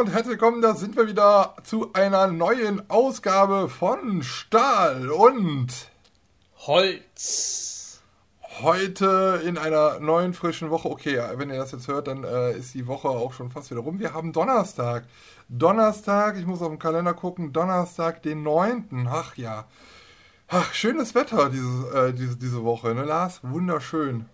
und herzlich willkommen, da sind wir wieder zu einer neuen Ausgabe von Stahl und Holz. Heute in einer neuen frischen Woche. Okay, wenn ihr das jetzt hört, dann äh, ist die Woche auch schon fast wieder rum. Wir haben Donnerstag. Donnerstag, ich muss auf den Kalender gucken, Donnerstag, den 9. Ach ja. Ach, schönes Wetter diese, äh, diese, diese Woche, ne Lars? Wunderschön.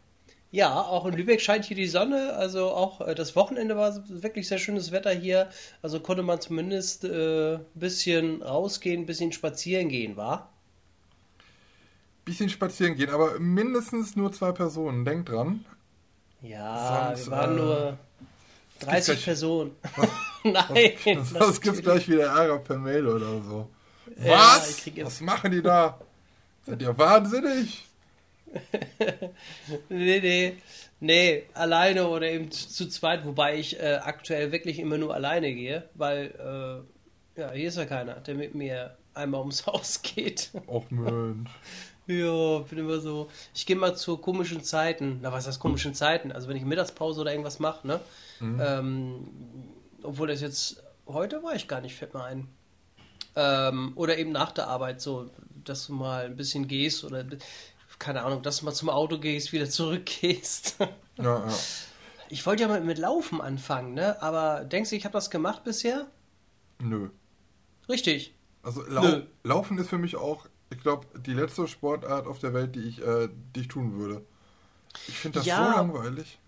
Ja, auch in Lübeck scheint hier die Sonne. Also auch äh, das Wochenende war wirklich sehr schönes Wetter hier. Also konnte man zumindest ein äh, bisschen rausgehen, ein bisschen spazieren gehen, war? Bisschen spazieren gehen, aber mindestens nur zwei Personen. Denkt dran. Ja, Sonst, wir waren äh, nur 30 gleich, Personen. Nein. Sonst gibt es gleich wieder Ärger per Mail oder so. Ja, Was? Was machen die da? Seid ihr wahnsinnig? nee, nee. Nee, alleine oder eben zu zweit, wobei ich äh, aktuell wirklich immer nur alleine gehe, weil äh, ja, hier ist ja keiner, der mit mir einmal ums Haus geht. Och Mensch. ja, bin immer so. Ich gehe mal zu komischen Zeiten. Na, was heißt komischen Zeiten? Also wenn ich Mittagspause oder irgendwas mache, ne? Mhm. Ähm, obwohl das jetzt heute war ich gar nicht, fällt mir ein. Ähm, oder eben nach der Arbeit so, dass du mal ein bisschen gehst oder keine Ahnung, dass du mal zum Auto gehst, wieder zurückgehst. Ja, ja. Ich wollte ja mal mit Laufen anfangen, ne? Aber denkst du, ich habe das gemacht bisher? Nö. Richtig. Also Lau Nö. Laufen ist für mich auch, ich glaube, die letzte Sportart auf der Welt, die ich, äh, die ich tun würde. Ich finde das ja, so langweilig.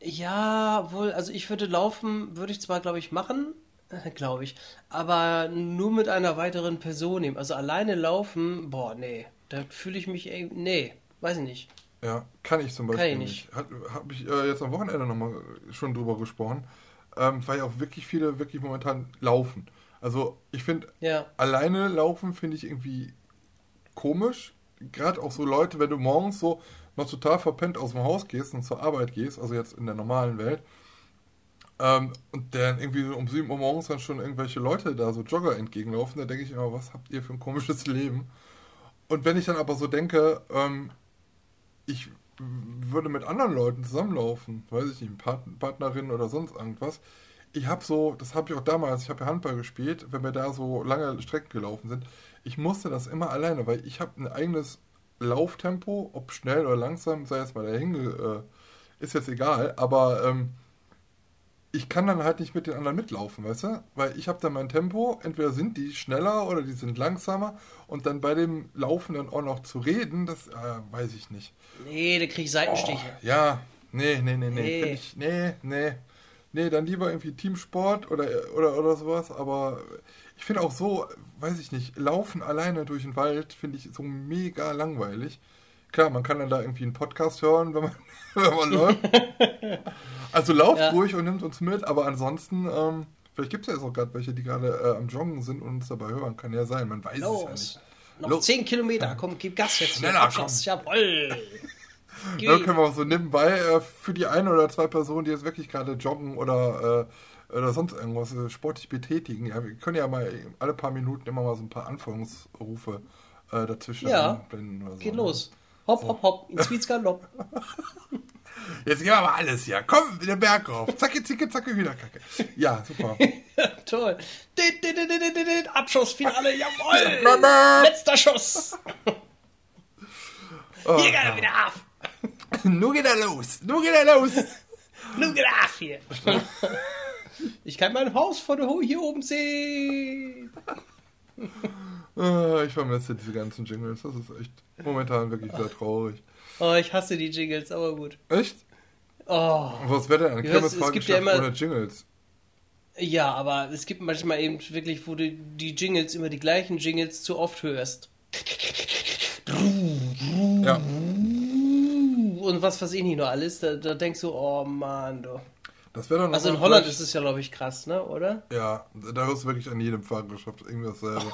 Ja, wohl, also ich würde laufen, würde ich zwar, glaube ich, machen, äh, glaube ich, aber nur mit einer weiteren Person nehmen. Also alleine laufen, boah, nee. Da fühle ich mich, ey, nee, weiß ich nicht. Ja, kann ich zum Beispiel kann ich nicht. Habe hab ich äh, jetzt am Wochenende nochmal schon drüber gesprochen, ähm, weil ja auch wirklich viele wirklich momentan laufen. Also ich finde, ja. alleine laufen finde ich irgendwie komisch. Gerade auch so Leute, wenn du morgens so noch total verpennt aus dem Haus gehst und zur Arbeit gehst, also jetzt in der normalen Welt, ähm, und dann irgendwie um 7 Uhr morgens dann schon irgendwelche Leute da so Jogger entgegenlaufen, da denke ich immer, was habt ihr für ein komisches Leben? Und wenn ich dann aber so denke, ähm, ich würde mit anderen Leuten zusammenlaufen, weiß ich nicht, Part Partnerin oder sonst irgendwas. Ich habe so, das habe ich auch damals, ich habe ja Handball gespielt, wenn wir da so lange Strecken gelaufen sind, ich musste das immer alleine, weil ich habe ein eigenes Lauftempo, ob schnell oder langsam, sei es mal dahin, äh, ist jetzt egal, aber ähm, ich kann dann halt nicht mit den anderen mitlaufen, weißt du? Weil ich habe dann mein Tempo, entweder sind die schneller oder die sind langsamer und dann bei dem Laufen dann auch noch zu reden, das äh, weiß ich nicht. Nee, da krieg ich Seitenstiche. Oh, ja, nee, nee, nee, nee, nee. Ich, nee, nee. Nee, dann lieber irgendwie Teamsport oder, oder, oder sowas, aber ich finde auch so, weiß ich nicht, Laufen alleine durch den Wald finde ich so mega langweilig. Klar, man kann dann da irgendwie einen Podcast hören, wenn man, wenn man läuft. Also lauft ja. ruhig und nimmt uns mit, aber ansonsten, ähm, vielleicht gibt es ja jetzt auch gerade welche, die gerade äh, am Joggen sind und uns dabei hören. Kann ja sein, man weiß Los. es ja nicht. Noch Los. 10 Kilometer, komm, gib Gas jetzt. Schneller, komm. Jawoll. Dann können wir auch so nebenbei äh, für die eine oder zwei Personen, die jetzt wirklich gerade joggen oder, äh, oder sonst irgendwas äh, sportlich betätigen. Ja, wir können ja mal alle paar Minuten immer mal so ein paar Anführungsrufe äh, dazwischen ja, einblenden. So, geht ne? los. Hopp, hopp, hopp, ins Wiesgalopp. Jetzt gehen wir mal alles hier. Komm, den Berg rauf. Zacke, zicke, zacke, Hühnerkacke. Ja, super. Toll. Abschussfinale, jawoll. Letzter Schuss. Oh, hier geht er wieder auf. Nun geht er los. Nun geht er los. Nun geht er auf hier. Ich kann mein Haus von hier oben sehen. Ah, ich vermisse diese ganzen Jingles. Das ist echt momentan wirklich sehr traurig. Oh, ich hasse die Jingles, aber gut. Echt? Oh. Was wäre denn eine Kirmesfahrgeschäft ja immer... ohne Jingles? Ja, aber es gibt manchmal eben wirklich, wo du die Jingles, immer die gleichen Jingles zu oft hörst. Ja. Und was weiß ich nicht nur alles, da, da denkst du, oh Mann, du. Das wäre dann Also in Holland ist es ja, glaube ich, krass, ne, oder? Ja, da du wirklich an jedem Fahrgeschäft irgendwie dasselbe.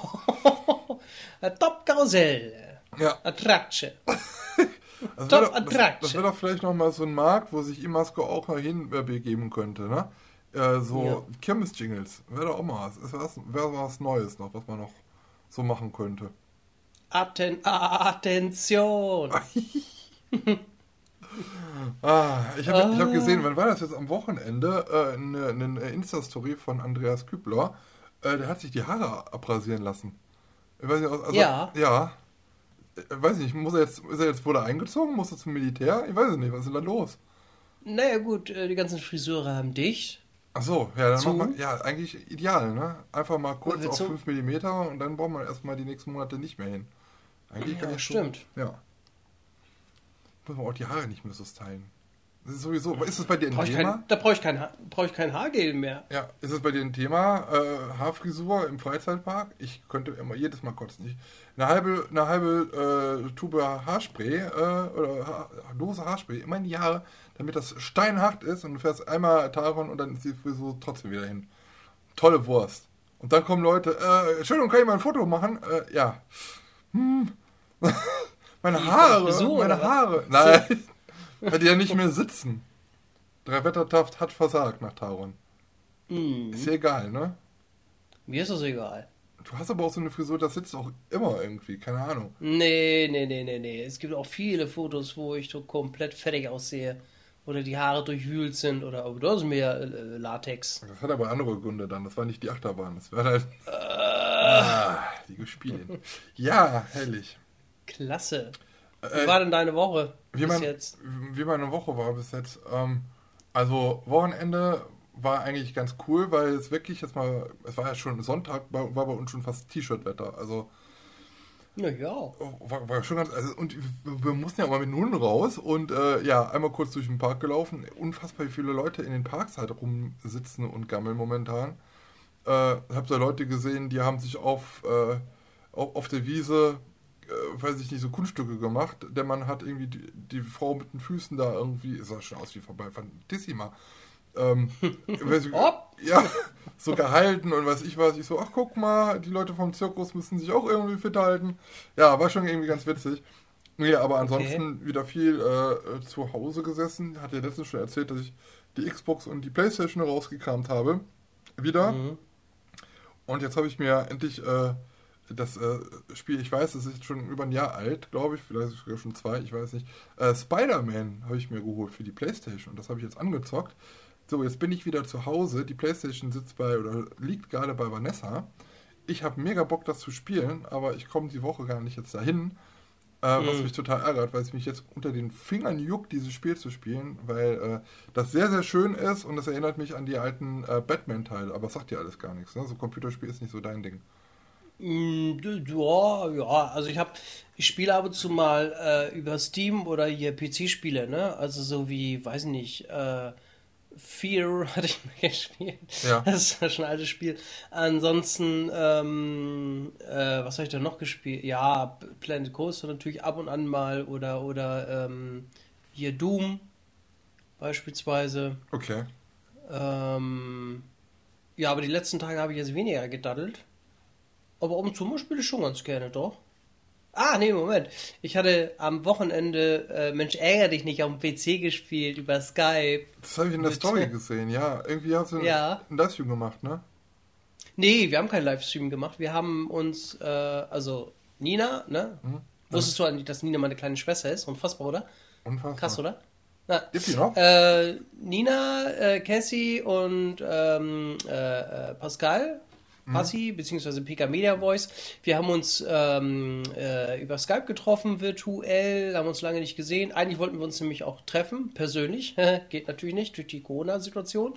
Top Karussell. Ja. Attraction. Das wäre doch, das, das wär doch vielleicht nochmal so ein Markt, wo sich Imasco auch mal hinbegeben könnte, ne? Äh, so ja. Kirmes-Jingles. Wäre doch auch mal was. Wäre was Neues noch, was man noch so machen könnte. Atten Attention! ah, ich habe ah. hab gesehen, wann war das jetzt am Wochenende? Äh, eine, eine Insta-Story von Andreas Kübler. Äh, der hat sich die Haare abrasieren lassen. Ich weiß nicht, also, ja. Ja. Ich weiß nicht, muss er jetzt, ist er jetzt, wurde er eingezogen? Muss er zum Militär? Ich weiß nicht, was ist denn da los? Naja, gut, äh, die ganzen Friseure haben dich. Ach so, ja, dann zu. man, ja, eigentlich ideal, ne? Einfach mal kurz auf 5 mm und dann braucht man erstmal die nächsten Monate nicht mehr hin. Eigentlich ja, kann ich stimmt. So, ja. Muss man auch die Haare nicht mehr so stylen. Das ist sowieso, ist das bei dir ein brauch Thema? Kein, da brauche ich, kein, brauch ich kein Haargel mehr. Ja, ist es bei dir ein Thema? Äh, Haarfrisur im Freizeitpark? Ich könnte immer jedes Mal kotzen. Ich, eine halbe, eine halbe äh, Tube Haarspray äh, oder ha Dose Haarspray immer in die Haare, damit das steinhart ist und du fährst einmal Taron und dann ist die Frisur trotzdem wieder hin. Tolle Wurst. Und dann kommen Leute, äh, Entschuldigung, kann ich mal ein Foto machen? Äh, ja. Hm. meine Haare, Frisur, meine Haare. Nein. Weil die ja nicht mehr sitzen. Drei Wettertaft hat versagt nach Taron. Mm. Ist ja egal, ne? Mir ist das egal. Du hast aber auch so eine Frisur, das sitzt auch immer irgendwie, keine Ahnung. Nee, nee, nee, nee, nee. Es gibt auch viele Fotos, wo ich so komplett fertig aussehe. Oder die Haare durchwühlt sind oder aber das ist mehr äh, Latex. Das hat aber andere Gründe dann. Das war nicht die Achterbahn. Das war halt. Äh. Ah, die gespielt. ja, herrlich. Klasse. Wie äh, war denn deine Woche wie bis mein, jetzt? Wie meine Woche war bis jetzt. Ähm, also Wochenende war eigentlich ganz cool, weil es wirklich jetzt mal, es war ja schon Sonntag, war, war bei uns schon fast T-Shirt-Wetter. Also naja. War, war schon ganz, also, und wir mussten ja mal mit Hunden raus und äh, ja, einmal kurz durch den Park gelaufen. Unfassbar viele Leute in den Parks halt rumsitzen und gammeln momentan. Äh, hab da Leute gesehen, die haben sich auf, äh, auf, auf der Wiese äh, weiß ich nicht, so Kunststücke gemacht. Der Mann hat irgendwie die, die Frau mit den Füßen da irgendwie, sah schon aus wie vorbei, Fantissima. Ähm, ich, ja, so gehalten und weiß ich was. Ich so, ach guck mal, die Leute vom Zirkus müssen sich auch irgendwie fit halten. Ja, war schon irgendwie ganz witzig. Nee, aber ansonsten okay. wieder viel äh, zu Hause gesessen. Hat ja letztens schon erzählt, dass ich die Xbox und die Playstation rausgekramt habe. Wieder. Mhm. Und jetzt habe ich mir endlich äh, das äh, Spiel, ich weiß, es ist schon über ein Jahr alt, glaube ich, vielleicht sogar schon zwei, ich weiß nicht. Äh, Spider-Man habe ich mir geholt für die Playstation und das habe ich jetzt angezockt. So, jetzt bin ich wieder zu Hause. Die Playstation sitzt bei oder liegt gerade bei Vanessa. Ich habe mega Bock, das zu spielen, aber ich komme die Woche gar nicht jetzt dahin. Äh, mhm. Was mich total ärgert, weil es mich jetzt unter den Fingern juckt, dieses Spiel zu spielen, weil äh, das sehr, sehr schön ist und es erinnert mich an die alten äh, Batman-Teile, aber es sagt dir alles gar nichts. Ne? So Computerspiel ist nicht so dein Ding. Mm, ja, ja, also ich habe, ich spiele ab und zu mal äh, über Steam oder hier PC-Spiele, ne? Also so wie, weiß nicht, äh, Fear hatte ich mal gespielt. Ja. Das ist schon ein altes Spiel. Ansonsten, ähm, äh, was habe ich da noch gespielt? Ja, Planet Coaster natürlich ab und an mal oder, oder ähm, hier Doom beispielsweise. Okay. Ähm, ja, aber die letzten Tage habe ich jetzt weniger gedaddelt. Aber um mal spiele ich schon ganz gerne, doch. Ah, nee, Moment. Ich hatte am Wochenende äh, Mensch, ärger dich nicht auf dem PC gespielt über Skype. Das habe ich in der Story gesehen, ja. Irgendwie hast du ja. einen Livestream gemacht, ne? Nee, wir haben keinen Livestream gemacht. Wir haben uns, äh, also Nina, ne? Mhm. Wusstest du eigentlich, dass Nina meine kleine Schwester ist? Unfassbar, oder? Unfassbar. Krass, oder? Na, Gibt die noch? Äh, Nina, äh, Cassie und ähm, äh, Pascal Mhm. Passi, beziehungsweise PK Media Voice. Wir haben uns ähm, äh, über Skype getroffen, virtuell, haben uns lange nicht gesehen. Eigentlich wollten wir uns nämlich auch treffen, persönlich. Geht natürlich nicht durch die Corona-Situation.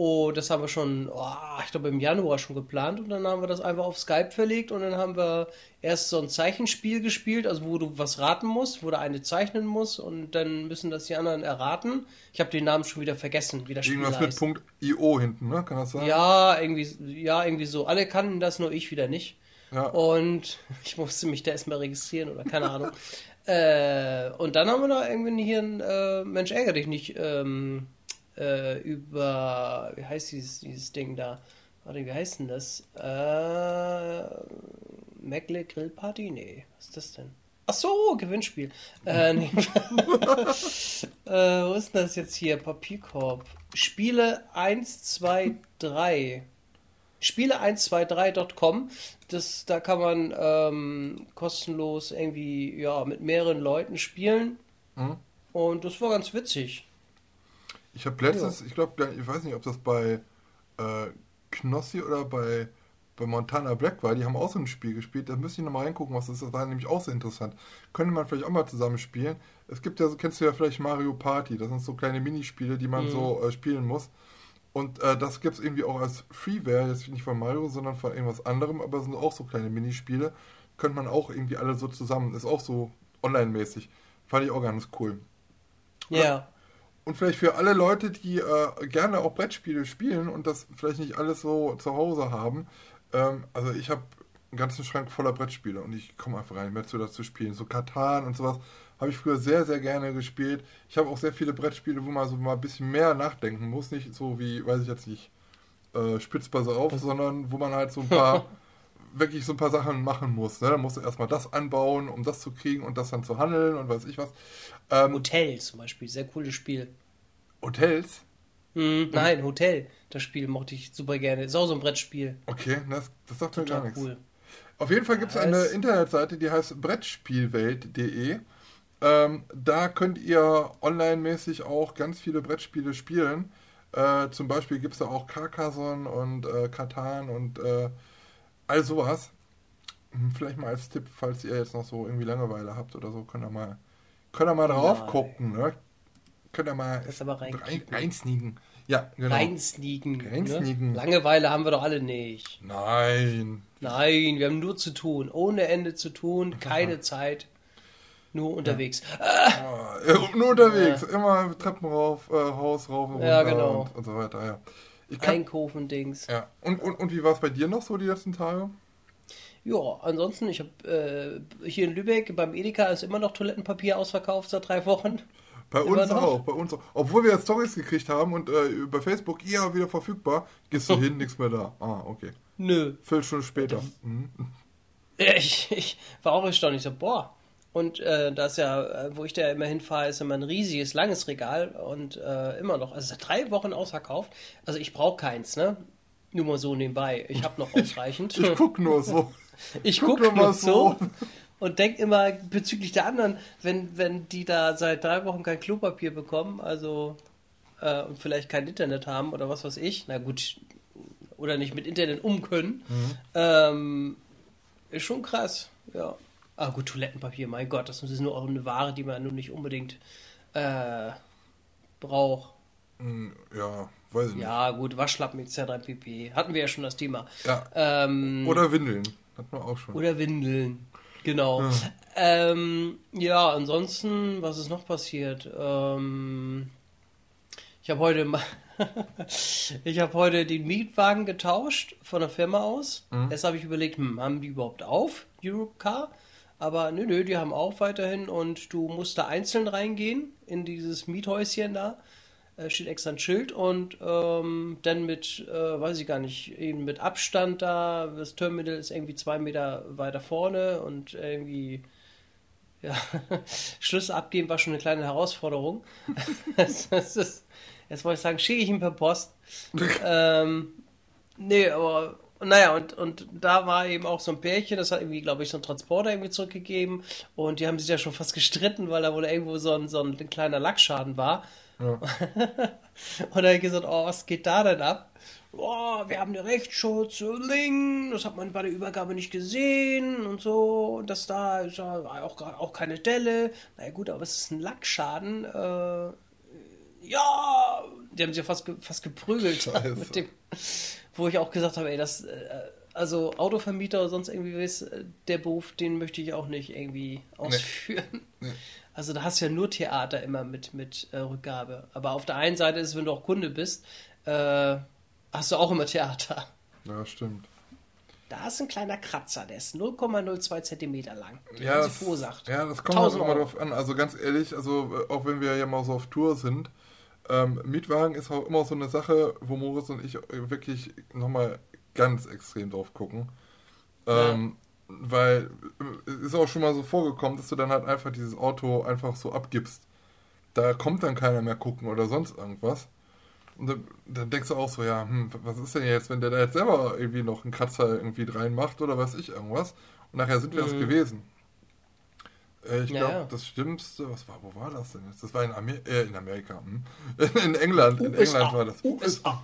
Oh, das haben wir schon, oh, ich glaube, im Januar schon geplant und dann haben wir das einfach auf Skype verlegt und dann haben wir erst so ein Zeichenspiel gespielt, also wo du was raten musst, wo der eine zeichnen muss und dann müssen das die anderen erraten. Ich habe den Namen schon wieder vergessen, wie das Spiel Irgendwas heißt. mit Punkt .io hinten, ne? Kann das sein? Ja, irgendwie, ja, irgendwie so. Alle kannten das, nur ich wieder nicht. Ja. Und ich musste mich da erstmal registrieren oder keine Ahnung. äh, und dann haben wir da irgendwie hier ein äh, Mensch ärgere dich nicht ähm, äh, über, wie heißt dieses, dieses Ding da? Warte, wie heißt denn das? Äh, Meckle Grill Party? Nee, was ist das denn? Ach so, Gewinnspiel. Äh, nee. äh, wo ist denn das jetzt hier? Papierkorb. Spiele 123. Spiele123.com. Das, da kann man ähm, kostenlos irgendwie ja, mit mehreren Leuten spielen. Mhm. Und das war ganz witzig. Ich habe letztens, ja. ich glaube, ich weiß nicht, ob das bei äh, Knossi oder bei, bei Montana Black war, die haben auch so ein Spiel gespielt. Da müsste ich nochmal reingucken, was das ist. Das war nämlich auch sehr interessant. Könnte man vielleicht auch mal zusammen spielen. Es gibt ja, kennst du ja vielleicht Mario Party. Das sind so kleine Minispiele, die man mhm. so äh, spielen muss. Und äh, das gibt es irgendwie auch als Freeware, jetzt nicht von Mario, sondern von irgendwas anderem, aber es sind auch so kleine Minispiele. Könnte man auch irgendwie alle so zusammen, ist auch so online-mäßig. Fand ich auch ganz cool. Ja. Und vielleicht für alle Leute, die äh, gerne auch Brettspiele spielen und das vielleicht nicht alles so zu Hause haben. Ähm, also ich habe einen ganzen Schrank voller Brettspiele und ich komme einfach rein, mehr zu dazu spielen. So Katan und sowas habe ich früher sehr, sehr gerne gespielt. Ich habe auch sehr viele Brettspiele, wo man so mal ein bisschen mehr nachdenken muss. Nicht so wie, weiß ich jetzt nicht, äh, Spitzbase auf, sondern wo man halt so ein paar, wirklich so ein paar Sachen machen muss. Ne? Da musst du erstmal das anbauen, um das zu kriegen und das dann zu handeln und weiß ich was. Ähm, Hotel zum Beispiel, sehr cooles Spiel. Hotels? Hm, nein, Hotel. Das Spiel mochte ich super gerne. Ist auch so ein Brettspiel. Okay, das, das sagt mir gar nichts. Cool. Auf jeden Fall gibt es eine Internetseite, die heißt brettspielwelt.de. Ähm, da könnt ihr online-mäßig auch ganz viele Brettspiele spielen. Äh, zum Beispiel gibt es da auch Carcassonne und äh, Katan und äh, all sowas. Hm, vielleicht mal als Tipp, falls ihr jetzt noch so irgendwie Langeweile habt oder so, könnt ihr mal, könnt ihr mal drauf Nein. gucken. Ne? Könnt ihr mal das aber rein reinsneaken. Ja, genau. Reinsneaken. Reinsneaken. Ne? Langeweile haben wir doch alle nicht. Nein. Nein, wir haben nur zu tun. Ohne Ende zu tun, keine Zeit. Nur unterwegs. Ja. Ah. nur unterwegs. Ja. Immer Treppen rauf, äh, Haus rauf und runter ja, genau. und, und, so weiter. Ja. Kann, Einkaufen, Dings. Ja. Und, und, und wie war es bei dir noch so die letzten Tage? Ja, ansonsten, ich habe äh, hier in Lübeck beim Edeka ist immer noch Toilettenpapier ausverkauft seit drei Wochen. Bei immer uns noch? auch, bei uns auch. Obwohl wir jetzt Stories gekriegt haben und äh, über Facebook, ja, wieder verfügbar, gehst du hin, nichts mehr da. Ah, okay. Nö. Viertelstunde später. Mhm. Ich, ich war auch erstaunt. Ich so, boah, und äh, das ja, äh, wo ich da immer hinfahre, ist immer ein riesiges, langes Regal und äh, immer noch, also seit drei Wochen ausverkauft. Also ich brauche keins, ne? Nur mal so nebenbei. Ich habe noch ausreichend. ich guck nur so. ich guck, guck nur, nur so. Und denk immer bezüglich der anderen, wenn, wenn die da seit drei Wochen kein Klopapier bekommen, also äh, und vielleicht kein Internet haben oder was weiß ich, na gut, oder nicht mit Internet um können, mhm. ähm, ist schon krass, ja. Ah, gut, Toilettenpapier, mein Gott, das ist nur auch eine Ware, die man nun nicht unbedingt äh, braucht. Hm, ja, weiß ich nicht. Ja, gut, Waschlappen etc. pp. Hatten wir ja schon das Thema. Ja. Ähm, oder Windeln. Hatten wir auch schon. Oder Windeln. Genau. Ja, ähm, ja ansonsten, was ist noch passiert? Ähm, ich habe heute ich habe heute den Mietwagen getauscht von der Firma aus. Mhm. Jetzt habe ich überlegt, hm, haben die überhaupt auf, Europcar? Aber nö, nö, die haben auch weiterhin und du musst da einzeln reingehen in dieses Miethäuschen da. Äh, steht extra ein Schild und ähm, dann mit, äh, weiß ich gar nicht, eben mit Abstand da. Das Terminal ist irgendwie zwei Meter weiter vorne und irgendwie, ja, Schlüssel abgeben war schon eine kleine Herausforderung. das, das ist, jetzt wollte ich sagen, schicke ich ihn per Post. ähm, nee, aber und naja, und, und da war eben auch so ein Pärchen, das hat irgendwie, glaube ich, so ein Transporter irgendwie zurückgegeben. Und die haben sich ja schon fast gestritten, weil da wohl irgendwo so ein, so ein kleiner Lackschaden war. Ja. und er hat gesagt, oh, was geht da denn ab? Oh, wir haben den Rechtsschutz, Ling, das hat man bei der Übergabe nicht gesehen und so. Und das da ist ja auch, auch keine Delle. Na ja, gut, aber es ist ein Lackschaden. Äh, ja, die haben sich ja fast, fast geprügelt mit dem wo ich auch gesagt habe, ey, das, äh, also Autovermieter oder sonst irgendwie was, äh, der Beruf, den möchte ich auch nicht irgendwie ausführen. Nee. Nee. Also da hast du ja nur Theater immer mit, mit äh, Rückgabe. Aber auf der einen Seite ist, wenn du auch Kunde bist, äh, hast du auch immer Theater. Ja, stimmt. Da ist ein kleiner Kratzer, der ist 0,02 Zentimeter lang. Ja, das, verursacht. ja, das kommt halt immer drauf an. Also ganz ehrlich, also äh, auch wenn wir ja mal so auf Tour sind, ähm, Mietwagen ist auch immer so eine Sache, wo Moritz und ich wirklich nochmal ganz extrem drauf gucken. Ähm, ja. Weil es äh, ist auch schon mal so vorgekommen, dass du dann halt einfach dieses Auto einfach so abgibst. Da kommt dann keiner mehr gucken oder sonst irgendwas. Und dann, dann denkst du auch so, ja, hm, was ist denn jetzt, wenn der da jetzt selber irgendwie noch einen Kratzer irgendwie reinmacht oder weiß ich irgendwas. Und nachher sind wir mhm. das gewesen. Äh, ich ja, glaube, ja. das Schlimmste, was war, wo war das denn jetzt? Das war in, Amer äh, in Amerika. Hm? In England. In USA. England war das. USA.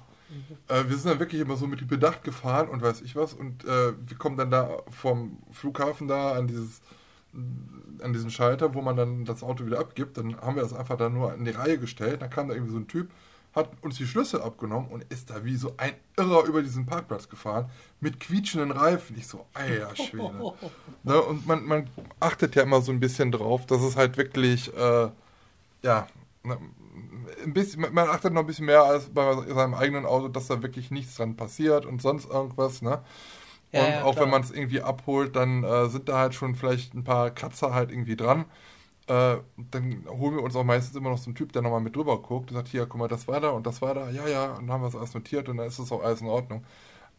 Äh, wir sind dann wirklich immer so mit Bedacht gefahren und weiß ich was. Und äh, wir kommen dann da vom Flughafen da an dieses an diesen Schalter, wo man dann das Auto wieder abgibt. Dann haben wir das einfach da nur in die Reihe gestellt. Dann kam da irgendwie so ein Typ, hat uns die Schlüssel abgenommen und ist da wie so ein Irrer über diesen Parkplatz gefahren mit quietschenden Reifen. Ich so, eier Schwede. ne, und man, man achtet ja immer so ein bisschen drauf, dass es halt wirklich, äh, ja, ne, ein bisschen, man achtet noch ein bisschen mehr als bei seinem eigenen Auto, dass da wirklich nichts dran passiert und sonst irgendwas, ne? Ja, und ja, auch wenn man es irgendwie abholt, dann äh, sind da halt schon vielleicht ein paar Kratzer halt irgendwie dran. Äh, dann holen wir uns auch meistens immer noch so einen Typ, der nochmal mit drüber guckt und sagt, hier, guck mal, das war da und das war da, ja, ja, und dann haben wir es alles notiert und dann ist es auch alles in Ordnung.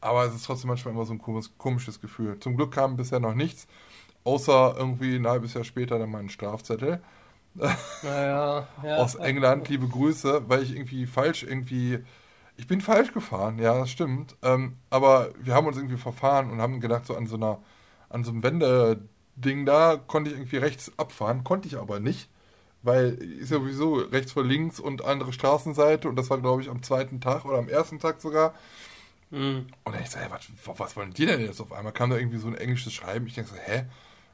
Aber es ist trotzdem manchmal immer so ein komisches, komisches Gefühl. Zum Glück kam bisher noch nichts, außer irgendwie ein halbes Jahr später dann mal ein Strafzettel. Naja, ja, aus England, liebe Grüße, weil ich irgendwie falsch irgendwie. Ich bin falsch gefahren, ja, das stimmt. Ähm, aber wir haben uns irgendwie verfahren und haben gedacht, so an so einer, an so einem Wendeding da konnte ich irgendwie rechts abfahren, konnte ich aber nicht, weil ist ja sowieso rechts vor links und andere Straßenseite und das war, glaube ich, am zweiten Tag oder am ersten Tag sogar. Mhm. Und dann ich so, hey, was, was wollen die denn jetzt auf einmal? Kam da irgendwie so ein englisches Schreiben. Ich denke so, hä?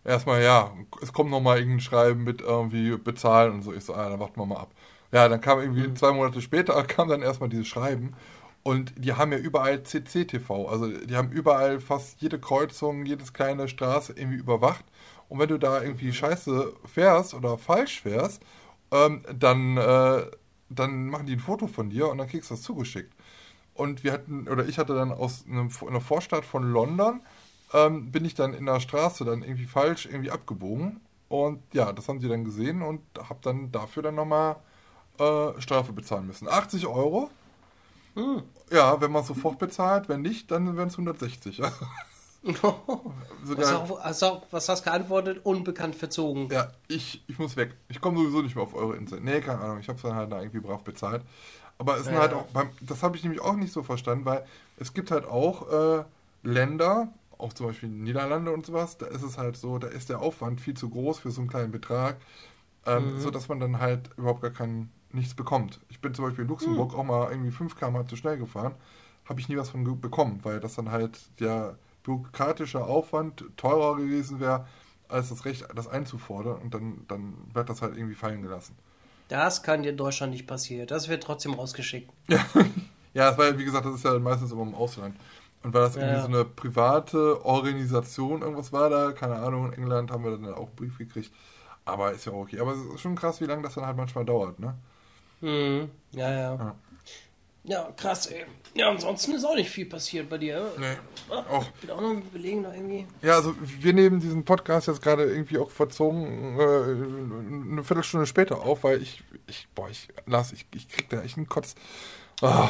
erstmal, ja, es kommt nochmal irgendein Schreiben mit irgendwie bezahlen und so. Ich so, ah, dann warten wir mal ab. Ja, dann kam irgendwie mhm. zwei Monate später, kam dann erstmal dieses Schreiben. Und die haben ja überall CCTV. Also die haben überall fast jede Kreuzung, jedes kleine Straße irgendwie überwacht. Und wenn du da irgendwie scheiße fährst oder falsch fährst, ähm, dann, äh, dann machen die ein Foto von dir und dann kriegst du das zugeschickt. Und wir hatten, oder ich hatte dann aus einem, einer Vorstadt von London, ähm, bin ich dann in der Straße dann irgendwie falsch irgendwie abgebogen. Und ja, das haben sie dann gesehen und habe dann dafür dann nochmal äh, Strafe bezahlen müssen. 80 Euro. Hm. Ja, wenn man sofort bezahlt, wenn nicht, dann wären es 160. was, auch, also, was hast du geantwortet? Unbekannt verzogen. Ja, ich, ich muss weg. Ich komme sowieso nicht mehr auf eure Insel. Nee, keine Ahnung. Ich habe es dann halt da irgendwie brav bezahlt. Aber es sind ja. halt auch, beim, das habe ich nämlich auch nicht so verstanden, weil es gibt halt auch äh, Länder, auch zum Beispiel Niederlande und sowas, da ist es halt so, da ist der Aufwand viel zu groß für so einen kleinen Betrag, ähm, mhm. sodass man dann halt überhaupt gar kein, nichts bekommt. Ich bin zum Beispiel in Luxemburg mhm. auch mal irgendwie 5 km zu schnell gefahren, habe ich nie was von bekommen, weil das dann halt der bürokratische Aufwand teurer gewesen wäre, als das Recht, das einzufordern und dann, dann wird das halt irgendwie fallen gelassen. Das kann dir in Deutschland nicht passieren. Das wird trotzdem rausgeschickt. Ja, ja weil, wie gesagt, das ist ja meistens immer im Ausland. Und weil das irgendwie ja. so eine private Organisation irgendwas war da, keine Ahnung, in England haben wir dann auch einen Brief gekriegt. Aber ist ja okay. Aber es ist schon krass, wie lange das dann halt manchmal dauert, ne? Mhm. Ja, ja, ja. Ja, krass, ey. Ja, ansonsten ist auch nicht viel passiert bei dir. Nee. Ach, auch. Ich bin auch noch überlegen da irgendwie. Ja, also wir nehmen diesen Podcast jetzt gerade irgendwie auch verzogen äh, eine Viertelstunde später auf, weil ich, ich boah, ich, Lars, ich, ich krieg da echt einen Kotz. Oh.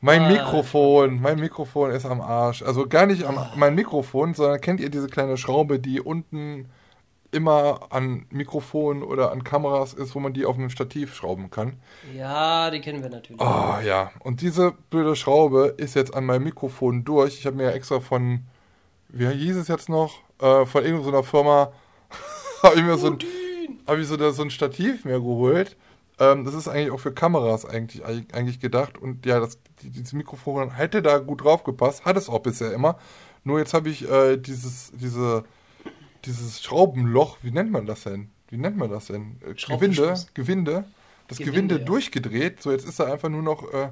Mein ah. Mikrofon, mein Mikrofon ist am Arsch. Also gar nicht am, ah. mein Mikrofon, sondern kennt ihr diese kleine Schraube, die unten immer an Mikrofonen oder an Kameras ist, wo man die auf dem Stativ schrauben kann? Ja, die kennen wir natürlich. Ah, oh, ja. Und diese blöde Schraube ist jetzt an meinem Mikrofon durch. Ich habe mir ja extra von, wie hieß es jetzt noch? Äh, von irgendeiner Firma habe ich mir so ein, hab ich so, so ein Stativ mir geholt ähm, das ist eigentlich auch für Kameras eigentlich, eigentlich gedacht. Und ja, das, dieses Mikrofon hätte da gut drauf gepasst, hat es auch bisher immer. Nur jetzt habe ich äh, dieses, diese, dieses Schraubenloch, wie nennt man das denn? Wie nennt man das denn? Äh, Gewinde, Gewinde, das Gewinde, Gewinde ja. durchgedreht. So, jetzt ist da einfach nur noch äh,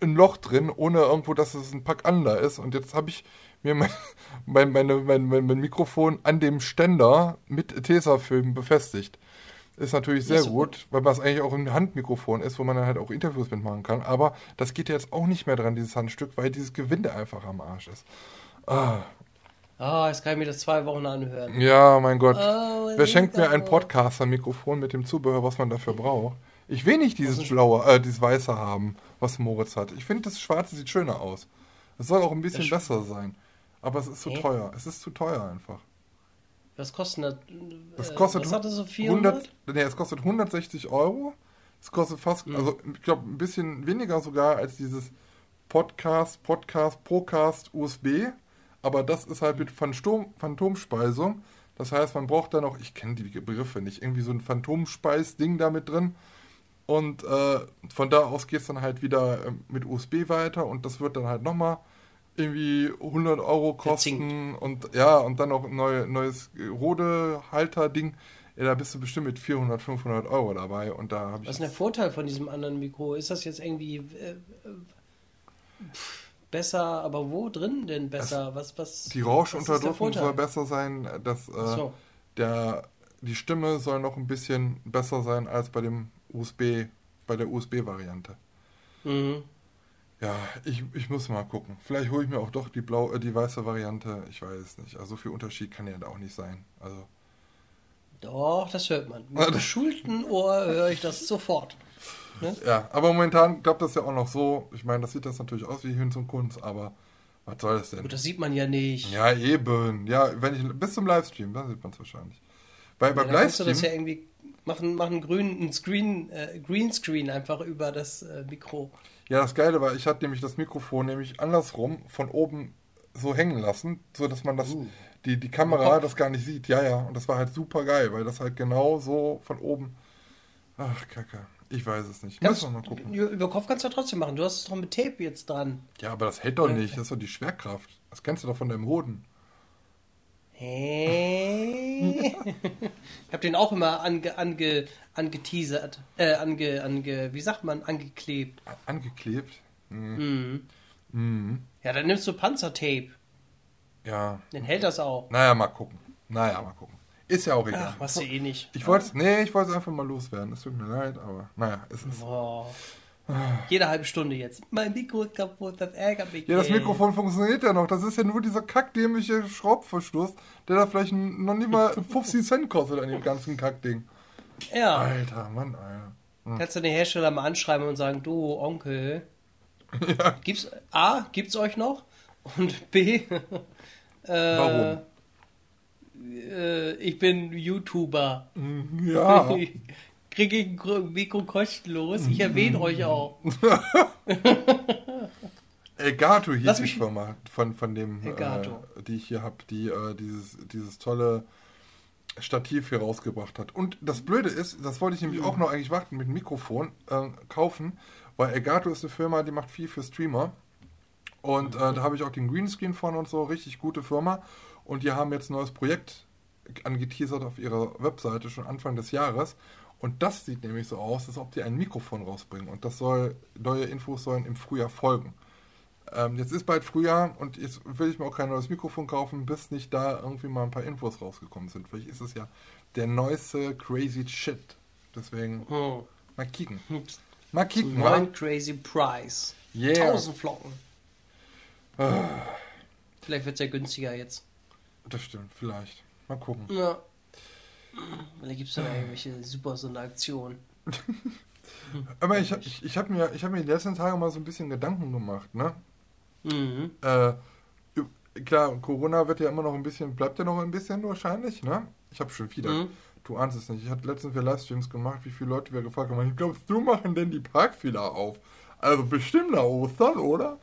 ein Loch drin, ohne irgendwo, dass es ein Pack da ist. Und jetzt habe ich mir mein, mein, meine, mein, mein, Mikrofon an dem Ständer mit Tesafilm befestigt ist natürlich sehr so gut, weil das eigentlich auch ein Handmikrofon ist, wo man dann halt auch Interviews mitmachen kann. Aber das geht jetzt auch nicht mehr dran, dieses Handstück, weil dieses Gewinde einfach am Arsch ist. Ah. Ah, oh, jetzt kann ich mir das zwei Wochen anhören. Ja, mein Gott. Oh, Wer schenkt mir ein Podcaster-Mikrofon mit dem Zubehör, was man dafür braucht? Ich will nicht dieses blaue, äh, dieses weiße haben, was Moritz hat. Ich finde, das schwarze sieht schöner aus. Es soll auch ein bisschen besser sein. Aber es ist zu okay. teuer. Es ist zu teuer einfach. Was kostet das? Das kostet was hat das so 400? 100, nee, es kostet 160 Euro. Es kostet fast, mhm. also ich glaube, ein bisschen weniger sogar als dieses Podcast, Podcast, Procast, USB. Aber das ist halt mit Phantom, Phantomspeisung. Das heißt, man braucht da noch, ich kenne die Begriffe nicht, irgendwie so ein Phantomspeis-Ding da mit drin. Und äh, von da aus geht es dann halt wieder äh, mit USB weiter und das wird dann halt nochmal irgendwie 100 Euro kosten und ja, und dann noch ein neue, neues Rode-Halter-Ding. Ja, da bist du bestimmt mit 400, 500 Euro dabei und da habe ich. Was ist der Vorteil von diesem anderen Mikro? Ist das jetzt irgendwie äh, besser, aber wo drin denn besser? Es, was, was, die Rauschunterdrückung soll besser sein, dass äh, so. der, die Stimme soll noch ein bisschen besser sein als bei dem USB, bei der USB-Variante. Mhm. Ja, ich, ich muss mal gucken. Vielleicht hole ich mir auch doch die blau, äh, die weiße Variante. Ich weiß es nicht. Also so viel Unterschied kann ja da auch nicht sein. Also. Doch, das hört man. Mit geschulten Ohr höre ich das sofort. Ne? Ja, aber momentan klappt das ja auch noch so. Ich meine, das sieht das natürlich aus wie Hinz und Kunst, aber was soll das denn? Gut, das sieht man ja nicht. Ja, eben. Ja, wenn ich bis zum Livestream, dann sieht man es wahrscheinlich. Bei, ja, beim Livestream. Du das ja irgendwie machen, machen grün, ein Screen, äh, Greenscreen einfach über das äh, Mikro. Ja, das Geile war, ich hatte nämlich das Mikrofon nämlich andersrum von oben so hängen lassen, so dass man das, uh. die, die Kamera das gar nicht sieht. Ja, ja, und das war halt super geil, weil das halt genau so von oben. Ach, Kacke. Ich weiß es nicht. Kannst, Müssen wir mal gucken. Über Kopf kannst du ja trotzdem machen. Du hast es doch mit Tape jetzt dran. Ja, aber das hält doch nicht. Das ist doch die Schwerkraft. Das kennst du doch von deinem Hoden. Hey. ich habe den auch immer ange, ange, angeteasert. Äh, ange, ange, wie sagt man, angeklebt. Angeklebt? Mhm. Mhm. Ja, dann nimmst du Panzertape. Ja. Dann hält das auch. Naja, mal gucken. Naja, mal gucken. Ist ja auch egal. Ach, was du eh nicht. Ich wollte nee, ich wollte es einfach mal loswerden. Es tut mir leid, aber naja, es ist. Boah. Jede halbe Stunde jetzt. Mein Mikro ist kaputt, das ärgert mich. Ja, das Mikrofon funktioniert ja noch. Das ist ja nur dieser kackdämliche Schraubverschluss, der da vielleicht noch nicht mal 50 Cent kostet an dem ganzen Kackding. Ja. Alter, Mann, Alter. Hm. Kannst du den Hersteller mal anschreiben und sagen, du Onkel, ja. gibt's A, gibt's euch noch? Und B, äh, Warum? Äh, ich bin YouTuber. Ja. kriege ich ein Mikro kostenlos. Ich erwähne euch auch. Elgato hieß die Firma von, von dem, äh, die ich hier habe, die äh, dieses, dieses tolle Stativ hier rausgebracht hat. Und das Blöde ist, das wollte ich nämlich mhm. auch noch eigentlich warten mit Mikrofon äh, kaufen, weil Elgato ist eine Firma, die macht viel für Streamer. Und äh, da habe ich auch den Greenscreen von und so, richtig gute Firma. Und die haben jetzt ein neues Projekt angeteasert auf ihrer Webseite schon Anfang des Jahres. Und das sieht nämlich so aus, als ob die ein Mikrofon rausbringen. Und das soll, neue Infos sollen im Frühjahr folgen. Ähm, jetzt ist bald Frühjahr und jetzt will ich mir auch kein neues Mikrofon kaufen, bis nicht da irgendwie mal ein paar Infos rausgekommen sind. Vielleicht ist es ja der neueste crazy Shit. Deswegen oh. mal kicken. Mal kicken. So neuen crazy Price. Yeah. 1000 Flocken. Ah. Vielleicht wird es ja günstiger jetzt. Das stimmt, vielleicht. Mal gucken. Ja. Da gibt es dann irgendwelche super Sonderaktionen. Aber ich, ich, ich habe mir, hab mir die letzten Tage mal so ein bisschen Gedanken gemacht, ne? Mhm. Äh, klar, Corona wird ja immer noch ein bisschen, bleibt ja noch ein bisschen wahrscheinlich, ne? Ich habe schon wieder, mhm. du ahnst es nicht. Ich hatte letztens wieder Livestreams gemacht, wie viele Leute wir gefragt haben, glaubst du, machen denn die Parks wieder auf? Also bestimmt nach Ostern, oder?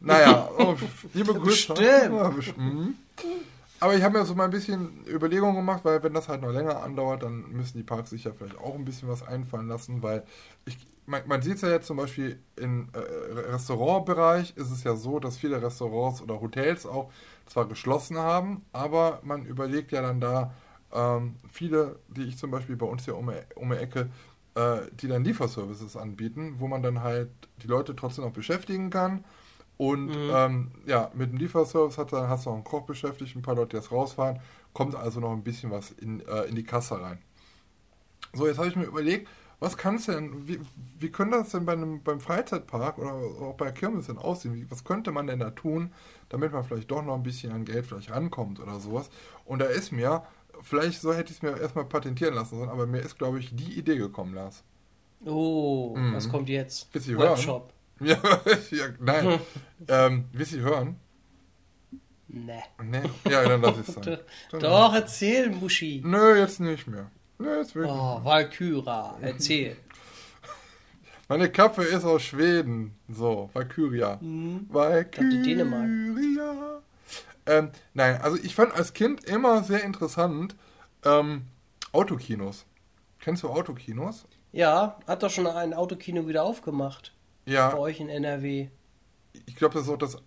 Naja, oh, liebe Grüße. Bestimmt. Ja, bestimmt. Aber ich habe mir so mal ein bisschen Überlegungen gemacht, weil wenn das halt noch länger andauert, dann müssen die Parks sich ja vielleicht auch ein bisschen was einfallen lassen, weil ich, man, man sieht es ja jetzt zum Beispiel im äh, Restaurantbereich ist es ja so, dass viele Restaurants oder Hotels auch zwar geschlossen haben, aber man überlegt ja dann da ähm, viele, die ich zum Beispiel bei uns hier um, um die Ecke, äh, die dann Lieferservices anbieten, wo man dann halt die Leute trotzdem noch beschäftigen kann und mhm. ähm, ja, mit dem Lieferservice hat, dann hast du auch einen Koch beschäftigt, ein paar Leute, die jetzt rausfahren. Kommt also noch ein bisschen was in, äh, in die Kasse rein. So, jetzt habe ich mir überlegt, was kann es denn, wie, wie könnte das denn bei einem, beim Freizeitpark oder auch bei Kirmes denn aussehen? Wie, was könnte man denn da tun, damit man vielleicht doch noch ein bisschen an Geld vielleicht rankommt oder sowas? Und da ist mir, vielleicht so hätte ich es mir erstmal patentieren lassen sollen, aber mir ist, glaube ich, die Idee gekommen, Lars. Oh, mhm. was kommt jetzt? Webshop. Hören? Ja, ja nein. ähm, willst du hören? Nee. Nee? Ja, dann lass es sein. Doch, erzähl, Muschi. Nö, jetzt nicht mehr. Nö, jetzt wirklich. Oh, Valkyra, erzähl. Meine Kappe ist aus Schweden. So, Valkyria. Mhm. Valkyria. Dänemark. Ähm, nein, also ich fand als Kind immer sehr interessant ähm, Autokinos. Kennst du Autokinos? Ja, hat doch schon ein Autokino wieder aufgemacht. Ja. Bei euch in NRW. Ich glaube, das ist auch das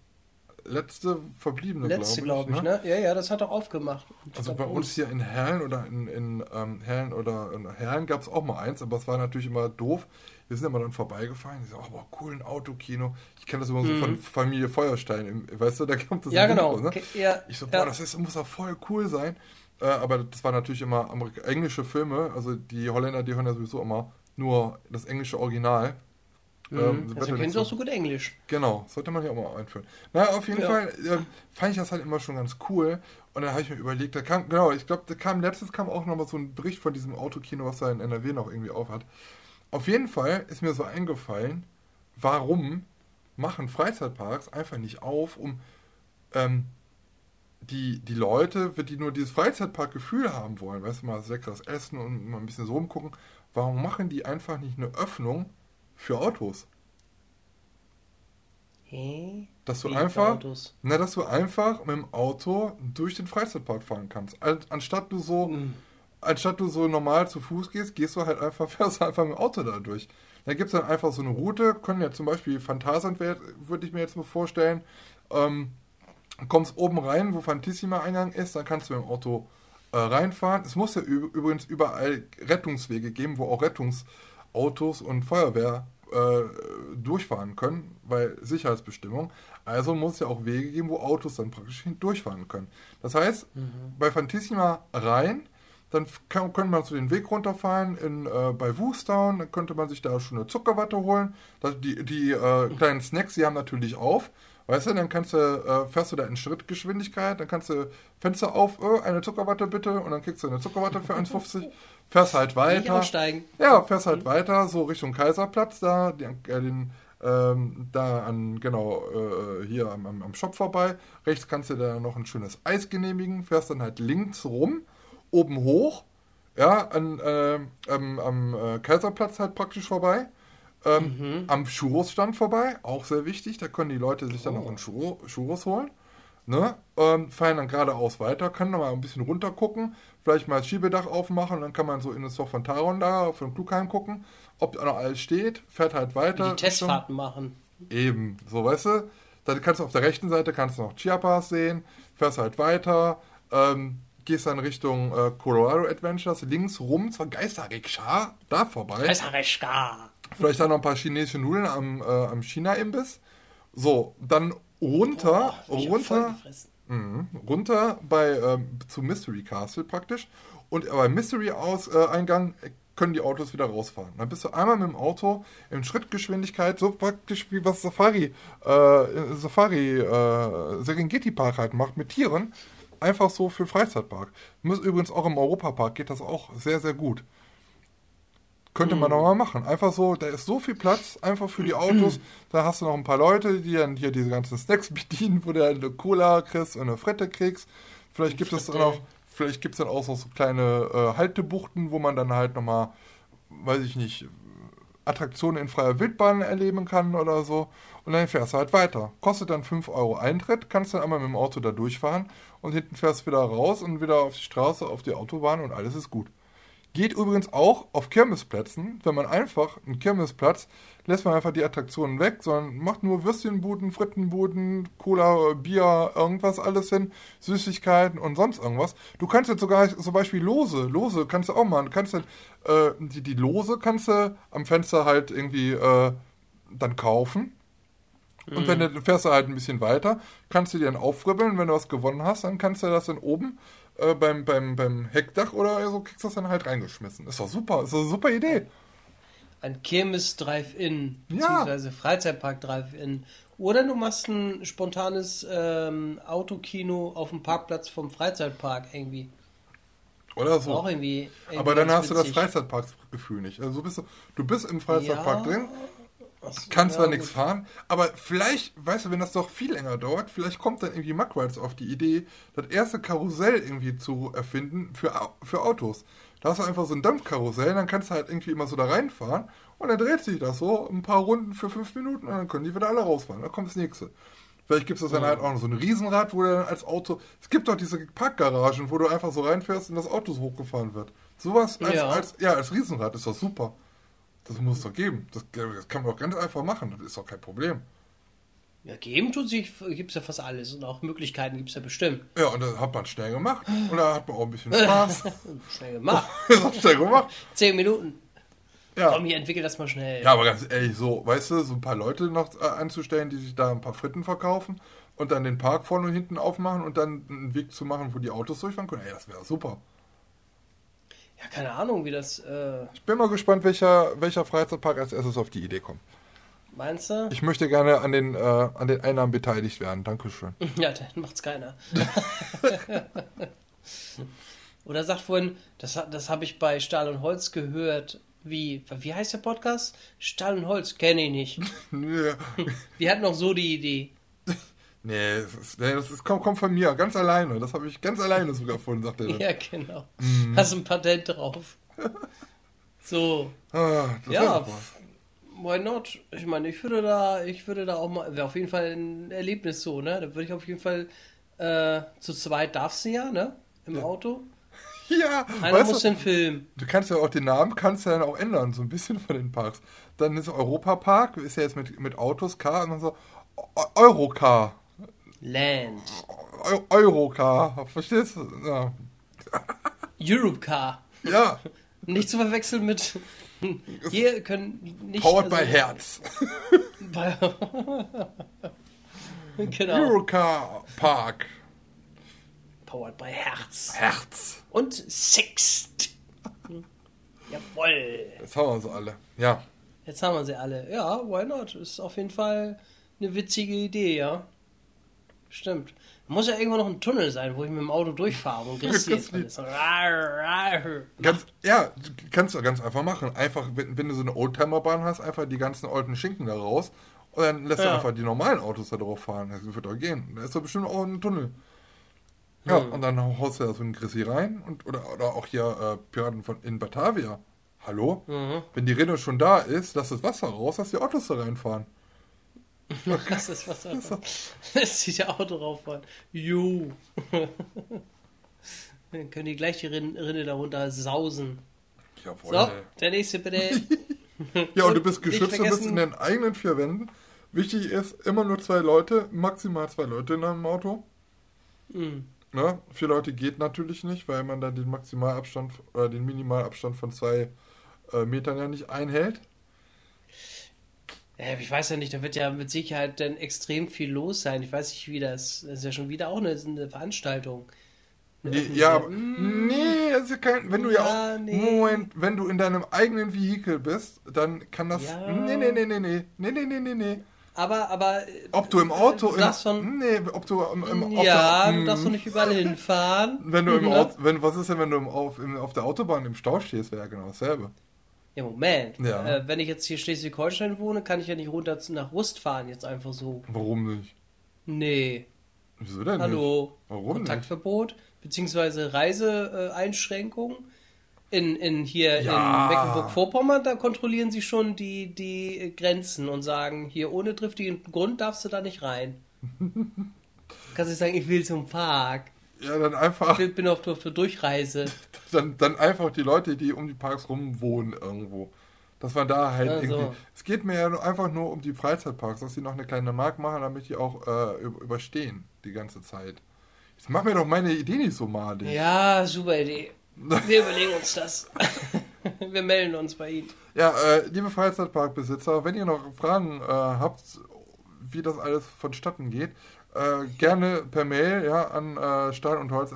letzte verbliebene, Letzte, glaube ich, glaub ich ne? ne? Ja, ja, das hat auch aufgemacht. Also bei uns hier in Herlen oder in, in ähm, Herlen oder in Herlen gab es auch mal eins, aber es war natürlich immer doof. Wir sind immer dann vorbeigefahren. Ich so, oh, boah, cool, ein Autokino. Ich kenne das immer mhm. so von Familie Feuerstein. Weißt du, da kommt das Ja, genau. Intro, ne? ja, ich so, boah, ja. das ist, muss doch voll cool sein. Äh, aber das waren natürlich immer englische Filme. Also die Holländer, die hören ja sowieso immer nur das englische Original. Mhm. Ähm, also kennen sie auch so gut Englisch. Genau, sollte man ja auch mal einführen. Na, auf jeden ja. Fall äh, fand ich das halt immer schon ganz cool. Und dann habe ich mir überlegt, da kam, genau, ich glaube, da kam letztens kam auch noch mal so ein Bericht von diesem Autokino, was da in NRW noch irgendwie auf hat. Auf jeden Fall ist mir so eingefallen, warum machen Freizeitparks einfach nicht auf, um ähm, die, die Leute, die nur dieses Freizeitparkgefühl haben wollen, weißt du, mal leckeres Essen und mal ein bisschen so rumgucken, warum machen die einfach nicht eine Öffnung für Autos? Hä? Dass du Wie einfach, na, dass du einfach mit dem Auto durch den Freizeitpark fahren kannst. Anstatt du so, mhm. anstatt du so normal zu Fuß gehst, gehst du halt einfach, fährst einfach mit dem Auto da durch. Da gibt es dann einfach so eine Route, können ja zum Beispiel Phantasand, würde ich mir jetzt mal vorstellen, ähm, kommst oben rein, wo Fantissima Eingang ist, dann kannst du mit dem Auto äh, reinfahren. Es muss ja übrigens überall Rettungswege geben, wo auch Rettungsautos und Feuerwehr äh, durchfahren können, weil Sicherheitsbestimmung. Also muss es ja auch Wege geben, wo Autos dann praktisch durchfahren können. Das heißt, mhm. bei Fantissima rein, dann kann, könnte man so den Weg runterfahren in, äh, bei Woostown, dann könnte man sich da schon eine Zuckerwatte holen. Das, die die äh, kleinen Snacks, die haben natürlich auf. Weißt du, dann kannst du, äh, fährst du da in Schrittgeschwindigkeit, dann kannst du Fenster auf, äh, eine Zuckerwatte bitte, und dann kriegst du eine Zuckerwatte für 1,50, fährst halt weiter. Ja, fährst halt mhm. weiter, so Richtung Kaiserplatz, da, die, äh, den, ähm, da an, genau, äh, hier am, am, Shop vorbei. Rechts kannst du da noch ein schönes Eis genehmigen, fährst dann halt links rum, oben hoch, ja, an, äh, am, am äh, Kaiserplatz halt praktisch vorbei ähm, mhm. Am Churros-Stand vorbei, auch sehr wichtig. Da können die Leute sich dann oh. noch einen Churro, Churros holen. Ne? Ähm, fahren dann geradeaus weiter, können noch mal ein bisschen runter gucken, vielleicht mal das Schiebedach aufmachen, dann kann man so in das Dorf von Taron da auf dem Klugheim gucken, ob da noch alles steht, fährt halt weiter. Die Testfahrten machen. Eben, so weißt du. Dann kannst du auf der rechten Seite kannst du noch Chiapas sehen, fährst halt weiter, ähm, gehst dann Richtung äh, Colorado Adventures, links rum zur Geisterrikscha, da vorbei. Geisterrikscha. Vielleicht dann noch ein paar chinesische Nudeln am, äh, am China-Imbiss. So, dann runter, oh, runter, mh, runter bei ähm, zu Mystery Castle praktisch. Und beim Mystery-Eingang äh, können die Autos wieder rausfahren. Dann bist du einmal mit dem Auto in Schrittgeschwindigkeit, so praktisch wie was Safari, äh, Safari äh, Serengeti Park halt macht mit Tieren. Einfach so für Freizeitpark. Übrigens auch im Europapark geht das auch sehr, sehr gut. Könnte man doch mal machen. Einfach so, da ist so viel Platz, einfach für die Autos. Da hast du noch ein paar Leute, die dann hier diese ganzen Snacks bedienen, wo du eine Cola kriegst und eine Frette kriegst. Vielleicht gibt es dann auch, vielleicht gibt es dann auch so kleine äh, Haltebuchten, wo man dann halt nochmal, weiß ich nicht, Attraktionen in freier Wildbahn erleben kann oder so. Und dann fährst du halt weiter. Kostet dann 5 Euro Eintritt, kannst dann einmal mit dem Auto da durchfahren und hinten fährst du wieder raus und wieder auf die Straße, auf die Autobahn und alles ist gut. Geht übrigens auch auf Kirmesplätzen. Wenn man einfach einen Kirmesplatz lässt man einfach die Attraktionen weg, sondern macht nur Würstchenbuden, Frittenbuden, Cola, Bier, irgendwas alles hin, Süßigkeiten und sonst irgendwas. Du kannst jetzt sogar zum Beispiel Lose, Lose kannst du auch machen. Du kannst dann, äh, die, die Lose kannst du am Fenster halt irgendwie äh, dann kaufen. Und mhm. wenn du fährst du halt ein bisschen weiter, kannst du dir dann aufribbeln. Wenn du was gewonnen hast, dann kannst du das dann oben äh, beim, beim, beim Heckdach oder so, kriegst du das dann halt reingeschmissen. Ist doch super, ist doch eine super Idee. Ein Kirmes Drive-In, beziehungsweise ja. Freizeitpark Drive-In. Oder du machst ein spontanes ähm, Autokino auf dem Parkplatz vom Freizeitpark irgendwie. Oder so. Auch irgendwie, irgendwie Aber dann hast witzig. du das Freizeitparkgefühl nicht. Also bist du, du bist im Freizeitpark ja, drin, so, Kannst zwar ja, nichts fahren, aber vielleicht, weißt du, wenn das doch viel länger dauert, vielleicht kommt dann irgendwie Muckrides auf die Idee, das erste Karussell irgendwie zu erfinden für, für Autos. Da hast du einfach so ein Dampfkarussell, dann kannst du halt irgendwie immer so da reinfahren und dann dreht sich das so ein paar Runden für fünf Minuten und dann können die wieder alle rausfahren. Dann kommt das nächste. Vielleicht gibt es dann halt auch noch so ein Riesenrad, wo du dann als Auto. Es gibt doch diese Parkgaragen, wo du einfach so reinfährst und das Auto so hochgefahren wird. Sowas als, ja. als, ja, als Riesenrad ist doch super. Das muss es doch geben. Das, das, kann man doch ganz einfach machen. Das ist doch kein Problem. Ja, geben tut sich, gibt es ja fast alles. Und auch Möglichkeiten gibt es ja bestimmt. Ja, und das hat man schnell gemacht. Und da hat man auch ein bisschen Spaß. schnell gemacht. das hat schnell gemacht. Zehn Minuten. Ja. Komm, hier entwickelt das mal schnell. Ja, aber ganz ehrlich, so, weißt du, so ein paar Leute noch äh, anzustellen, die sich da ein paar Fritten verkaufen und dann den Park vorne und hinten aufmachen und dann einen Weg zu machen, wo die Autos durchfahren können, ey, das wäre super. Ja, keine Ahnung, wie das. Äh ich bin mal gespannt, welcher, welcher Freizeitpark als erstes auf die Idee kommt. Meinst du? Ich möchte gerne an den, äh, an den Einnahmen beteiligt werden. Dankeschön. Ja, dann macht's keiner. Oder sagt vorhin, das, das habe ich bei Stahl und Holz gehört, wie, wie heißt der Podcast? Stahl und Holz, kenne ich nicht. Wir hatten noch so die Idee. Nee, das, ist, nee, das ist, kommt, kommt von mir, ganz alleine. Das habe ich ganz alleine sogar gefunden, sagt er. Ja, genau. Mm. Hast ein Patent drauf. so. Ah, ja, why not? Ich meine, ich würde da, ich würde da auch mal, wäre auf jeden Fall ein Erlebnis so, ne? Da würde ich auf jeden Fall, äh, zu zweit darfst du ja, ne? Im ja. Auto. Ja, Einer muss du, den Film. Du kannst ja auch den Namen kannst ja dann auch ändern, so ein bisschen von den Parks. Dann ist Europa-Park, ist ja jetzt mit, mit Autos, Car, und dann so Eurocar. Land. Eurocar, verstehst du? Ja. Eurocar. Ja. Nicht zu verwechseln mit. Hier können nicht. Powered also, by Herz. genau. Eurocar Park. Powered by Herz. Herz. Und Sixt. Jawoll. Jetzt haben wir sie alle. Ja. Jetzt haben wir sie alle. Ja, why not? Ist auf jeden Fall eine witzige Idee, ja. Stimmt. Muss ja irgendwo noch ein Tunnel sein, wo ich mit dem Auto durchfahre und gerissiert ist. Ganz, ja, kannst du ganz einfach machen. Einfach, wenn, wenn du so eine Oldtimer-Bahn hast, einfach die ganzen alten Schinken da raus und dann lässt ja. du einfach die normalen Autos da drauf fahren. Das wird doch gehen. Da ist doch bestimmt auch ein Tunnel. Ja, hm. und dann haust du da so einen Grissi rein und oder, oder auch hier äh, Piraten von in Batavia. Hallo? Mhm. Wenn die Rinne schon da ist, lass das Wasser raus, lass die Autos da reinfahren. lass das Wasser raus. Lässt sich der Auto rauffahren. Ju. dann können die gleich die Rinne, Rinne darunter sausen. Jawohl. So, der nächste bitte. ja, und, und du bist geschützt, du bist in den eigenen vier Wänden. Wichtig ist, immer nur zwei Leute, maximal zwei Leute in einem Auto. Mhm. Ne? Vier Leute geht natürlich nicht, weil man dann den Maximalabstand oder den Minimalabstand von zwei äh, Metern ja nicht einhält. Ich weiß ja nicht, da wird ja mit Sicherheit dann extrem viel los sein. Ich weiß nicht, wie das. Das ist ja schon wieder auch eine, eine Veranstaltung. Nee, ja, aber, hm. nee, das ist kein, wenn du ja, ja auch, nee. Moment, wenn du in deinem eigenen Vehikel bist, dann kann das, ja. nee, nee, nee, nee, nee, nee, nee, nee, nee, nee, aber, aber. Ob du im Auto. Du von, nee, ob du im, im Ja, du darfst doch nicht überall hinfahren. Wenn du im Auto. Wenn, was ist denn, wenn du im, auf, im, auf der Autobahn im Stau stehst, wäre ja genau dasselbe. Ja, Moment. Ja. Äh, wenn ich jetzt hier Schleswig-Holstein wohne, kann ich ja nicht runter nach Rust fahren, jetzt einfach so. Warum nicht? Nee. Wieso denn? Hallo. Nicht? Warum Kontaktverbot, nicht? beziehungsweise Reiseeinschränkungen in, in hier ja. in Mecklenburg-Vorpommern, da kontrollieren sie schon die, die Grenzen und sagen, hier ohne triftigen Grund darfst du da nicht rein. Kannst du sagen, ich will zum Park. Ja, dann einfach. Ich bin auf, der Durchreise. Dann, dann einfach die Leute, die um die Parks rum wohnen irgendwo. Dass man da halt also. irgendwie. Es geht mir ja einfach nur um die Freizeitparks, dass sie noch eine kleine Mark machen, damit die auch äh, überstehen die ganze Zeit. Jetzt mach mir doch meine Idee nicht so malig. Ja, super Idee. Wir überlegen uns das. Wir melden uns bei Ihnen. Ja, äh, liebe Freizeitparkbesitzer, wenn ihr noch Fragen äh, habt, wie das alles vonstatten geht, äh, gerne per Mail ja, an äh, stahl und holz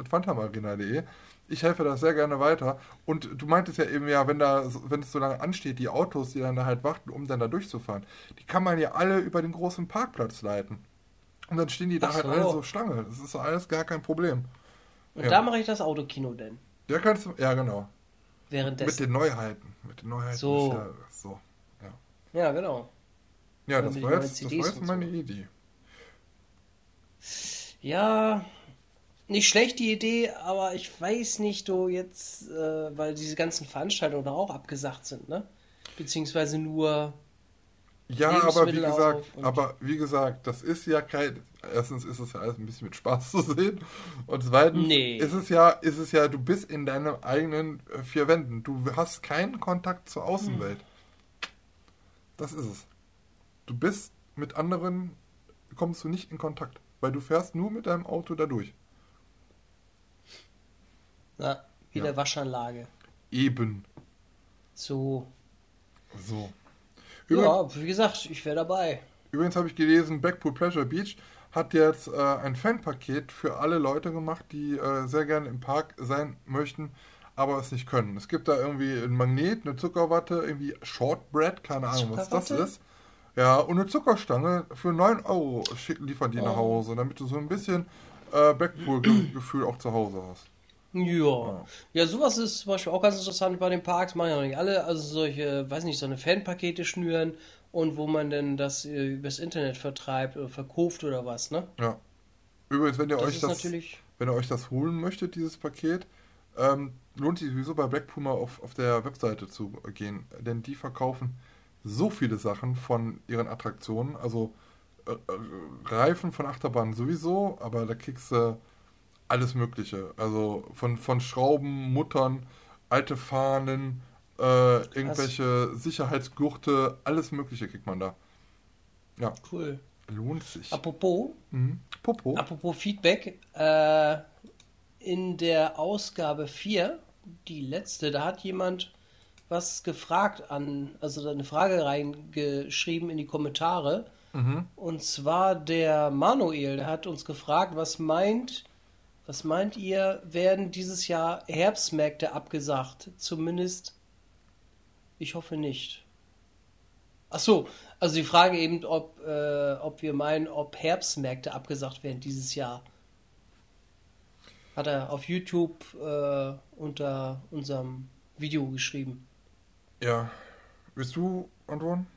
Ich helfe das sehr gerne weiter. Und du meintest ja eben, ja, wenn da, wenn es so lange ansteht, die Autos, die dann da halt warten, um dann da durchzufahren, die kann man ja alle über den großen Parkplatz leiten. Und dann stehen die da halt so. halt alle so Schlange. Das ist alles gar kein Problem. Und ja. da mache ich das Autokino denn. Ja, kannst du, ja, genau. Währenddessen. Mit den Neuheiten. Mit den Neuheiten so. Ja, so. Ja. ja, genau. Ja, das war, jetzt, das war jetzt meine so. Idee. Ja, nicht schlecht die Idee, aber ich weiß nicht, du jetzt, äh, weil diese ganzen Veranstaltungen da auch abgesagt sind, ne? Beziehungsweise nur. Ja, aber wie gesagt, aber wie gesagt, das ist ja kein. erstens ist es ja alles ein bisschen mit Spaß zu sehen. Und zweitens nee. ist es ja, ist es ja, du bist in deinen eigenen äh, vier Wänden. Du hast keinen Kontakt zur Außenwelt. Hm. Das ist es. Du bist mit anderen, kommst du nicht in Kontakt, weil du fährst nur mit deinem Auto da durch. Na, wie ja. der Waschanlage. Eben. So. So. Übrig ja, wie gesagt, ich wäre dabei. Übrigens habe ich gelesen, Backpool Pleasure Beach hat jetzt äh, ein Fanpaket für alle Leute gemacht, die äh, sehr gerne im Park sein möchten, aber es nicht können. Es gibt da irgendwie ein Magnet, eine Zuckerwatte, irgendwie Shortbread, keine Ahnung, was das ist. Ja, und eine Zuckerstange für 9 Euro schicken liefern die oh. nach Hause, damit du so ein bisschen äh, Backpool-Gefühl auch zu Hause hast. Ja. ja. sowas ist zum Beispiel auch ganz interessant bei den Parks, machen ja noch nicht alle, also solche, weiß nicht, so eine Fanpakete schnüren und wo man denn das äh, übers Internet vertreibt oder verkauft oder was, ne? Ja. Übrigens, wenn ihr das euch das, wenn ihr euch das holen möchtet, dieses Paket, ähm, lohnt sich sowieso bei Black Puma auf, auf der Webseite zu gehen, denn die verkaufen so viele Sachen von ihren Attraktionen, also äh, äh Reifen von Achterbahnen sowieso, aber da kriegst du alles Mögliche. Also von, von Schrauben, Muttern, alte Fahnen, äh, irgendwelche? Sicherheitsgurte, alles Mögliche kriegt man da. Ja. Cool. Lohnt sich. Apropos, mhm. Popo. apropos Feedback, äh, in der Ausgabe 4, die letzte, da hat jemand was gefragt an, also eine Frage reingeschrieben in die Kommentare. Mhm. Und zwar der Manuel, der hat uns gefragt, was meint was meint ihr, werden dieses Jahr Herbstmärkte abgesagt? Zumindest, ich hoffe nicht. Ach so, also die Frage eben, ob, äh, ob wir meinen, ob Herbstmärkte abgesagt werden dieses Jahr. Hat er auf YouTube äh, unter unserem Video geschrieben. Ja. Willst du antworten?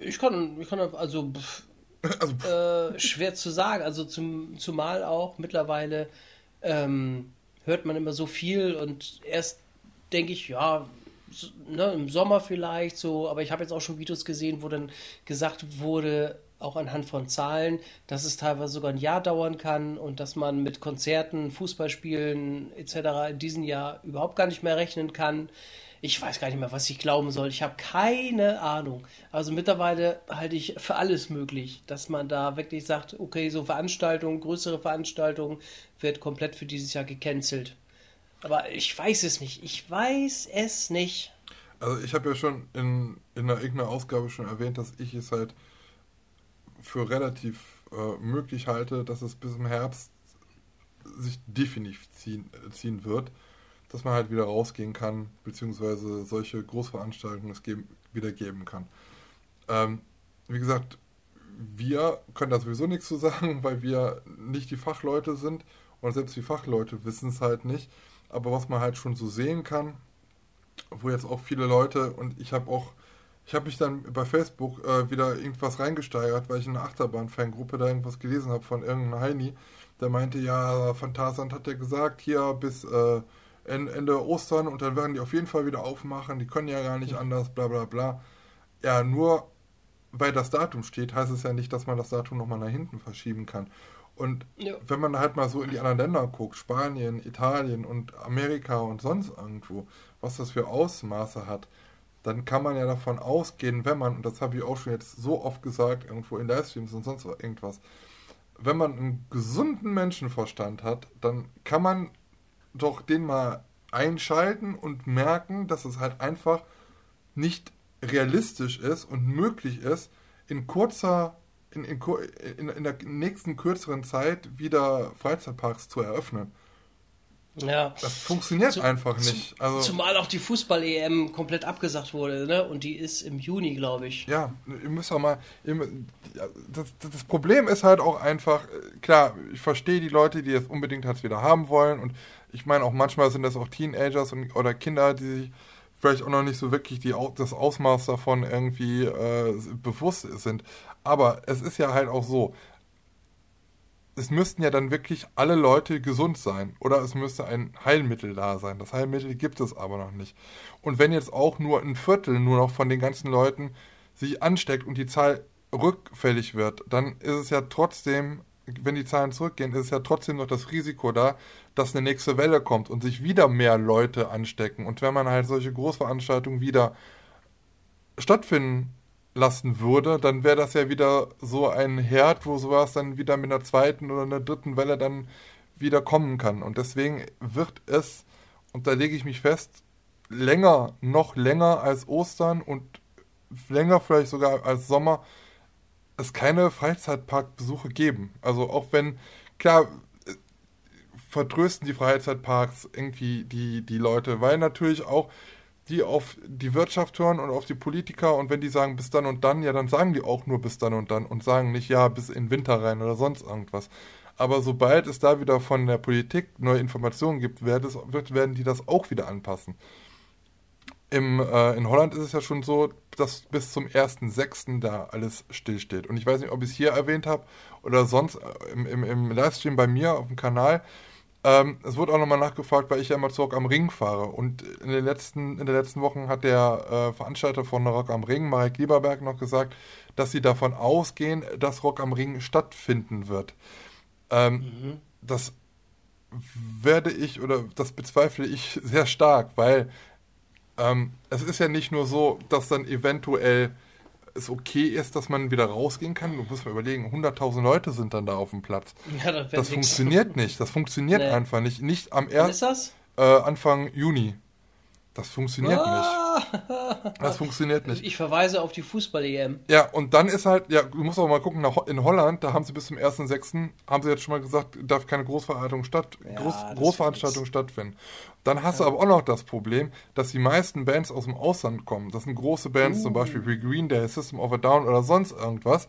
Ich kann, ich kann also, also äh, schwer zu sagen. Also zum, zumal auch mittlerweile ähm, hört man immer so viel und erst denke ich, ja, ne, im Sommer vielleicht so, aber ich habe jetzt auch schon Videos gesehen, wo dann gesagt wurde, auch anhand von Zahlen, dass es teilweise sogar ein Jahr dauern kann und dass man mit Konzerten, Fußballspielen etc. in diesem Jahr überhaupt gar nicht mehr rechnen kann ich weiß gar nicht mehr, was ich glauben soll. Ich habe keine Ahnung. Also mittlerweile halte ich für alles möglich, dass man da wirklich sagt, okay, so Veranstaltungen, größere Veranstaltungen wird komplett für dieses Jahr gecancelt. Aber ich weiß es nicht. Ich weiß es nicht. Also ich habe ja schon in, in einer irgendeiner Ausgabe schon erwähnt, dass ich es halt für relativ äh, möglich halte, dass es bis im Herbst sich definitiv ziehen, ziehen wird dass man halt wieder rausgehen kann, beziehungsweise solche Großveranstaltungen es geben, wieder geben kann. Ähm, wie gesagt, wir können da sowieso nichts zu sagen, weil wir nicht die Fachleute sind und selbst die Fachleute wissen es halt nicht. Aber was man halt schon so sehen kann, wo jetzt auch viele Leute und ich habe auch, ich habe mich dann bei Facebook äh, wieder irgendwas reingesteigert, weil ich in einer Achterbahn-Fangruppe da irgendwas gelesen habe von irgendeinem Heini, der meinte, ja, Phantasand hat er gesagt, hier bis äh, Ende Ostern und dann werden die auf jeden Fall wieder aufmachen, die können ja gar nicht anders, bla bla bla. Ja, nur weil das Datum steht, heißt es ja nicht, dass man das Datum nochmal nach hinten verschieben kann. Und ja. wenn man halt mal so in die anderen Länder guckt, Spanien, Italien und Amerika und sonst irgendwo, was das für Ausmaße hat, dann kann man ja davon ausgehen, wenn man, und das habe ich auch schon jetzt so oft gesagt, irgendwo in Livestreams und sonst irgendwas, wenn man einen gesunden Menschenverstand hat, dann kann man doch den mal einschalten und merken, dass es halt einfach nicht realistisch ist und möglich ist, in kurzer, in, in, in, in der nächsten kürzeren Zeit wieder Freizeitparks zu eröffnen. Ja. Das funktioniert Zu, einfach nicht. Also, zumal auch die Fußball-EM komplett abgesagt wurde, ne? Und die ist im Juni, glaube ich. Ja, ihr müsst auch mal. Ihr, das, das, Problem ist halt auch einfach, klar, ich verstehe die Leute, die jetzt unbedingt halt wieder haben wollen. Und ich meine auch manchmal sind das auch Teenagers und, oder Kinder, die sich vielleicht auch noch nicht so wirklich die, das Ausmaß davon irgendwie äh, bewusst sind. Aber es ist ja halt auch so, es müssten ja dann wirklich alle Leute gesund sein oder es müsste ein Heilmittel da sein. Das Heilmittel gibt es aber noch nicht. Und wenn jetzt auch nur ein Viertel nur noch von den ganzen Leuten sich ansteckt und die Zahl rückfällig wird, dann ist es ja trotzdem wenn die Zahlen zurückgehen, ist ja trotzdem noch das Risiko da, dass eine nächste Welle kommt und sich wieder mehr Leute anstecken. Und wenn man halt solche Großveranstaltungen wieder stattfinden lassen würde, dann wäre das ja wieder so ein Herd, wo sowas dann wieder mit einer zweiten oder einer dritten Welle dann wieder kommen kann. Und deswegen wird es, und da lege ich mich fest, länger, noch länger als Ostern und länger vielleicht sogar als Sommer es keine Freizeitparkbesuche geben. Also auch wenn, klar, vertrösten die Freizeitparks irgendwie die, die Leute, weil natürlich auch die auf die Wirtschaft hören und auf die Politiker und wenn die sagen bis dann und dann, ja, dann sagen die auch nur bis dann und dann und sagen nicht ja bis in Winter rein oder sonst irgendwas. Aber sobald es da wieder von der Politik neue Informationen gibt, werden die das auch wieder anpassen. Im, äh, in Holland ist es ja schon so, dass bis zum 1.6. da alles stillsteht. Und ich weiß nicht, ob ich es hier erwähnt habe oder sonst äh, im, im, im Livestream bei mir auf dem Kanal. Ähm, es wurde auch nochmal nachgefragt, weil ich ja immer zu Rock am Ring fahre. Und in den letzten, in den letzten Wochen hat der äh, Veranstalter von Rock am Ring, Marek Lieberberg, noch gesagt, dass sie davon ausgehen, dass Rock am Ring stattfinden wird. Ähm, mhm. Das werde ich oder das bezweifle ich sehr stark, weil ähm, es ist ja nicht nur so, dass dann eventuell es okay ist, dass man wieder rausgehen kann. Du musst mal überlegen, 100.000 Leute sind dann da auf dem Platz. Ja, das, das funktioniert nicht. Das funktioniert nee. einfach nicht. Nicht am 1. Äh, Anfang Juni. Das funktioniert ah. nicht. Das funktioniert nicht. Ich verweise auf die Fußball-EM. Ja, und dann ist halt, ja, du musst auch mal gucken, in Holland, da haben sie bis zum 1.6., haben sie jetzt schon mal gesagt, darf keine Großveranstaltung, statt, ja, Groß, Großveranstaltung stattfinden. Dann hast ja. du aber auch noch das Problem, dass die meisten Bands aus dem Ausland kommen. Das sind große Bands, uh. zum Beispiel wie Green Day, System of a Down oder sonst irgendwas.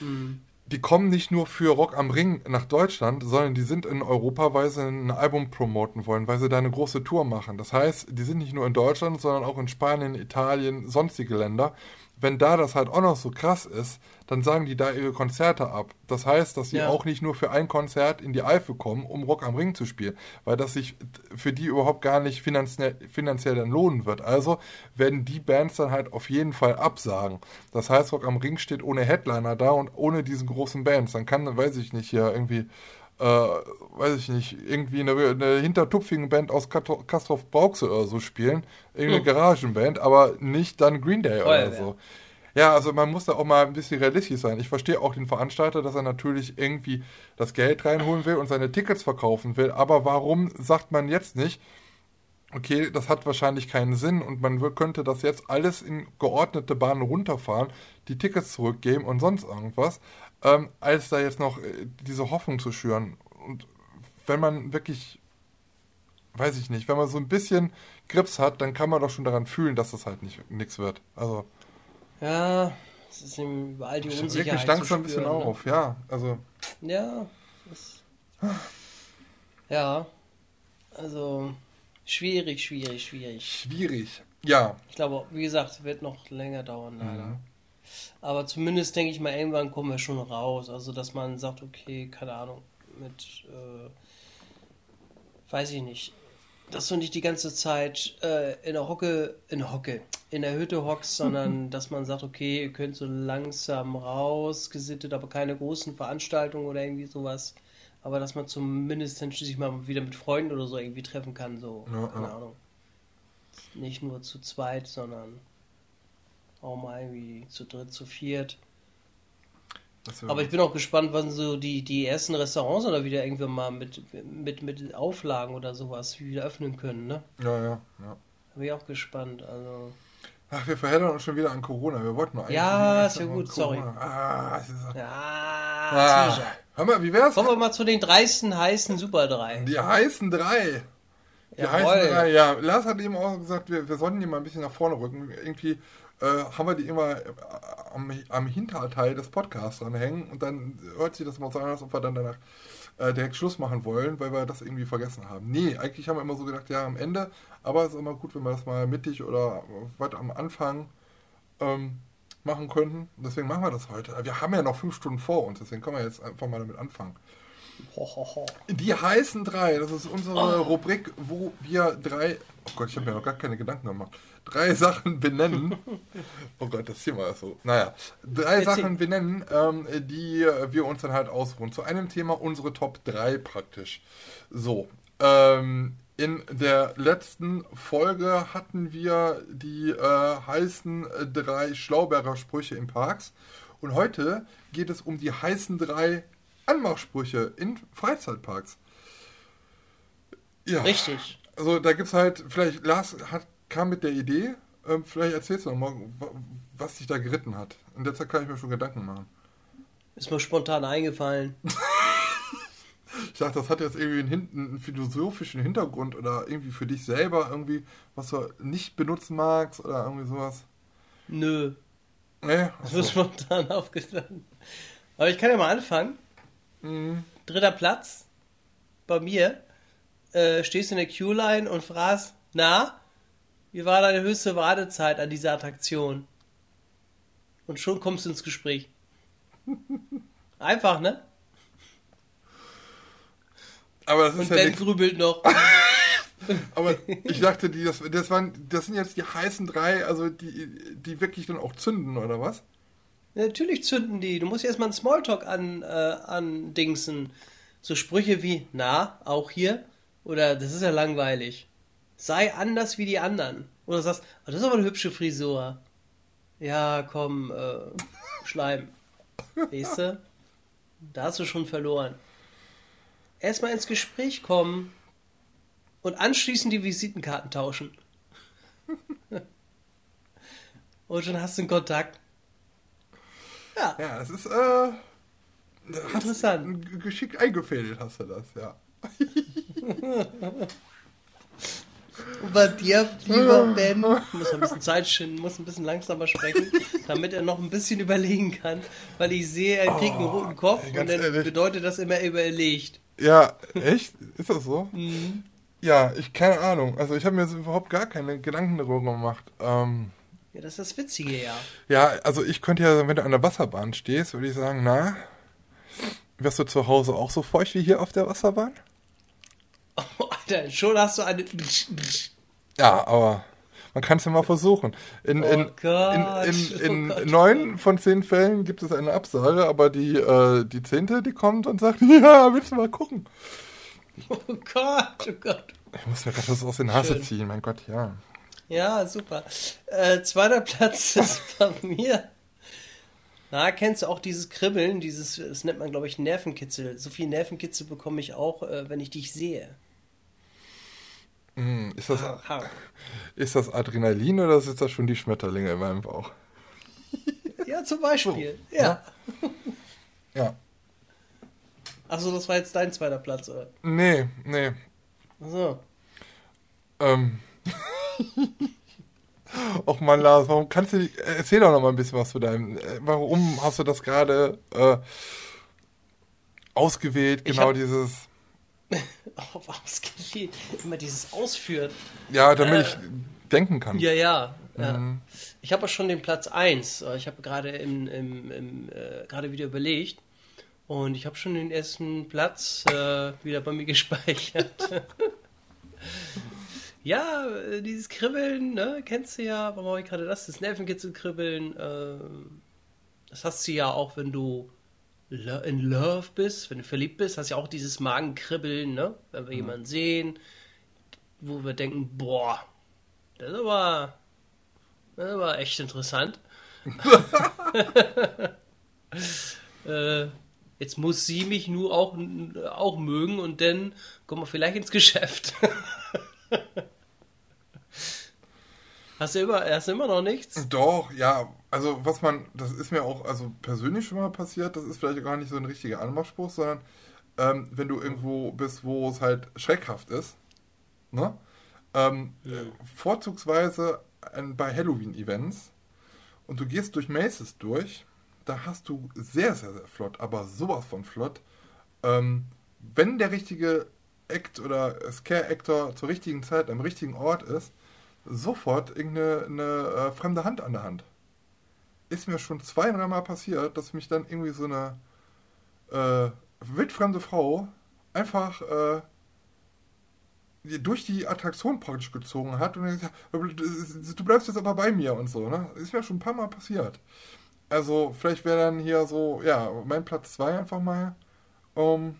Mhm die kommen nicht nur für Rock am Ring nach Deutschland, sondern die sind in Europa, weil sie ein Album promoten wollen, weil sie da eine große Tour machen. Das heißt, die sind nicht nur in Deutschland, sondern auch in Spanien, Italien, sonstige Länder wenn da das halt auch noch so krass ist, dann sagen die da ihre Konzerte ab. Das heißt, dass sie ja. auch nicht nur für ein Konzert in die Eifel kommen, um Rock am Ring zu spielen, weil das sich für die überhaupt gar nicht finanziell, finanziell dann lohnen wird. Also werden die Bands dann halt auf jeden Fall absagen. Das heißt, Rock am Ring steht ohne Headliner da und ohne diesen großen Bands. Dann kann, weiß ich nicht, hier irgendwie äh, weiß ich nicht, irgendwie eine, eine hintertupfigen Band aus Kastorf Brauxel oder so spielen. Irgendeine hm. Garagenband, aber nicht dann Green Day Voll, oder so. Ja. ja, also man muss da auch mal ein bisschen realistisch sein. Ich verstehe auch den Veranstalter, dass er natürlich irgendwie das Geld reinholen will und seine Tickets verkaufen will. Aber warum sagt man jetzt nicht, okay, das hat wahrscheinlich keinen Sinn und man könnte das jetzt alles in geordnete Bahnen runterfahren, die Tickets zurückgeben und sonst irgendwas ähm, als da jetzt noch äh, diese Hoffnung zu schüren. Und wenn man wirklich, weiß ich nicht, wenn man so ein bisschen Grips hat, dann kann man doch schon daran fühlen, dass das halt nicht nichts wird. Also. Ja, es ist eben überall die Unsicherheit. Ich mich langsam ein bisschen ne? auf, ja. Also. Ja. Ja. Also. Schwierig, schwierig, schwierig. Schwierig, ja. Ich glaube, wie gesagt, wird noch länger dauern, leider. Mhm. Aber zumindest denke ich mal, irgendwann kommen wir schon raus. Also, dass man sagt, okay, keine Ahnung, mit, äh, weiß ich nicht, dass du nicht die ganze Zeit äh, in der Hocke, in der Hocke, in der Hütte hockst, sondern dass man sagt, okay, ihr könnt so langsam raus, gesittet, aber keine großen Veranstaltungen oder irgendwie sowas. Aber dass man zumindest dann sich mal wieder mit Freunden oder so irgendwie treffen kann, so, ja, keine ja. Ahnung. Nicht nur zu zweit, sondern mal irgendwie zu dritt, zu viert. Aber ich bin auch gespannt, wann so die, die ersten Restaurants oder wieder irgendwann mal mit, mit, mit Auflagen oder sowas wieder öffnen können, ne? Ja, ja, ja. Bin ich auch gespannt, also. Ach, wir verheddern uns schon wieder an Corona. Wir wollten noch eigentlich. Ja, ist ja gut, sorry. Ah, ist so. Ja, ah. Hör mal, wie wär's? Kommen wir mal zu den dreisten, heißen Super 3. Die heißen drei. Die Jawohl. heißen drei, ja. Lars hat eben auch gesagt, wir, wir sollten die mal ein bisschen nach vorne rücken. Irgendwie äh, haben wir die immer äh, am, am Hinterteil des Podcasts dranhängen und dann hört sich das mal so an, als ob wir dann danach äh, direkt Schluss machen wollen, weil wir das irgendwie vergessen haben. Nee, eigentlich haben wir immer so gedacht, ja, am Ende, aber es ist immer gut, wenn wir das mal mittig oder weiter am Anfang ähm, machen könnten. Deswegen machen wir das heute. Wir haben ja noch fünf Stunden vor uns, deswegen können wir jetzt einfach mal damit anfangen. Die heißen drei, das ist unsere oh. Rubrik, wo wir drei, oh Gott, ich habe mir noch gar keine Gedanken gemacht, drei Sachen benennen. oh Gott, das hier war so. Naja, drei Erzähl. Sachen benennen, ähm, die wir uns dann halt ausruhen. Zu einem Thema unsere Top 3 praktisch. So, ähm, in der letzten Folge hatten wir die äh, heißen drei Schlauberger Sprüche in Parks. Und heute geht es um die heißen drei Anmachsprüche in Freizeitparks. Ja. Richtig. Also da gibt es halt, vielleicht Lars hat, kam mit der Idee, ähm, vielleicht erzählst du nochmal, was dich da geritten hat. In der Zeit kann ich mir schon Gedanken machen. Ist mir spontan eingefallen. ich dachte, das hat jetzt irgendwie einen, einen, philosophischen Hintergrund oder irgendwie für dich selber irgendwie, was du nicht benutzen magst oder irgendwie sowas. Nö. Nee? Das ist spontan aufgestanden. Aber ich kann ja mal anfangen. Mhm. Dritter Platz bei mir. Äh, stehst in der Q-Line und fragst, na, wie war deine höchste Wartezeit an dieser Attraktion? Und schon kommst du ins Gespräch. Einfach, ne? Aber das ist und ja Ben nicht... grübelt noch. Aber ich dachte, die, das, das, waren, das sind jetzt die heißen drei, also die, die wirklich dann auch zünden, oder was? Ja, natürlich zünden die. Du musst erstmal einen Smalltalk an, äh, andingsen. So Sprüche wie, na, auch hier? Oder das ist ja langweilig. Sei anders wie die anderen. Oder sagst, oh, das ist aber eine hübsche Frisur. Ja, komm, äh, Schleim. Weißt du? Da hast du schon verloren. Erstmal ins Gespräch kommen und anschließend die Visitenkarten tauschen. und schon hast du einen Kontakt. Ja. Ja, es ist, äh. Interessant. Geschickt eingefädelt hast du das, ja. Bei dir, lieber Ben, muss ein bisschen Zeit schinden, muss ein bisschen langsamer sprechen, damit er noch ein bisschen überlegen kann, weil ich sehe, er kriegt einen oh, roten Kopf und dann ehrlich. bedeutet das immer überlegt. Ja, echt? Ist das so? Mhm. Ja, ich keine Ahnung. Also ich habe mir jetzt überhaupt gar keine Gedanken darüber gemacht. Ähm, ja, das ist das Witzige, ja. Ja, also ich könnte ja, wenn du an der Wasserbahn stehst, würde ich sagen, na, wirst du zu Hause auch so feucht wie hier auf der Wasserbahn? Oh, Alter, schon hast du eine. Ja, aber man kann es ja mal versuchen. In, oh in, Gott, in, in, in oh neun von zehn Fällen gibt es eine Absage, aber die, äh, die zehnte, die kommt und sagt, ja, willst du mal gucken? Oh Gott, oh Gott. Ich muss mir gerade was aus den Nase ziehen, mein Gott, ja. Ja, super. Äh, zweiter Platz ist bei mir. Na, kennst du auch dieses Kribbeln, dieses, das nennt man, glaube ich, Nervenkitzel. So viel Nervenkitzel bekomme ich auch, äh, wenn ich dich sehe. Mm, ist, das, ha, ha. ist das Adrenalin oder sind das schon die Schmetterlinge in meinem Bauch? Ja, zum Beispiel. So, ja. Ja. Achso, das war jetzt dein zweiter Platz, oder? Nee, nee. Achso. Ähm. Och man, Lars, warum kannst du nicht, erzähl doch noch mal ein bisschen was zu deinem, äh, warum hast du das gerade äh, ausgewählt, genau hab, dieses... oh, ausgewählt, immer dieses Ausführen. Ja, damit äh, ich denken kann. Ja, ja. Mhm. Ich habe auch schon den Platz 1, ich habe gerade im, im, im äh, gerade wieder überlegt und ich habe schon den ersten Platz äh, wieder bei mir gespeichert. Ja, äh, dieses Kribbeln, ne, kennst du ja, warum habe ich gerade das? Das Nervenkitzel-Kribbeln, äh, das hast du ja auch, wenn du in Love bist, wenn du verliebt bist, hast du ja auch dieses Magenkribbeln, ne? Wenn wir mhm. jemanden sehen, wo wir denken, boah, das ist aber, das ist aber echt interessant. äh, jetzt muss sie mich nur auch, auch mögen und dann kommen wir vielleicht ins Geschäft. Hast du, immer, hast du immer noch nichts? Doch, ja. Also, was man, das ist mir auch also persönlich schon mal passiert, das ist vielleicht gar nicht so ein richtiger Anmachspruch, sondern ähm, wenn du irgendwo bist, wo es halt schreckhaft ist, ne? Ähm, ja. Vorzugsweise bei Halloween-Events und du gehst durch Maces durch, da hast du sehr, sehr, sehr flott, aber sowas von flott, ähm, wenn der richtige Act oder Scare-Actor zur richtigen Zeit am richtigen Ort ist, sofort irgendeine eine, äh, fremde Hand an der Hand. Ist mir schon zwei, dreimal passiert, dass mich dann irgendwie so eine, äh, wildfremde Frau einfach äh, durch die Attraktion praktisch gezogen hat und gesagt, du bleibst jetzt aber bei mir und so, ne? Ist mir schon ein paar Mal passiert. Also, vielleicht wäre dann hier so, ja, mein Platz 2 einfach mal um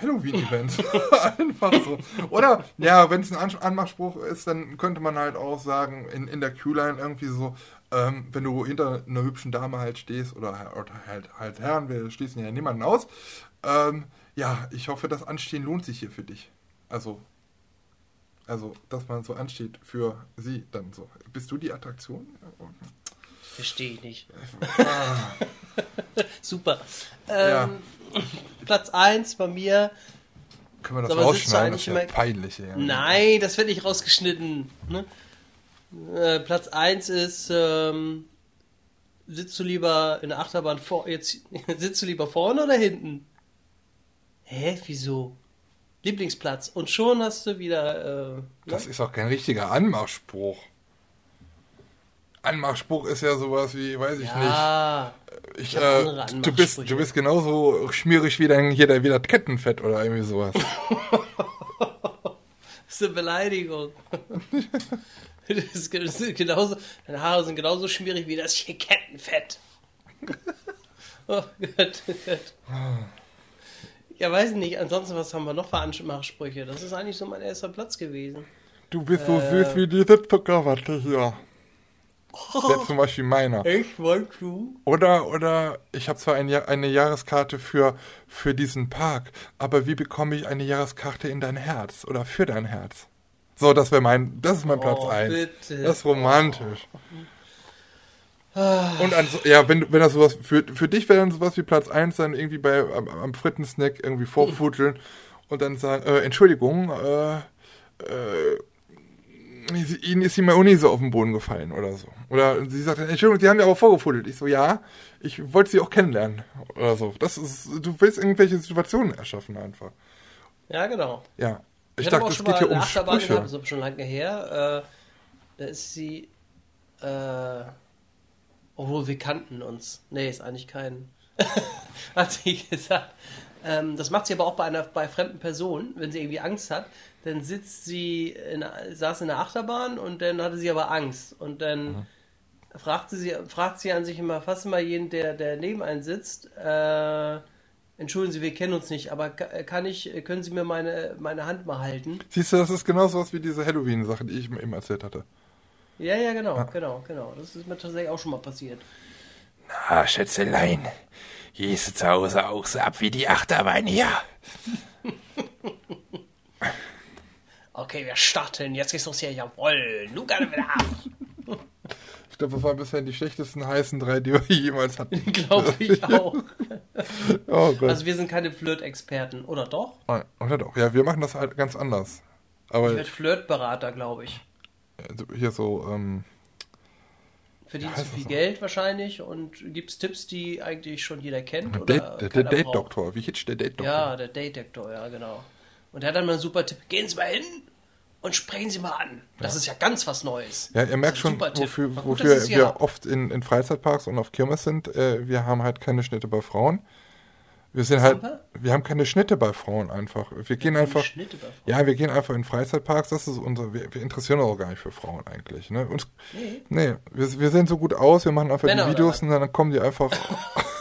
Halloween-Event. einfach so. Oder, ja, wenn es ein Anmachspruch ist, dann könnte man halt auch sagen, in, in der Q-Line irgendwie so, ähm, wenn du hinter einer hübschen Dame halt stehst, oder, oder halt, halt Herren, wir schließen ja niemanden aus, ähm, ja, ich hoffe, das Anstehen lohnt sich hier für dich. Also, also, dass man so ansteht für sie dann so. Bist du die Attraktion? Verstehe ich nicht. Ah. Super. Ähm, ja. Platz 1 bei mir. Können wir das rausschneiden? Das ist ja peinlich. Ja. Nein, das wird nicht rausgeschnitten. Ne? Äh, Platz 1 ist, ähm, sitzt du lieber in der Achterbahn vor, jetzt, sitzt du lieber vorne oder hinten? Hä, wieso? Lieblingsplatz. Und schon hast du wieder. Äh, das ne? ist auch kein richtiger Anmachspruch. Anmachspruch ist ja sowas wie, weiß ich ja, nicht. Ich, äh, du, bist, du bist genauso schmierig wie dein, hier der, wie das Kettenfett oder irgendwie sowas. das ist eine Beleidigung. das ist genauso, deine Haare sind genauso schmierig wie das hier Kettenfett. oh Gott, oh Gott. Ja, weiß nicht. Ansonsten, was haben wir noch für Anmachsprüche? Das ist eigentlich so mein erster Platz gewesen. Du bist so äh, süß wie diese Zuckerwatte hier. Wäre zum Beispiel meiner. Echt, meinst du? Oder, oder ich habe zwar ein eine Jahreskarte für, für diesen Park, aber wie bekomme ich eine Jahreskarte in dein Herz oder für dein Herz? So, das wäre mein, das ist mein Platz 1. Oh, das ist romantisch. Oh. Und an, ja, wenn, wenn das sowas, für, für dich wäre dann sowas wie Platz 1 dann irgendwie bei, am, am Frittensnack irgendwie vorfuteln und dann sagen, äh, Entschuldigung, äh, äh, ihnen ist die Mayonnaise so auf den Boden gefallen oder so. Oder sie sagt, Entschuldigung, die haben ja aber vorgefuttelt. Ich so, ja, ich wollte sie auch kennenlernen oder so. Das ist, du willst irgendwelche Situationen erschaffen einfach. Ja, genau. Ja. Ich, ich dachte, es geht hier um Sprüche. Gehabt, das ist schon lange her. Äh, da ist sie, äh, obwohl wir kannten uns. Nee, ist eigentlich kein. hat sie gesagt. Ähm, das macht sie aber auch bei einer bei fremden Personen, wenn sie irgendwie Angst hat. Dann sitzt sie in, saß in der Achterbahn und dann hatte sie aber Angst. Und dann mhm. fragt, sie, fragt sie an sich immer fast immer jeden, der, der neben einen sitzt, äh, entschuldigen Sie, wir kennen uns nicht, aber kann ich, können Sie mir meine, meine Hand mal halten? Siehst du, das ist genauso was wie diese Halloween-Sache, die ich eben erzählt hatte. Ja, ja, genau, ah. genau, genau. Das ist mir tatsächlich auch schon mal passiert. Na, Schätzelein, gehst du zu Hause auch so ab wie die Achterbahn hier? okay, wir starten. Jetzt geht's los hier. Jawoll, gerne wieder ab. Ich glaube, das waren bisher die schlechtesten heißen drei, die wir jemals hatten. glaube ich auch. oh Gott. Also wir sind keine Flirt-Experten, oder doch? Oder doch. Ja, wir machen das halt ganz anders. Aber ich werde Flirtberater, glaube ich. Also hier so, ähm, Verdient zu viel Geld wahrscheinlich und gibt es Tipps, die eigentlich schon jeder kennt? Oder Date, der, der Date-Doktor, wie hitcht der Date-Doktor? Ja, der Date-Doktor, ja, genau. Und er hat dann mal einen super Tipp. Gehen Sie mal hin und sprechen Sie mal an. Das ja. ist ja ganz was Neues. Ja, ihr merkt schon, wofür, wofür wir oft in, in Freizeitparks und auf Kirmes sind. Äh, wir haben halt keine Schnitte bei Frauen. Wir sind halt, wir haben keine Schnitte bei Frauen einfach. Wir gehen einfach, ja, wir gehen einfach in Freizeitparks. Das ist unser, wir, wir interessieren uns auch gar nicht für Frauen eigentlich. Ne? Uns, nee, nee wir, wir sehen so gut aus. Wir machen einfach Männer die Videos und dann kommen die einfach.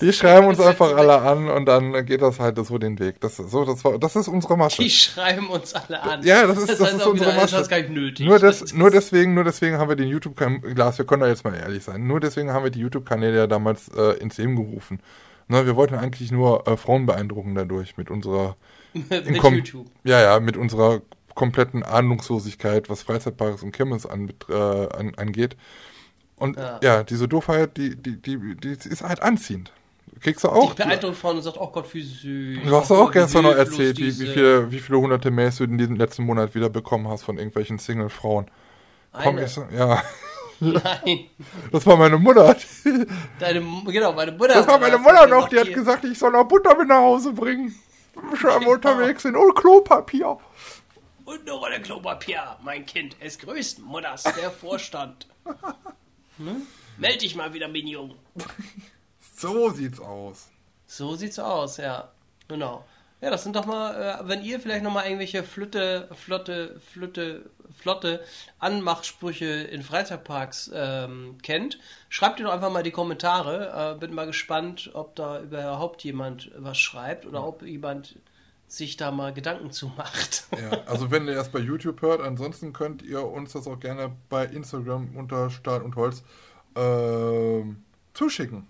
die schreiben uns einfach alle an und dann geht das halt so den Weg. Das, so, das, war, das ist unsere Masche. Die schreiben uns alle an. Ja, das ist, das, das ist unsere Masche. Das ist gar nicht nötig. Nur, das, nur, deswegen, nur deswegen haben wir den YouTube-Kanal, Glas, wir können da jetzt mal ehrlich sein, nur deswegen haben wir die YouTube-Kanäle ja damals äh, ins Leben gerufen. Ne, wir wollten eigentlich nur äh, Frauen beeindrucken dadurch mit unserer mit YouTube. Ja, ja, mit unserer kompletten Ahnungslosigkeit, was Freizeitparks und Kirmes an, äh, an, angeht. Und ja. ja, diese Doofheit, die, die, die, die ist halt anziehend. Kriegst du auch. Die beeindruckt von und sagt, oh Gott, wie süß. Du hast auch gestern noch erzählt, wie, wie, viele, wie viele hunderte Mails du in diesem letzten Monat wieder bekommen hast von irgendwelchen Single-Frauen. Komm, ich, ja. Nein. Das war meine Mutter. Deine, genau, meine Mutter. Das war meine Mutter noch, die hat gesagt, ich soll noch Butter mit nach Hause bringen. Schon unterwegs sind. Und Klopapier. Und noch ein Klopapier, mein Kind. Es grüßt Mutters, der Vorstand. hm? Meld dich mal wieder, Minion. So sieht's aus. So sieht's aus, ja. Genau. Ja, das sind doch mal, äh, wenn ihr vielleicht noch mal irgendwelche Flütte, flotte, flotte, flotte Anmachsprüche in Freizeitparks ähm, kennt, schreibt ihr doch einfach mal die Kommentare. Äh, bin mal gespannt, ob da überhaupt jemand was schreibt oder ob jemand sich da mal Gedanken zu macht. Ja, also wenn ihr das bei YouTube hört, ansonsten könnt ihr uns das auch gerne bei Instagram unter Stahl und Holz äh, zuschicken.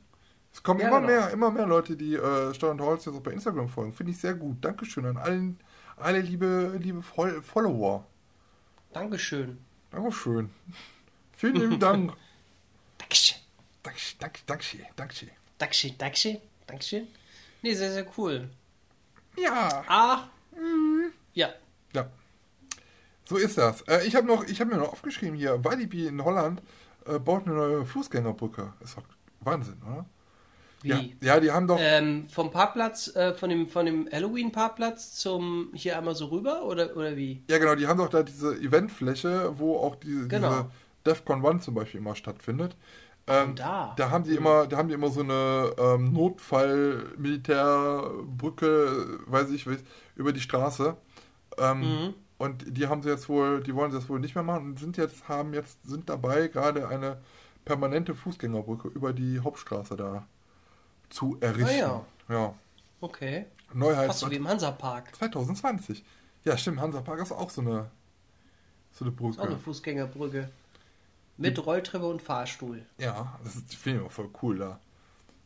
Es kommen ja, immer genau. mehr, immer mehr Leute, die äh, Stahl und Holz jetzt auch bei Instagram folgen. Finde ich sehr gut. Dankeschön an allen, alle liebe, liebe Follower. Dankeschön. Dankeschön. Vielen lieben Dank. Dankeschön. Dankeschön, Dankeschön, Dankeschön. Dankeschön, Dankeschön, Dankeschön. Nee, sehr, sehr cool. Ja. Ah. Mhm. Ja. Ja. So ist das. Äh, ich habe noch, ich habe mir noch aufgeschrieben hier, Walibi in Holland äh, baut eine neue Fußgängerbrücke. Ist doch Wahnsinn, oder? Wie? Ja, ja die haben doch. Ähm, vom Parkplatz, äh, von dem, von dem Halloween-Parkplatz zum hier einmal so rüber oder, oder wie? Ja, genau, die haben doch da diese Eventfläche, wo auch die, genau. diese DEFCON 1 zum Beispiel immer stattfindet. Ähm, da. da haben die immer, da haben die immer so eine ähm, Notfall-Militärbrücke, weiß ich, über die Straße. Ähm, mhm. Und die haben sie jetzt wohl, die wollen sie jetzt wohl nicht mehr machen und sind jetzt, haben jetzt, sind dabei, gerade eine permanente Fußgängerbrücke über die Hauptstraße da zu errichten. Ah, ja. ja. Okay. Neuheit. Fast so wie im Hansapark. 2020. Ja, stimmt. Hansapark ist auch so eine, so eine Brücke. Auch eine Fußgängerbrücke. Mit Rolltreppe und Fahrstuhl. Ja, das ist, finde ich auch voll cool da.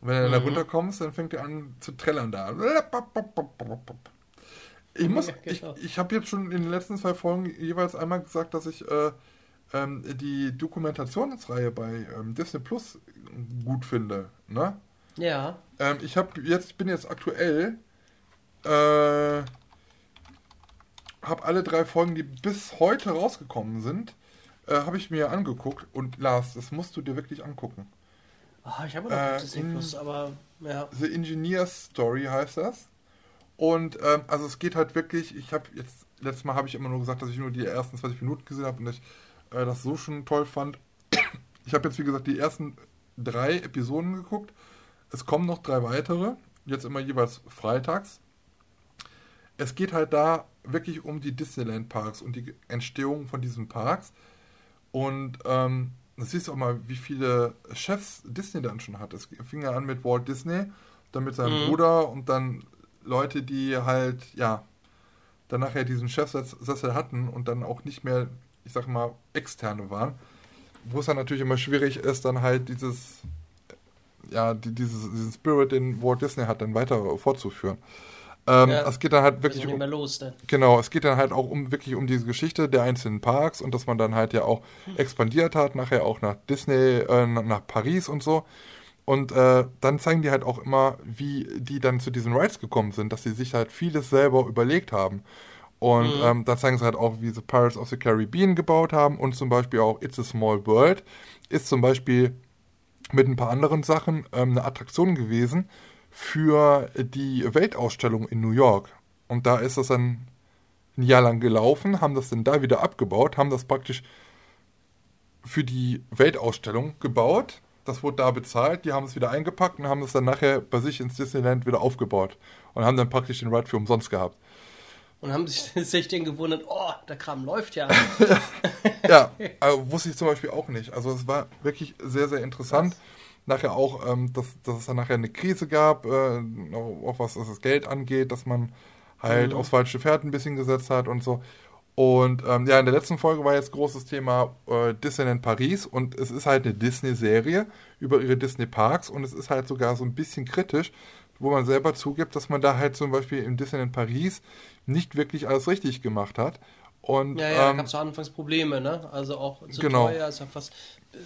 Und wenn du mhm. da runterkommst, dann fängt er an zu trällern da. Ich muss, ja, genau. ich, ich habe jetzt schon in den letzten zwei Folgen jeweils einmal gesagt, dass ich äh, ähm, die Dokumentationsreihe bei ähm, Disney Plus gut finde. Ne? Ja. Ähm, ich habe jetzt, ich bin jetzt aktuell, äh, habe alle drei Folgen, die bis heute rausgekommen sind, äh, habe ich mir angeguckt. Und Lars, das musst du dir wirklich angucken. Oh, ich habe noch äh, Disney Plus, aber ja. The Engineer's Story heißt das. Und ähm, also es geht halt wirklich, ich habe jetzt, letztes Mal habe ich immer nur gesagt, dass ich nur die ersten 20 Minuten gesehen habe und ich äh, das so schon toll fand. Ich habe jetzt, wie gesagt, die ersten drei Episoden geguckt es kommen noch drei weitere, jetzt immer jeweils freitags. Es geht halt da wirklich um die Disneyland Parks und die Entstehung von diesen Parks. Und ähm, das siehst du auch mal, wie viele Chefs Disney dann schon hat. Es fing ja an mit Walt Disney, dann mit seinem mhm. Bruder und dann Leute, die halt, ja, dann nachher diesen Chefsessel hatten und dann auch nicht mehr, ich sag mal, externe waren. Wo es dann natürlich immer schwierig ist, dann halt dieses ja, die, dieses, diesen Spirit, den Walt Disney hat, dann weiter fortzuführen. Ähm, ja, es geht dann halt wirklich um, los, genau, es geht dann halt auch um wirklich um diese Geschichte der einzelnen Parks und dass man dann halt ja auch hm. expandiert hat, nachher auch nach Disney, äh, nach Paris und so. Und äh, dann zeigen die halt auch immer, wie die dann zu diesen Rides gekommen sind, dass sie sich halt vieles selber überlegt haben. Und mhm. ähm, dann zeigen sie halt auch, wie sie Pirates of the Caribbean gebaut haben und zum Beispiel auch It's a Small World ist zum Beispiel mit ein paar anderen Sachen ähm, eine Attraktion gewesen für die Weltausstellung in New York. Und da ist das dann ein Jahr lang gelaufen, haben das dann da wieder abgebaut, haben das praktisch für die Weltausstellung gebaut. Das wurde da bezahlt, die haben es wieder eingepackt und haben es dann nachher bei sich ins Disneyland wieder aufgebaut und haben dann praktisch den Ride für umsonst gehabt. Und haben sich, sich den gewundert, oh, der Kram läuft ja. ja, also wusste ich zum Beispiel auch nicht. Also es war wirklich sehr, sehr interessant. Was? Nachher auch, ähm, dass, dass es dann nachher eine Krise gab, äh, auch was das Geld angeht, dass man halt mhm. aufs falsche Pferd ein bisschen gesetzt hat und so. Und ähm, ja, in der letzten Folge war jetzt großes Thema äh, Disneyland Paris und es ist halt eine Disney-Serie über ihre Disney-Parks und es ist halt sogar so ein bisschen kritisch, wo man selber zugibt, dass man da halt zum Beispiel im Disneyland Paris nicht wirklich alles richtig gemacht hat. Und, ja, ja, ähm, da gab es anfangs Probleme, ne? Also auch zu genau. teuer, also fast,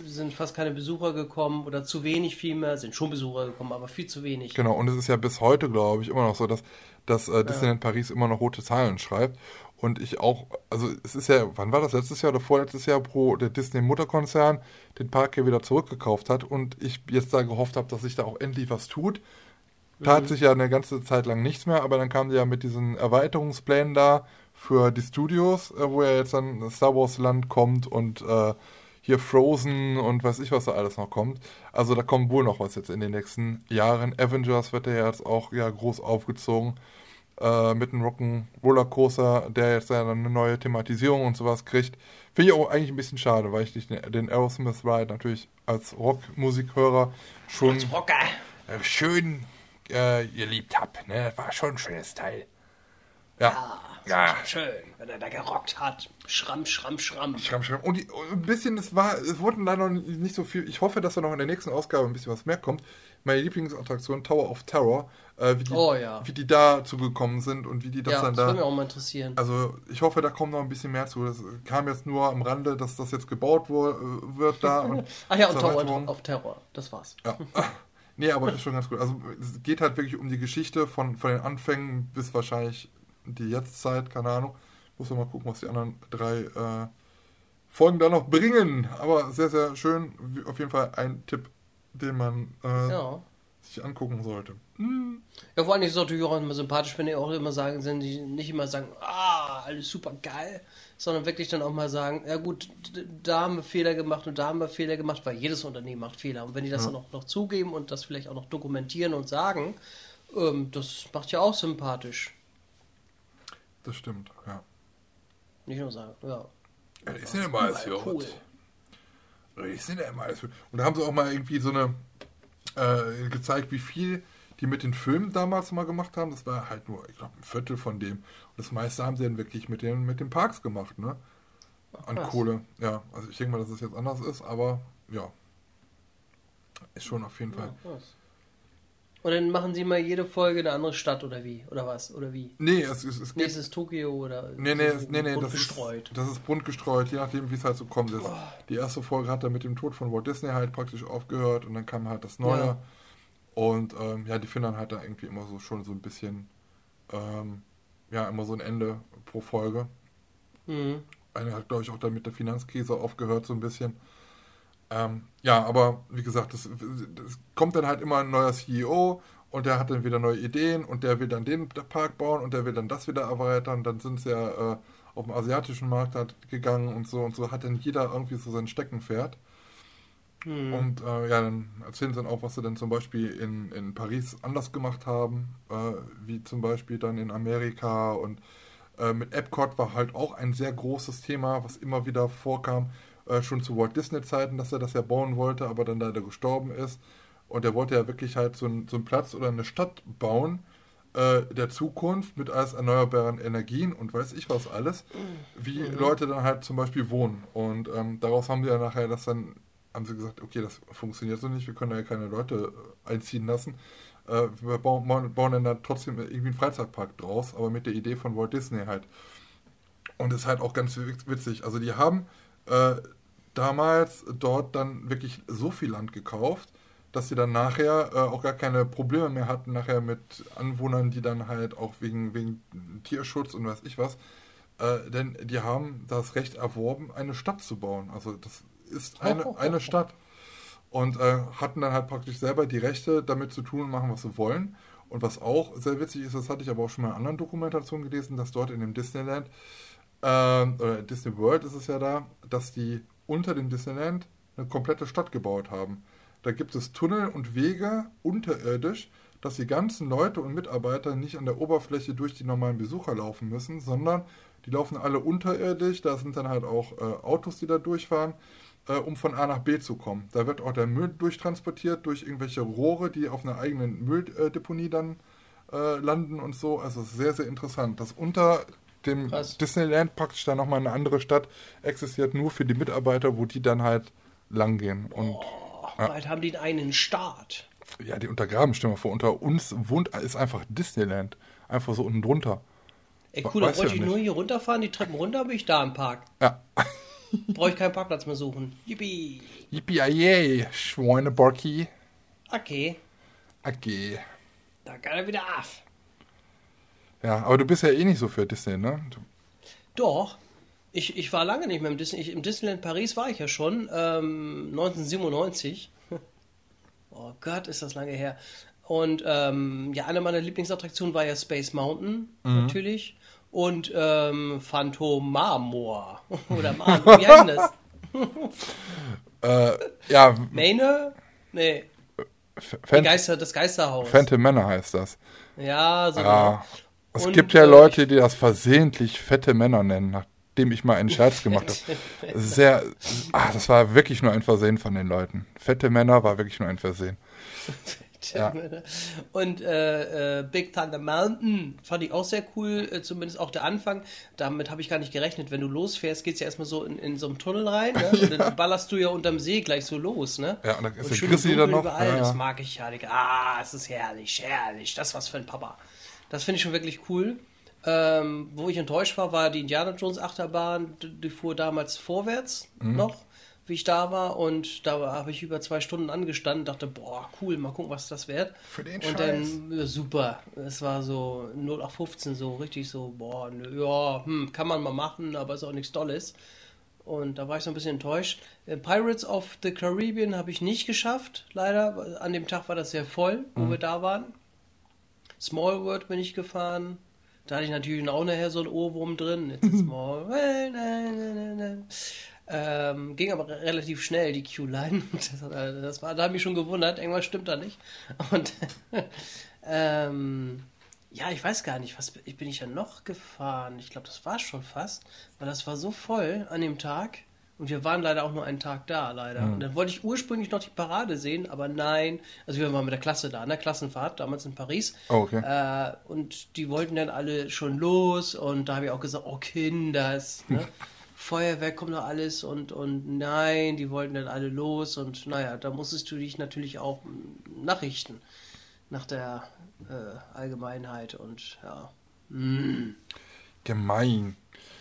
sind fast keine Besucher gekommen oder zu wenig vielmehr, sind schon Besucher gekommen, aber viel zu wenig. Genau, und es ist ja bis heute, glaube ich, immer noch so, dass, dass äh, Disneyland ja. Paris immer noch rote Zahlen schreibt. Und ich auch, also es ist ja, wann war das, letztes Jahr oder vorletztes Jahr, wo der Disney-Mutterkonzern den Park hier wieder zurückgekauft hat und ich jetzt da gehofft habe, dass sich da auch endlich was tut tat mhm. sich ja eine ganze Zeit lang nichts mehr, aber dann kam die ja mit diesen Erweiterungsplänen da für die Studios, äh, wo ja jetzt dann Star Wars Land kommt und äh, hier Frozen und weiß ich, was da alles noch kommt. Also da kommt wohl noch was jetzt in den nächsten Jahren. Avengers wird ja jetzt auch ja groß aufgezogen äh, mit einem Rocken Rollercoaster, der jetzt ja eine neue Thematisierung und sowas kriegt. Finde ich auch eigentlich ein bisschen schade, weil ich den Aerosmith Ride natürlich als Rockmusikhörer schon als Rocker. Schön äh, geliebt habe. Ne? Das war schon ein schönes Teil. Ja. ja. Schön, wenn er da gerockt hat. Schramm, schramm, schramm. Schramm, schramm. Und, die, und ein bisschen, es war, es wurden leider noch nicht so viel. Ich hoffe, dass da noch in der nächsten Ausgabe ein bisschen was mehr kommt. Meine Lieblingsattraktion, Tower of Terror, äh, wie, die, oh, ja. wie die dazu gekommen sind und wie die das ja, dann das da. Das würde mich auch mal interessieren. Also, ich hoffe, da kommt noch ein bisschen mehr zu. Das kam jetzt nur am Rande, dass das jetzt gebaut wird da. Und Ach ja, und Tower of Terror, das war's. Ja. nee, aber ist schon ganz gut. Also, es geht halt wirklich um die Geschichte von, von den Anfängen bis wahrscheinlich die Jetztzeit, keine Ahnung. Muss man mal gucken, was die anderen drei äh, Folgen da noch bringen. Aber sehr, sehr schön. Auf jeden Fall ein Tipp, den man äh, ja. sich angucken sollte. Hm. Ja, vor allem ist es natürlich auch immer sympathisch, wenn die auch immer sagen, sind die nicht immer sagen, ah, alles super geil, sondern wirklich dann auch mal sagen, ja gut, da haben wir Fehler gemacht und da haben wir Fehler gemacht, weil jedes Unternehmen macht Fehler. Und wenn die das ja. dann auch noch zugeben und das vielleicht auch noch dokumentieren und sagen, ähm, das macht ja auch sympathisch. Das stimmt, ja. Nicht nur sagen, ja. ja die sind ja immer alles für cool. Die sind ja immer alles. Und da haben sie auch mal irgendwie so eine äh, gezeigt, wie viel die mit den Filmen damals mal gemacht haben. Das war halt nur, ich glaube, ein Viertel von dem. Und das meiste haben sie dann wirklich mit den, mit den Parks gemacht, ne? An Ach, Kohle. Ja, also ich denke mal, dass es jetzt anders ist, aber ja. Ist schon auf jeden Fall. Ja, und dann machen sie mal jede Folge eine andere Stadt oder wie? Oder was? Oder wie? Nee, es, es, es Nächstes Tokio oder. Nee, nee, es, nee, nee bunt das gestreut. Ist, das ist bunt gestreut, je nachdem, wie es halt so kommt. Oh. Die erste Folge hat dann mit dem Tod von Walt Disney halt praktisch aufgehört und dann kam halt das Neue. Ja. Und ähm, ja, die finden dann halt da irgendwie immer so schon so ein bisschen, ähm, ja, immer so ein Ende pro Folge. Mhm. Eine hat, glaube ich, auch dann mit der Finanzkrise aufgehört, so ein bisschen. Ähm, ja, aber wie gesagt, es kommt dann halt immer ein neuer CEO und der hat dann wieder neue Ideen und der will dann den Park bauen und der will dann das wieder erweitern. Dann sind sie ja äh, auf dem asiatischen Markt halt gegangen und so und so hat dann jeder irgendwie so sein Steckenpferd. Mhm. Und äh, ja, dann erzählen sie dann auch, was sie dann zum Beispiel in, in Paris anders gemacht haben, äh, wie zum Beispiel dann in Amerika und äh, mit Epcot war halt auch ein sehr großes Thema, was immer wieder vorkam äh, schon zu Walt Disney-Zeiten, dass er das ja bauen wollte, aber dann leider gestorben ist. Und er wollte ja wirklich halt so, ein, so einen Platz oder eine Stadt bauen äh, der Zukunft mit alles erneuerbaren Energien und weiß ich was alles, wie mhm. Leute dann halt zum Beispiel wohnen. Und ähm, daraus haben sie ja nachher das dann, haben sie gesagt, okay, das funktioniert so nicht, wir können ja keine Leute äh, einziehen lassen. Äh, wir bauen, bauen dann da trotzdem irgendwie einen Freizeitpark draus, aber mit der Idee von Walt Disney halt. Und das ist halt auch ganz witzig. Also die haben äh, damals dort dann wirklich so viel Land gekauft, dass sie dann nachher äh, auch gar keine Probleme mehr hatten, nachher mit Anwohnern, die dann halt auch wegen, wegen Tierschutz und weiß ich was, äh, denn die haben das Recht erworben, eine Stadt zu bauen. Also das ist eine, eine Stadt. Und äh, hatten dann halt praktisch selber die Rechte, damit zu tun und machen, was sie wollen. Und was auch sehr witzig ist, das hatte ich aber auch schon mal in anderen Dokumentationen gelesen, dass dort in dem Disneyland, äh, oder Disney World ist es ja da, dass die unter dem Disneyland eine komplette Stadt gebaut haben. Da gibt es Tunnel und Wege unterirdisch, dass die ganzen Leute und Mitarbeiter nicht an der Oberfläche durch die normalen Besucher laufen müssen, sondern die laufen alle unterirdisch. Da sind dann halt auch äh, Autos, die da durchfahren, äh, um von A nach B zu kommen. Da wird auch der Müll durchtransportiert durch irgendwelche Rohre, die auf einer eigenen Mülldeponie dann äh, landen und so. Also sehr, sehr interessant. Das unter dem Krass. Disneyland praktisch dann nochmal eine andere Stadt existiert, nur für die Mitarbeiter, wo die dann halt langgehen. Und, oh, ja. bald haben die einen Start. Ja, die untergraben, stell mal vor, unter uns wohnt, ist einfach Disneyland. Einfach so unten drunter. Ey, cool, da wollte ich nur hier runterfahren, die Treppen runter, bin ich da im Park. Ja. Brauche ich keinen Parkplatz mehr suchen. Yippie. Yippie, yay, Schweineborki. Okay. Okay. Da kann er wieder auf. Ja, aber du bist ja eh nicht so für Disney, ne? Doch. Ich, ich war lange nicht mehr im Disney. Ich, Im Disneyland Paris war ich ja schon. Ähm, 1997. oh Gott, ist das lange her. Und ähm, ja, eine meiner Lieblingsattraktionen war ja Space Mountain, mhm. natürlich. Und ähm, Phantom Marmor. Oder Marmor, wie heißt das? äh, ja. Maine? Nee. Fan Geister, das Geisterhaus. Phantom Männer heißt das. Ja, so. Ja. Es Und, gibt ja äh, Leute, die das versehentlich fette Männer nennen, nachdem ich mal einen Scherz gemacht habe. Sehr, ach, das war wirklich nur ein Versehen von den Leuten. Fette Männer war wirklich nur ein Versehen. Ja. Und äh, äh, Big Thunder Mountain fand ich auch sehr cool, äh, zumindest auch der Anfang. Damit habe ich gar nicht gerechnet. Wenn du losfährst, geht es ja erstmal so in, in so einem Tunnel rein ne? und ja. dann ballerst du ja unterm See gleich so los. Ne? Ja, und dann ist und der Chrissy dann noch. Überall. Ja, Das mag ich ja. Ah, es ist herrlich, herrlich. Das was für ein Papa. Das finde ich schon wirklich cool. Ähm, wo ich enttäuscht war, war die Indiana Jones Achterbahn. Die fuhr damals vorwärts mhm. noch wie ich da war und da habe ich über zwei Stunden angestanden, dachte, boah, cool, mal gucken, was das wird. Für den Und Scheiß. dann, super, es war so 0815, so richtig so, boah, ja, hm, kann man mal machen, aber ist auch nichts Tolles. Und da war ich so ein bisschen enttäuscht. Äh, Pirates of the Caribbean habe ich nicht geschafft, leider. An dem Tag war das sehr voll, wo mhm. wir da waren. Small World bin ich gefahren. Da hatte ich natürlich auch nachher so ein Ohrwurm drin. It's a small world. Ähm, ging aber relativ schnell, die Q-Line. Das, das, war, da habe ich schon gewundert, irgendwas stimmt da nicht. Und ähm, ja, ich weiß gar nicht, was ich bin ich ja noch gefahren. Ich glaube, das war schon fast, weil das war so voll an dem Tag. Und wir waren leider auch nur einen Tag da, leider. Mhm. Und dann wollte ich ursprünglich noch die Parade sehen, aber nein. Also wir waren mit der Klasse da, in der Klassenfahrt, damals in Paris. Oh, okay. Äh, und die wollten dann alle schon los. Und da habe ich auch gesagt, oh Kinders, ne? Feuerwehr kommt noch alles und, und nein, die wollten dann alle los und naja, da musstest du dich natürlich auch nachrichten nach der äh, Allgemeinheit und ja. Mm. Gemein.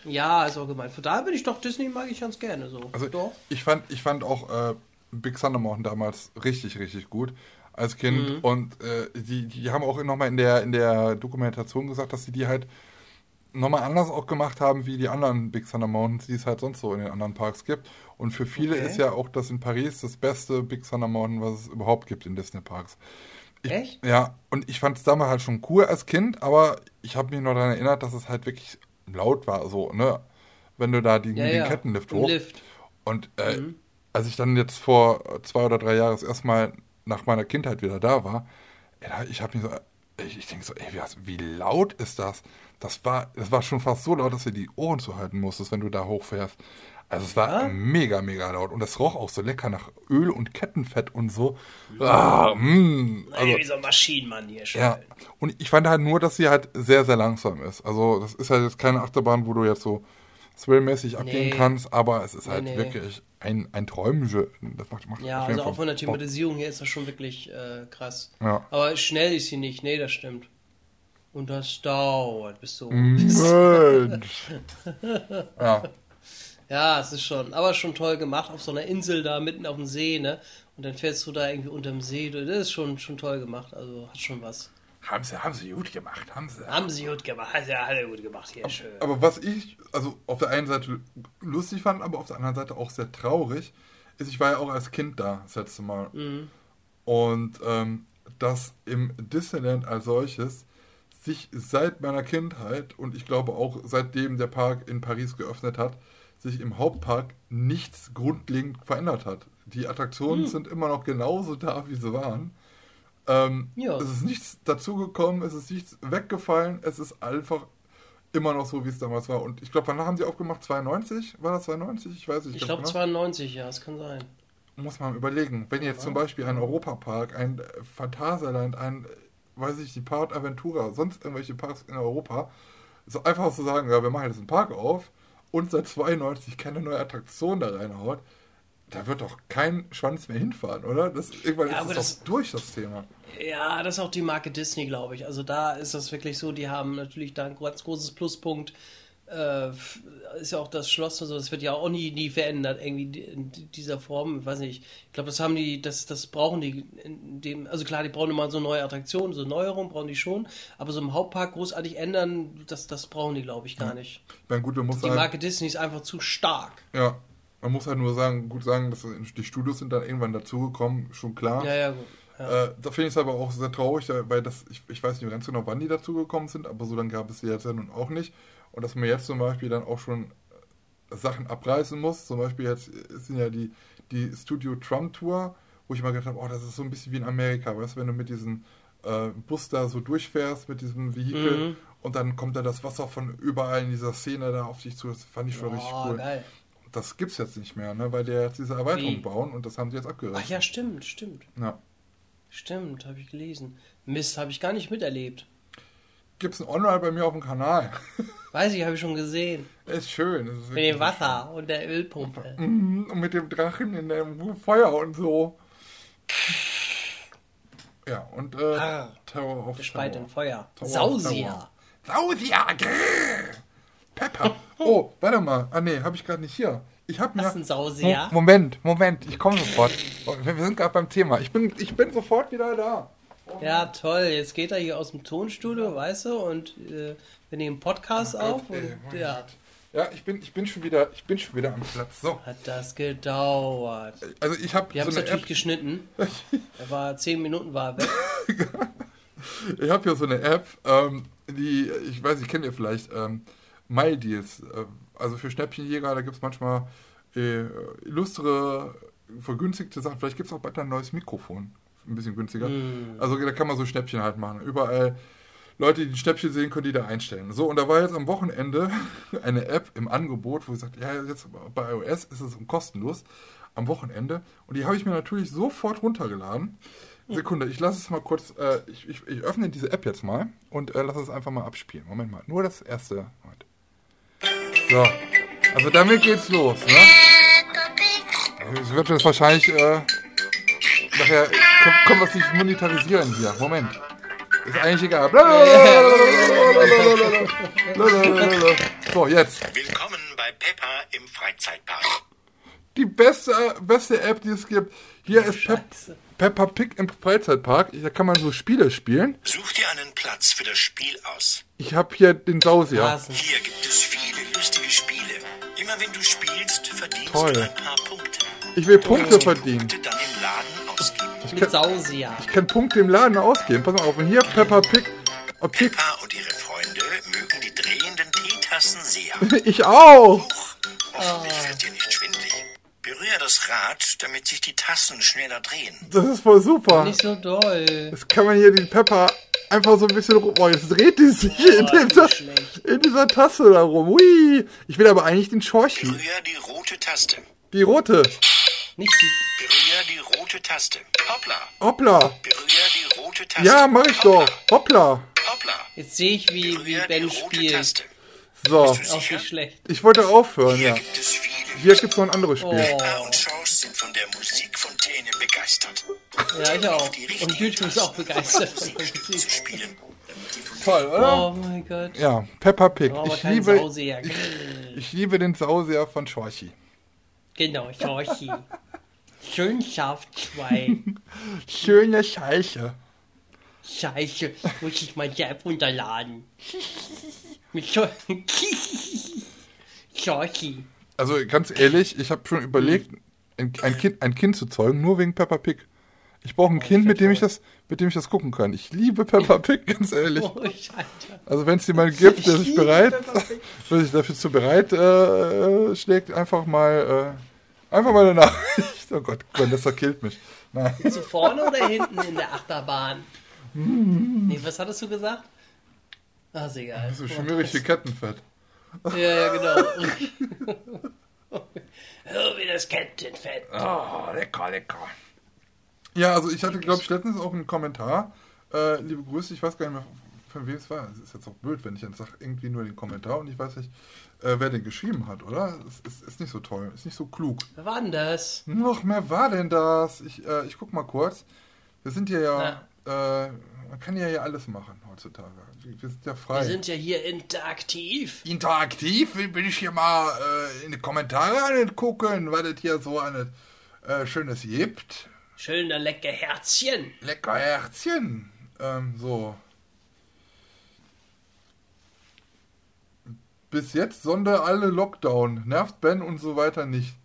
Ja, ist auch gemein. Von daher bin ich doch Disney mag ich ganz gerne so. Also doch. ich fand, ich fand auch äh, Big Thunder Mountain damals richtig, richtig gut als Kind mhm. und äh, die, die haben auch nochmal in der, in der Dokumentation gesagt, dass sie die halt nochmal anders auch gemacht haben wie die anderen Big Thunder Mountains, die es halt sonst so in den anderen Parks gibt. Und für viele okay. ist ja auch das in Paris das beste Big Thunder Mountain, was es überhaupt gibt in Disney Parks. Ich, Echt? Ja, und ich fand es damals halt schon cool als Kind, aber ich habe mich noch daran erinnert, dass es halt wirklich laut war, so, ne? Wenn du da die, ja, den ja. Kettenlift hoch. Lift. Und äh, mhm. als ich dann jetzt vor zwei oder drei Jahren erstmal nach meiner Kindheit wieder da war, ich habe mich so, ich, ich denke so, ey, wie, wie laut ist das? Das war, das war schon fast so laut, dass du die Ohren zuhalten musstest, wenn du da hochfährst. Also es war ja? mega, mega laut. Und das roch auch so lecker nach Öl und Kettenfett und so. Ah, mh. Mm. Also, wie so ein Maschinenmann hier schon. Ja. Und ich fand halt nur, dass sie halt sehr, sehr langsam ist. Also das ist halt jetzt keine Achterbahn, wo du jetzt so swillmäßig abgehen nee. kannst, aber es ist halt nee, nee. wirklich ein, ein Träumchen. Das macht, macht ja, also auch von der Thematisierung her ist das schon wirklich äh, krass. Ja. Aber schnell ist sie nicht, nee, das stimmt. Und das dauert bis so. Mensch. ja. Ja, es ist schon, aber schon toll gemacht auf so einer Insel da mitten auf dem See, ne? Und dann fährst du da irgendwie unterm See. Das ist schon, schon toll gemacht, also hat schon was. Haben sie, haben sie gut gemacht, haben sie. Haben sie gut gemacht, hat ja alle gut gemacht hier, aber, schön. Aber was ich, also auf der einen Seite lustig fand, aber auf der anderen Seite auch sehr traurig, ist, ich war ja auch als Kind da das letzte Mal. Mhm. Und ähm, dass im Disneyland als solches sich seit meiner Kindheit und ich glaube auch seitdem der Park in Paris geöffnet hat, sich im Hauptpark nichts grundlegend verändert hat. Die Attraktionen hm. sind immer noch genauso da, wie sie waren. Ähm, ja. Es ist nichts dazugekommen, es ist nichts weggefallen, es ist einfach immer noch so, wie es damals war. Und ich glaube, wann haben sie aufgemacht? 92? War das 92? Ich weiß nicht. Ich glaube genau. 92, ja, es kann sein. Muss man überlegen. Wenn jetzt ja. zum Beispiel ein Europapark, ein Phantasialand, ein weiß ich, die Part Aventura, sonst irgendwelche Parks in Europa, so einfach zu sagen, ja, wir machen jetzt einen Park auf und seit 92 keine neue Attraktion da reinhaut, da wird doch kein Schwanz mehr hinfahren, oder? Das, irgendwann ja, ist das, das doch durch, das Thema. Ja, das ist auch die Marke Disney, glaube ich. Also da ist das wirklich so, die haben natürlich da ein ganz großes Pluspunkt äh, ist ja auch das Schloss und so, das wird ja auch nie, nie verändert, irgendwie in dieser Form. Ich weiß nicht, ich glaube, das haben die, das, das brauchen die in dem, also klar, die brauchen immer so neue Attraktionen, so Neuerungen brauchen die schon, aber so im Hauptpark großartig ändern, das, das brauchen die, glaube ich, gar nicht. Meine, gut, man muss die Marke Disney ist einfach zu stark. Ja, man muss halt nur sagen, gut sagen, dass die Studios sind dann irgendwann dazugekommen, schon klar. Ja, ja, gut. Ja. Äh, da finde ich es aber auch sehr traurig, weil das, ich, ich weiß nicht ganz genau, wann die dazugekommen sind, aber so lange gab es die jetzt ja nun auch nicht. Und dass man jetzt zum Beispiel dann auch schon Sachen abreißen muss. Zum Beispiel jetzt sind ja die, die Studio Trump Tour, wo ich mal gedacht habe, oh, das ist so ein bisschen wie in Amerika, weißt du, wenn du mit diesem äh, Bus da so durchfährst, mit diesem Vehikel mhm. und dann kommt da das Wasser von überall in dieser Szene da auf dich zu. Das fand ich schon oh, richtig cool. Geil. Das gibt's jetzt nicht mehr, ne? weil die jetzt diese Erweiterung wie? bauen und das haben sie jetzt abgerissen. Ach ja, stimmt, stimmt. Ja. Stimmt, habe ich gelesen. Mist, habe ich gar nicht miterlebt. Gibt es ein Online bei mir auf dem Kanal. Weiß ich, habe ich schon gesehen. Ist schön. Ist mit dem Wasser schön. und der Ölpumpe. Mhm, und mit dem Drachen in dem Feuer und so. Ja, und äh, ah, Tower of Gespeit im Feuer. Tower Sausia. Sausia. Pepper. Oh, warte mal. Ah, nee, habe ich gerade nicht hier. Ich habe mir. Das ist ein Sausia. Moment, Moment, ich komme sofort. Wir sind gerade beim Thema. Ich bin, ich bin sofort wieder da. Oh. Ja, toll. Jetzt geht er hier aus dem Tonstudio, weißt du, und äh, wir nehmen Podcast oh auf. Gott, und, ey, ja. Ja, ich bin, ich bin schon wieder, ich bin schon wieder am Platz. So. Hat das gedauert. Also ich habe. Wir haben es natürlich App. geschnitten. er war zehn Minuten war weg. ich habe hier so eine App, ähm, die, ich weiß, ich kenne ihr vielleicht, ähm, MyDeals. Äh, also für Schnäppchenjäger, da gibt es manchmal äh, illustre, vergünstigte Sachen. Vielleicht gibt es auch bald ein neues Mikrofon. Ein bisschen günstiger. Mm. Also da kann man so Schnäppchen halt machen. Überall Leute, die Schnäppchen sehen, können die da einstellen. So, und da war jetzt am Wochenende eine App im Angebot, wo ich sagte, ja, jetzt bei iOS ist es kostenlos am Wochenende. Und die habe ich mir natürlich sofort runtergeladen. Sekunde, ich lasse es mal kurz, äh, ich, ich, ich, öffne diese App jetzt mal und äh, lasse es einfach mal abspielen. Moment mal, nur das erste. Moment. So, also damit geht's los, ne? Es wird jetzt wahrscheinlich, äh, nachher können wir es nicht monetarisieren hier. Moment. Ist eigentlich egal. So, jetzt. Willkommen bei Peppa im Freizeitpark. Die beste, beste App, die es gibt. Hier ist Pep Peppa Pig im Freizeitpark. Da kann man so Spiele spielen. Such dir einen Platz für das Spiel aus. Ich habe hier den Sausier. Hier gibt es viele lustige Spiele. Immer wenn du spielst, verdienst Toll. du ein paar Punkte. Ich will Punkte verdienen. Punkte Ich kann, Sausier. Ich kann Punkte im Laden ausgeben. Pass mal auf. Und hier Peppa Pig. Oh, Pig. Peppa und ihre Freunde mögen die drehenden Teetassen sehr. ich auch. Huch, hoffentlich oh. wird dir nicht schwindlig. Berühre das Rad, damit sich die Tassen schneller drehen. Das ist voll super. Nicht so doll. Jetzt kann man hier den Pepper einfach so ein bisschen rum. Oh, jetzt dreht die sich oh, in, dieser, in, dieser, Tasse da rum. Ui. Ich will aber eigentlich den Schorchi. Berühre die rote Taste. Die rote. Nicht die. Berühre die rote Taste. Hoppla. Hoppla. Berühre die rote Taste. Ja, mach ich Hoppla. doch. Hoppla. Hoppla. Jetzt sehe ich, wie, wie Ben spielt. Taste. So. Auch nicht schlecht. Ich wollte aufhören, Hier ja. Gibt es viele Hier gibt es noch ein anderes Spiel. Peppa und George sind von der Musikfontäne begeistert. Ja, ich auch. Und YouTube ist auch begeistert von der Musik. Spielen. Toll, oder? Oh mein Gott. Ja, Peppa Pig. Oh, ich, liebe, ich, ich liebe den Sauseher von Schorchi. Genau, Schorchi. Schön scharf zwei. Schöne Scheiße. Scheiße, muss ich mal die App runterladen. Mit Schorchi. Also ganz ehrlich, ich habe schon überlegt, ein, ein, kind, ein Kind zu zeugen, nur wegen Peppa Pig. Ich brauche ein oh, Kind, mit dem ich das, mit dem ich das gucken kann. Ich liebe Peppa Pig, ganz ehrlich. Oh, also wenn es jemanden gibt, der sich bereit, der sich dafür zu bereit äh, schlägt, einfach mal, äh, einfach mal eine Nachricht. Oh Gott, Vanessa killt mich. Nein. Zu vorne oder hinten in der Achterbahn? nee, was hattest du gesagt? Ah, ist egal. So schmierig wie Kettenfett. Ja, ja, genau. oh, wie das Kettenfett. Oh, lecker, lecker. Ja, also ich hatte, glaube ich, letztens auch einen Kommentar. Äh, liebe Grüße, ich weiß gar nicht mehr, von wem es war. Es ist jetzt auch blöd, wenn ich dann sage, irgendwie nur den Kommentar und ich weiß nicht, äh, wer den geschrieben hat, oder? Es ist, ist, nicht so toll, ist nicht so klug. Wer war denn das? Noch mehr war denn das? Ich, äh, ich guck mal kurz. Wir sind hier ja, ja. Äh, man kann ja hier alles machen heutzutage. Wir sind ja frei. Wir sind ja hier interaktiv. Interaktiv? Will ich hier mal äh, in die Kommentare gucken, was es hier so ein äh, schönes gibt. Schöne lecker Herzchen. Lecker Herzchen. Ähm, so. Bis jetzt Sonde alle Lockdown. Nervt Ben und so weiter nicht.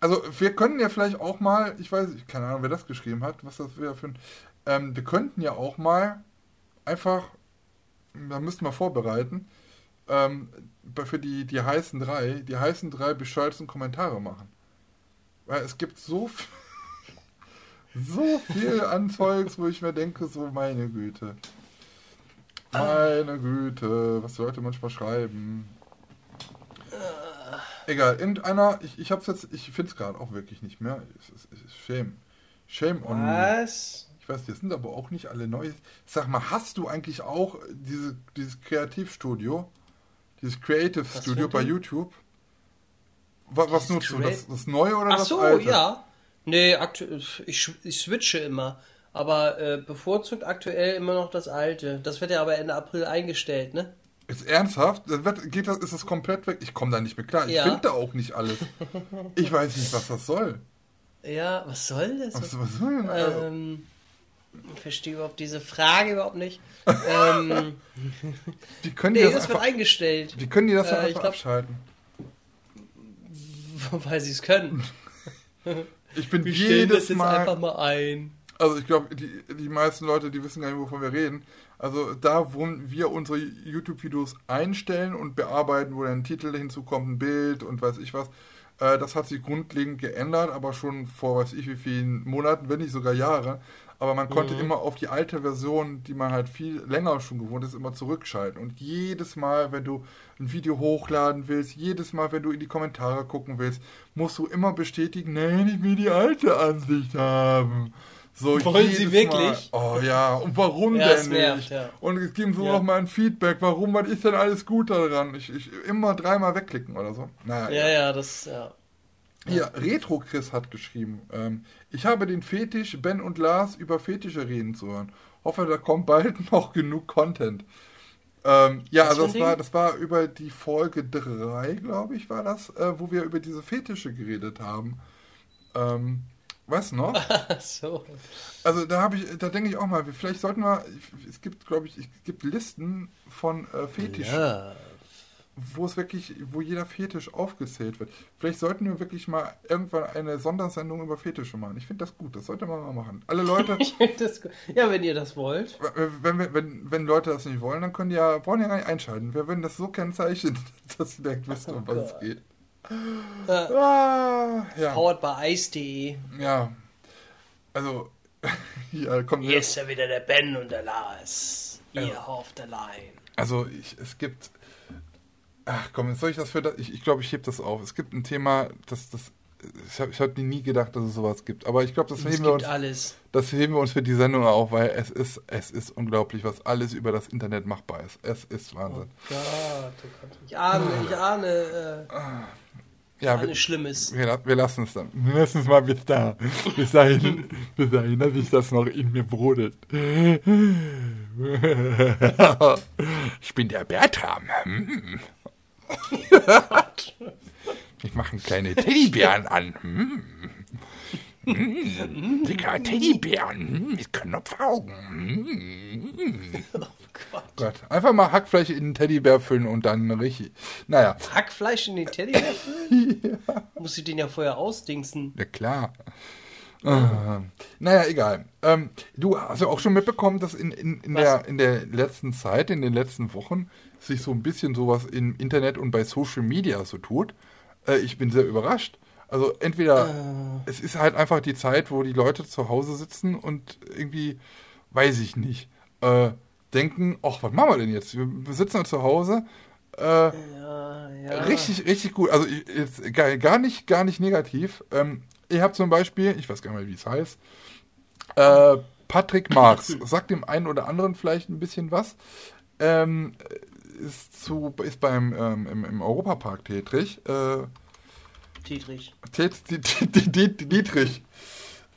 Also, wir können ja vielleicht auch mal, ich weiß, keine Ahnung, wer das geschrieben hat, was das wäre für ein. Ähm, wir könnten ja auch mal einfach, da müssten wir vorbereiten, ähm, für die, die heißen drei, die heißen drei bescheuerten Kommentare machen. Weil es gibt so viel, so viel an Zeugs, wo ich mir denke, so meine Güte. Meine Güte, was sollte manchmal schreiben? Egal, irgendeiner, ich, ich hab's jetzt, ich find's gerade auch wirklich nicht mehr. Es ist, es ist Shame. Shame on Was? Me. Ich weiß, das sind aber auch nicht alle neu. Sag mal, hast du eigentlich auch diese, dieses Kreativstudio, dieses Creative was Studio bei YouTube? Was, was nutzt du? Das, das neue oder Ach das so, alte? ja. Nee, aktuell, ich, ich switche immer. Aber äh, bevorzugt aktuell immer noch das alte. Das wird ja aber Ende April eingestellt, ne? Ist ernsthaft? Wird, geht das, ist das komplett weg? Ich komme da nicht mehr klar. Ich ja. finde da auch nicht alles. Ich weiß nicht, was das soll. Ja, was soll das? Was, was soll denn? Also? Ähm, ich verstehe überhaupt diese Frage überhaupt nicht. ähm, wie können die nee, das, das einfach, wird eingestellt. Wie können die das äh, einfach glaub, abschalten? Weil sie es können. ich bin wir jedes das Mal einfach mal ein. Also ich glaube, die, die meisten Leute, die wissen gar nicht, wovon wir reden. Also da, wo wir unsere YouTube-Videos einstellen und bearbeiten, wo dann ein Titel hinzukommt, ein Bild und weiß ich was, äh, das hat sich grundlegend geändert, aber schon vor weiß ich wie vielen Monaten, wenn nicht sogar Jahre. Aber man konnte mhm. immer auf die alte Version, die man halt viel länger schon gewohnt ist, immer zurückschalten. Und jedes Mal, wenn du ein Video hochladen willst, jedes Mal, wenn du in die Kommentare gucken willst, musst du immer bestätigen, nein, ich will die alte Ansicht haben. So Wollen Sie wirklich? Mal, oh ja, und warum ja, denn nervt, nicht? Ja. Und geben Sie ja. noch mal ein Feedback, warum, was ist denn alles gut daran? Ich, ich immer dreimal wegklicken oder so. Naja, ja, ja, das, ja. Hier, Retro Chris hat geschrieben, ähm, ich habe den Fetisch, Ben und Lars über Fetische reden zu hören. Hoffe, da kommt bald noch genug Content. Ähm, ja, also das war, das war über die Folge 3, glaube ich, war das, äh, wo wir über diese Fetische geredet haben. Ähm, Weißt du noch? so. Also da habe ich, da denke ich auch mal, vielleicht sollten wir, es gibt, glaube ich, es gibt Listen von äh, Fetischen. Ja. Wo es wirklich, wo jeder Fetisch aufgezählt wird. Vielleicht sollten wir wirklich mal irgendwann eine Sondersendung über Fetische machen. Ich finde das gut, das sollte man mal machen. Alle Leute. ich finde das gut. Ja, wenn ihr das wollt. Wenn, wenn, wenn, wenn Leute das nicht wollen, dann können die ja, brauchen ja gar nicht einschalten. Wir würden das so kennzeichnen, dass sie direkt wissen, um was es geht. Äh, ah, ja. Powered by Ice.de. Ja. Also, hier kommt Hier ist ja wieder der Ben und der Lars. Hier ja. auf der Line. Also, ich, es gibt. Ach komm, soll ich das für das? Ich, ich glaube, ich hebe das auf. Es gibt ein Thema, das, das ich habe ich hab nie gedacht, dass es sowas gibt. Aber ich glaube, das, heben wir uns, alles. das heben wir uns für die Sendung auf, weil es ist, es ist unglaublich, was alles über das Internet machbar ist. Es ist Wahnsinn. Oh Gott, oh Gott. Ich ahne, ich ahne. Äh, ja, alles Schlimmes. Wir, wir lassen es dann. Wir lassen es mal bis da. Bis dahin, bis dahin, dass ich das noch in mir brodelt. Ich bin der Bertram. Ich mache einen kleinen Teddybären an. Hm. Hm. Dicker Teddybären hm. mit Knopfaugen. Hm. Oh Gott. Gott. Einfach mal Hackfleisch in den Teddybär füllen und dann richtig. Naja. Hackfleisch in den Teddybär füllen? ja. Muss ich den ja vorher ausdingsen. Ja, klar. Ah. Naja, egal. Ähm, du hast ja auch schon mitbekommen, dass in, in, in, der, in der letzten Zeit, in den letzten Wochen, sich so ein bisschen sowas im Internet und bei Social Media so tut. Äh, ich bin sehr überrascht. Also entweder äh. es ist halt einfach die Zeit, wo die Leute zu Hause sitzen und irgendwie, weiß ich nicht, äh, denken, ach, was machen wir denn jetzt? Wir sitzen halt zu Hause. Äh, ja, ja. Richtig, richtig gut. Also jetzt gar, gar nicht, gar nicht negativ. Ähm, ich habe zum Beispiel, ich weiß gar nicht mehr, wie es heißt, äh, Patrick Marx. Sagt dem einen oder anderen vielleicht ein bisschen was. Ähm, ist, zu, ist beim ähm, im, im Europapark tätig. Äh, Dietrich. Dietrich.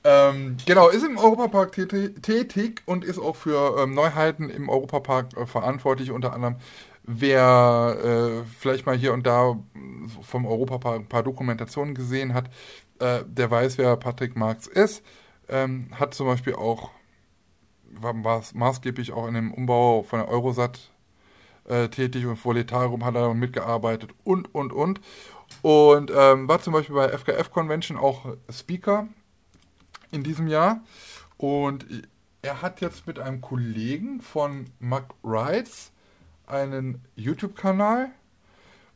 Ähm, genau, ist im Europapark tätig und ist auch für ähm, Neuheiten im Europapark äh, verantwortlich. Unter anderem, wer äh, vielleicht mal hier und da vom Europapark ein paar Dokumentationen gesehen hat, äh, der weiß, wer Patrick Marx ist. Ähm, hat zum Beispiel auch, war maßgeblich auch in dem Umbau von der Eurosat äh, tätig und vor Letarium hat er mitgearbeitet und, und, und. Und ähm, war zum Beispiel bei FKF Convention auch Speaker in diesem Jahr. Und er hat jetzt mit einem Kollegen von Mac Rides einen YouTube-Kanal,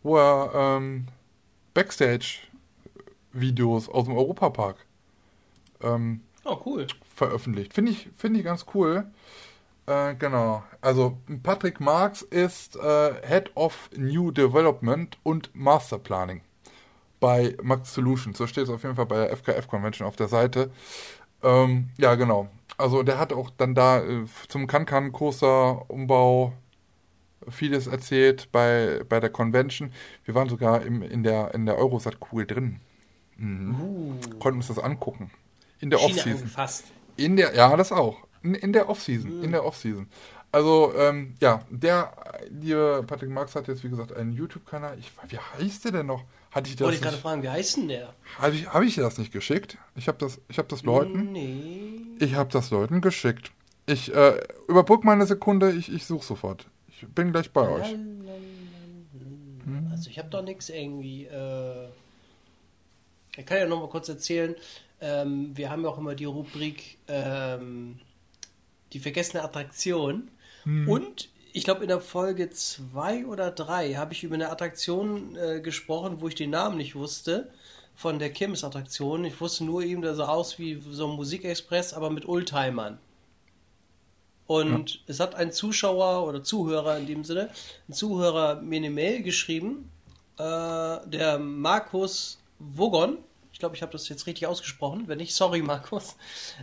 wo er ähm, Backstage-Videos aus dem Europapark ähm, oh, cool. veröffentlicht. Finde ich, find ich ganz cool. Äh, genau. Also Patrick Marx ist äh, Head of New Development und Master Planning bei Max Solutions. So steht es auf jeden Fall bei der FKF Convention auf der Seite. Ähm, ja, genau. Also der hat auch dann da äh, zum Kankan-Coaster Umbau vieles erzählt bei, bei der Convention. Wir waren sogar im, in der, in der Eurosat-Kugel drin. Mhm. Uh. Konnten uns das angucken. In der Off-Season. In der, ja, das auch. In, in der Off-Season. Mhm. In der Off-Season. Also, ähm, ja, der liebe Patrick Marx hat jetzt, wie gesagt, einen YouTube-Kanal. wie heißt der denn noch? Hatte ich das Wollte ich gerade fragen, wie heißt denn der? Habe ich, hab ich das nicht geschickt? Ich habe das, hab das Leuten. Nee. Ich habe das Leuten geschickt. Ich äh, überbrück mal eine Sekunde, ich, ich suche sofort. Ich bin gleich bei euch. Also ich habe doch nichts irgendwie. Äh, ich kann ja noch mal kurz erzählen. Ähm, wir haben ja auch immer die Rubrik ähm, die vergessene Attraktion. Hm. Und ich glaube, in der Folge 2 oder 3 habe ich über eine Attraktion äh, gesprochen, wo ich den Namen nicht wusste, von der Kirmes-Attraktion. Ich wusste nur eben, der sah aus wie so ein Musikexpress, aber mit Oldtimern. Und ja. es hat ein Zuschauer oder Zuhörer in dem Sinne, ein Zuhörer mir eine Mail geschrieben, äh, der Markus Wogon, glaube, ich habe das jetzt richtig ausgesprochen. Wenn nicht, sorry, Markus.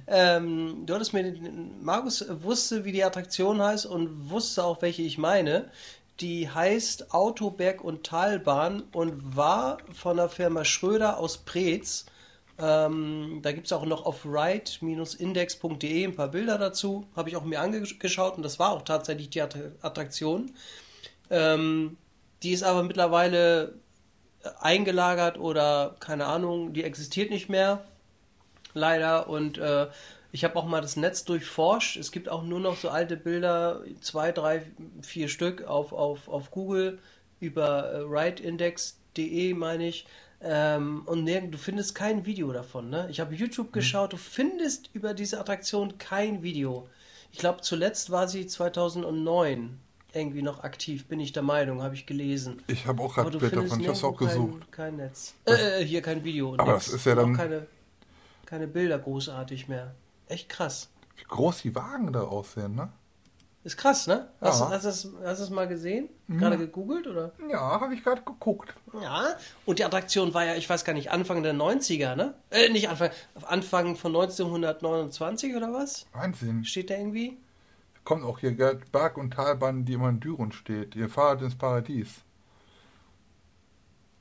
Ähm, du hattest mir, Markus wusste, wie die Attraktion heißt und wusste auch, welche ich meine. Die heißt Autoberg und Talbahn und war von der Firma Schröder aus Preetz. Ähm, da gibt es auch noch auf ride-index.de ein paar Bilder dazu. Habe ich auch mir angeschaut und das war auch tatsächlich die Attraktion. Ähm, die ist aber mittlerweile eingelagert oder keine Ahnung, die existiert nicht mehr. Leider. Und äh, ich habe auch mal das Netz durchforscht. Es gibt auch nur noch so alte Bilder, zwei, drei, vier Stück auf, auf, auf Google über äh, rightIndex.de, meine ich. Ähm, und du findest kein Video davon. Ne? Ich habe YouTube mhm. geschaut, du findest über diese Attraktion kein Video. Ich glaube, zuletzt war sie 2009 irgendwie noch aktiv, bin ich der Meinung, habe ich gelesen. Ich habe auch gerade Bilder davon, ich habe es auch gesucht. Kein, Netz. Äh, hier kein Video. aber nix. das ist ja dann. Keine, keine Bilder großartig mehr. Echt krass. Wie groß die Wagen da aussehen, ne? Ist krass, ne? Hast, ja. hast du es hast mal gesehen? Mhm. Gerade gegoogelt, oder? Ja, habe ich gerade geguckt. Ja, und die Attraktion war ja, ich weiß gar nicht, Anfang der 90er, ne? Äh, nicht Anfang, Anfang von 1929 oder was? Wahnsinn. Steht da irgendwie? Kommt auch hier Berg- und Talbahn, die immer in Düren steht. Ihr Fahrrad ins Paradies.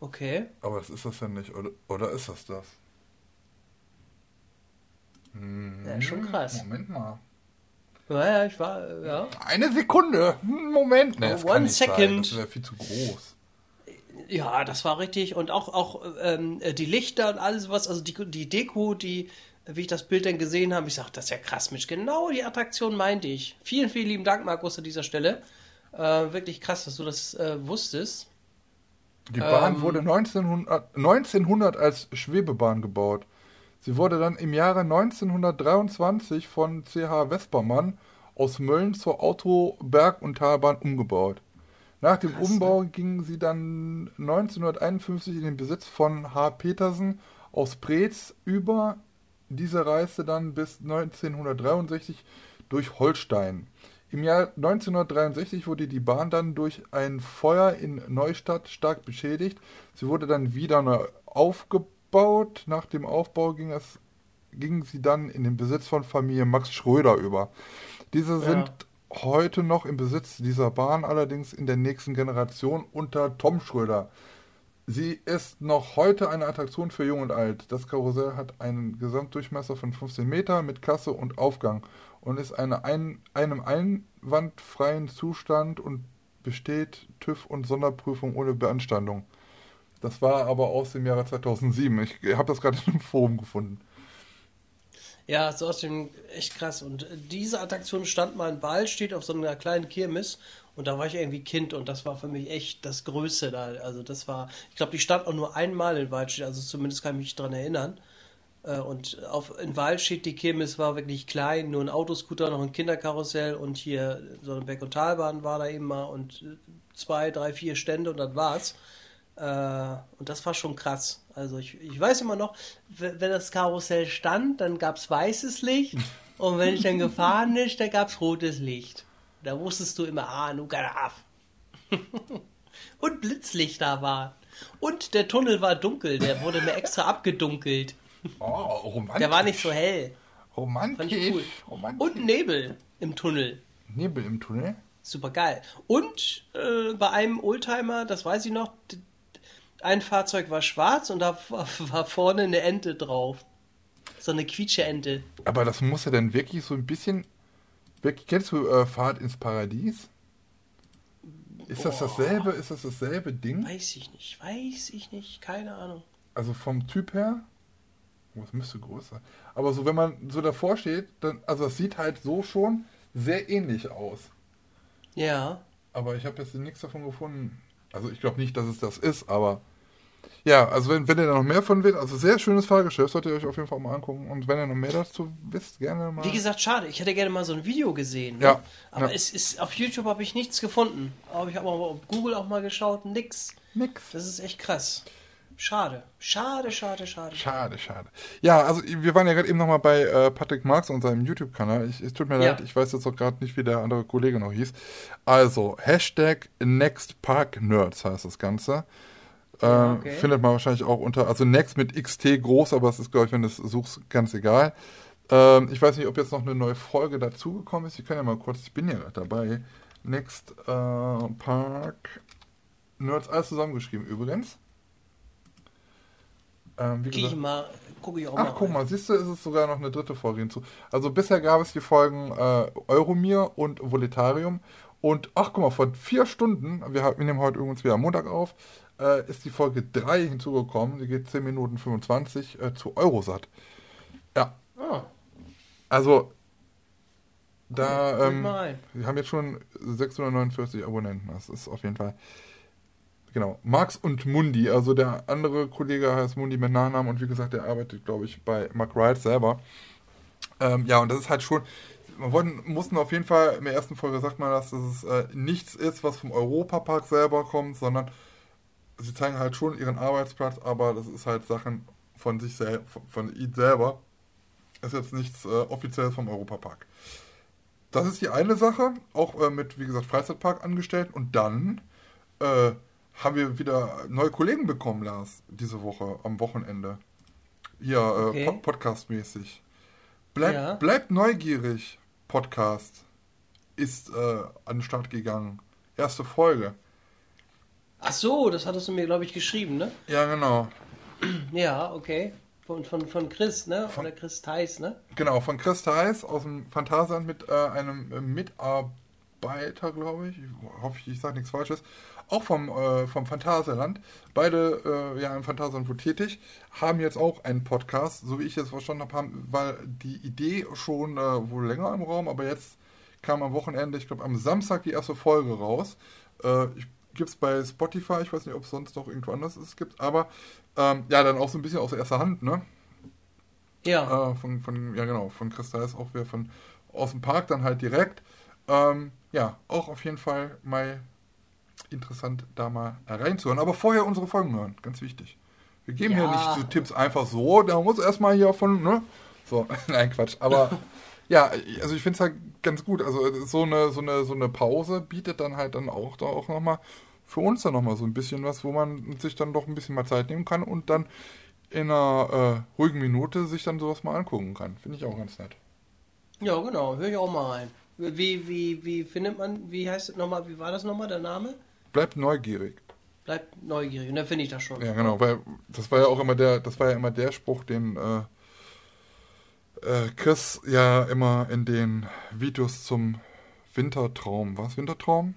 Okay. Aber das ist das ja nicht, oder, oder ist das das? Hm, ja, schon krass. Moment mal. Naja, ich war, ja. Eine Sekunde. Moment. Nee, oh, one second. Sein. Das wäre viel zu groß. Ja, das war richtig. Und auch, auch ähm, die Lichter und alles was, also die, die Deko, die wie ich das Bild dann gesehen habe, ich sage, das ist ja krass, Mensch, genau die Attraktion meinte ich. Vielen, vielen lieben Dank, Markus, an dieser Stelle. Äh, wirklich krass, dass du das äh, wusstest. Die Bahn ähm, wurde 1900, 1900 als Schwebebahn gebaut. Sie wurde dann im Jahre 1923 von CH Vespermann aus Mölln zur Autoberg- und Talbahn umgebaut. Nach dem krass, Umbau ne? ging sie dann 1951 in den Besitz von H. Petersen aus Preetz über diese reiste dann bis 1963 durch Holstein. Im Jahr 1963 wurde die Bahn dann durch ein Feuer in Neustadt stark beschädigt. Sie wurde dann wieder neu aufgebaut. Nach dem Aufbau ging, es, ging sie dann in den Besitz von Familie Max Schröder über. Diese sind ja. heute noch im Besitz dieser Bahn, allerdings in der nächsten Generation unter Tom Schröder. Sie ist noch heute eine Attraktion für Jung und Alt. Das Karussell hat einen Gesamtdurchmesser von 15 Meter mit Kasse und Aufgang und ist eine ein, einem einwandfreien Zustand und besteht TÜV und Sonderprüfung ohne Beanstandung. Das war aber aus dem Jahre 2007. Ich habe das gerade im Forum gefunden. Ja, so aus dem echt krass. Und diese Attraktion stand mal in Wahl, steht auf so einer kleinen Kirmes und da war ich irgendwie Kind und das war für mich echt das Größte da. Also das war, ich glaube, die stand auch nur einmal in Waldstedt, also zumindest kann ich mich daran erinnern. Äh, und auf, in Waldstedt, die Kirmes war wirklich klein, nur ein Autoscooter, noch ein Kinderkarussell und hier so eine Berg- und Talbahn war da eben mal und zwei, drei, vier Stände und das war's. Äh, und das war schon krass. Also ich, ich weiß immer noch, wenn das Karussell stand, dann gab es weißes Licht und wenn ich dann gefahren ist, dann gab es rotes Licht. Da wusstest du immer, ah, Nugaraf. und Blitzlichter war. Und der Tunnel war dunkel, der wurde mir extra abgedunkelt. Oh, romantisch. Der war nicht so hell. Romantisch. Cool. romantisch. Und Nebel im Tunnel. Nebel im Tunnel? Super geil. Und äh, bei einem Oldtimer, das weiß ich noch, ein Fahrzeug war schwarz und da war vorne eine Ente drauf. So eine Quietsche-Ente. Aber das muss ja dann wirklich so ein bisschen. Kennst du äh, Fahrt ins Paradies? Ist Boah. das dasselbe? Ist das dasselbe Ding? Weiß ich nicht, weiß ich nicht, keine Ahnung. Also vom Typ her? Oh, es müsste groß sein. Aber so, wenn man so davor steht, dann, also das sieht halt so schon sehr ähnlich aus. Ja. Aber ich habe jetzt nichts davon gefunden. Also ich glaube nicht, dass es das ist, aber ja, also wenn, wenn ihr da noch mehr von will, also sehr schönes Fahrgeschäft, solltet ihr euch auf jeden Fall mal angucken. Und wenn ihr noch mehr dazu wisst, gerne mal. Wie gesagt, schade, ich hätte gerne mal so ein Video gesehen. Ne? Ja. Aber ja. es ist auf YouTube habe ich nichts gefunden. Aber ich habe auf Google auch mal geschaut, nix. Nix. Das ist echt krass. Schade. Schade, schade, schade. Schade, schade. Ja, also wir waren ja gerade eben nochmal bei äh, Patrick Marx und seinem YouTube-Kanal. Es tut mir ja. leid, ich weiß jetzt auch gerade nicht, wie der andere Kollege noch hieß. Also, Hashtag NextParkNerds heißt das Ganze. Ähm, okay. Findet man wahrscheinlich auch unter, also Next mit XT groß, aber es ist, glaube ich, wenn du es suchst, ganz egal. Ähm, ich weiß nicht, ob jetzt noch eine neue Folge dazugekommen ist. Ich kann ja mal kurz, ich bin ja gerade dabei. Next äh, Park Nerds, alles zusammengeschrieben übrigens. Ähm, wie gesagt, mal, gucke ich auch Ach, mal. Guck mal, siehst du, ist es sogar noch eine dritte Folge hinzu. Also bisher gab es die Folgen äh, Euromir und Voletarium. Und ach, guck mal, vor vier Stunden, wir, wir nehmen heute übrigens wieder am Montag auf, äh, ist die Folge 3 hinzugekommen. Die geht 10 Minuten 25 äh, zu Eurosat. Ja. Ah. Also, da, ähm, wir haben jetzt schon 649 Abonnenten. Das ist auf jeden Fall Genau, Max und Mundi, also der andere Kollege heißt Mundi mit Nachnamen und wie gesagt, der arbeitet, glaube ich, bei Mark Wright selber. Ähm, ja, und das ist halt schon, wir wollten, mussten auf jeden Fall, in der ersten Folge sagt man das, dass es äh, nichts ist, was vom Europapark selber kommt, sondern sie zeigen halt schon ihren Arbeitsplatz, aber das ist halt Sachen von sich selbst, von Eid selber. Ist jetzt nichts äh, offizielles vom Europapark. Das ist die eine Sache, auch äh, mit, wie gesagt, Freizeitpark angestellt und dann äh, haben wir wieder neue Kollegen bekommen, Lars, diese Woche, am Wochenende. Hier, äh, okay. Pod Podcast-mäßig. Bleib, ja. Bleibt neugierig, Podcast ist äh, an den Start gegangen. Erste Folge. Ach so, das hattest du mir, glaube ich, geschrieben, ne? Ja, genau. Ja, okay. Von, von, von Chris, ne? Von, Oder Chris Theis, ne? Genau, von Chris Theis aus dem Phantasialand mit äh, einem Mitarbeiter, glaube ich. Ich hoffe, ich sage nichts Falsches auch vom, äh, vom Phantasialand, beide äh, ja im Phantasialand wohl tätig, haben jetzt auch einen Podcast, so wie ich es verstanden habe, haben, war die Idee schon äh, wohl länger im Raum, aber jetzt kam am Wochenende, ich glaube am Samstag die erste Folge raus. Äh, gibt es bei Spotify, ich weiß nicht, ob es sonst noch irgendwo anders es gibt, aber ähm, ja, dann auch so ein bisschen aus erster Hand, ne? Ja. Äh, von, von, ja genau, von Christa ist auch wieder von aus dem Park dann halt direkt. Ähm, ja, auch auf jeden Fall mal interessant, da mal reinzuhören. Aber vorher unsere Folgen hören, ganz wichtig. Wir geben ja. hier nicht so Tipps einfach so, da muss erstmal hier von, ne? So, nein, Quatsch. Aber ja, also ich finde es halt ganz gut. Also so eine, so eine, so eine Pause bietet dann halt dann auch da auch nochmal für uns dann nochmal so ein bisschen was, wo man sich dann doch ein bisschen mal Zeit nehmen kann und dann in einer äh, ruhigen Minute sich dann sowas mal angucken kann. Finde ich auch ganz nett. Ja, genau, höre ich auch mal rein. Wie, wie, wie findet man, wie heißt es nochmal, wie war das nochmal, der Name? Bleibt neugierig. Bleibt neugierig, und dann finde ich das schon. Ja, genau, weil das war ja auch immer der, das war ja immer der Spruch, den äh, äh, Chris ja immer in den Videos zum Wintertraum, was Wintertraum?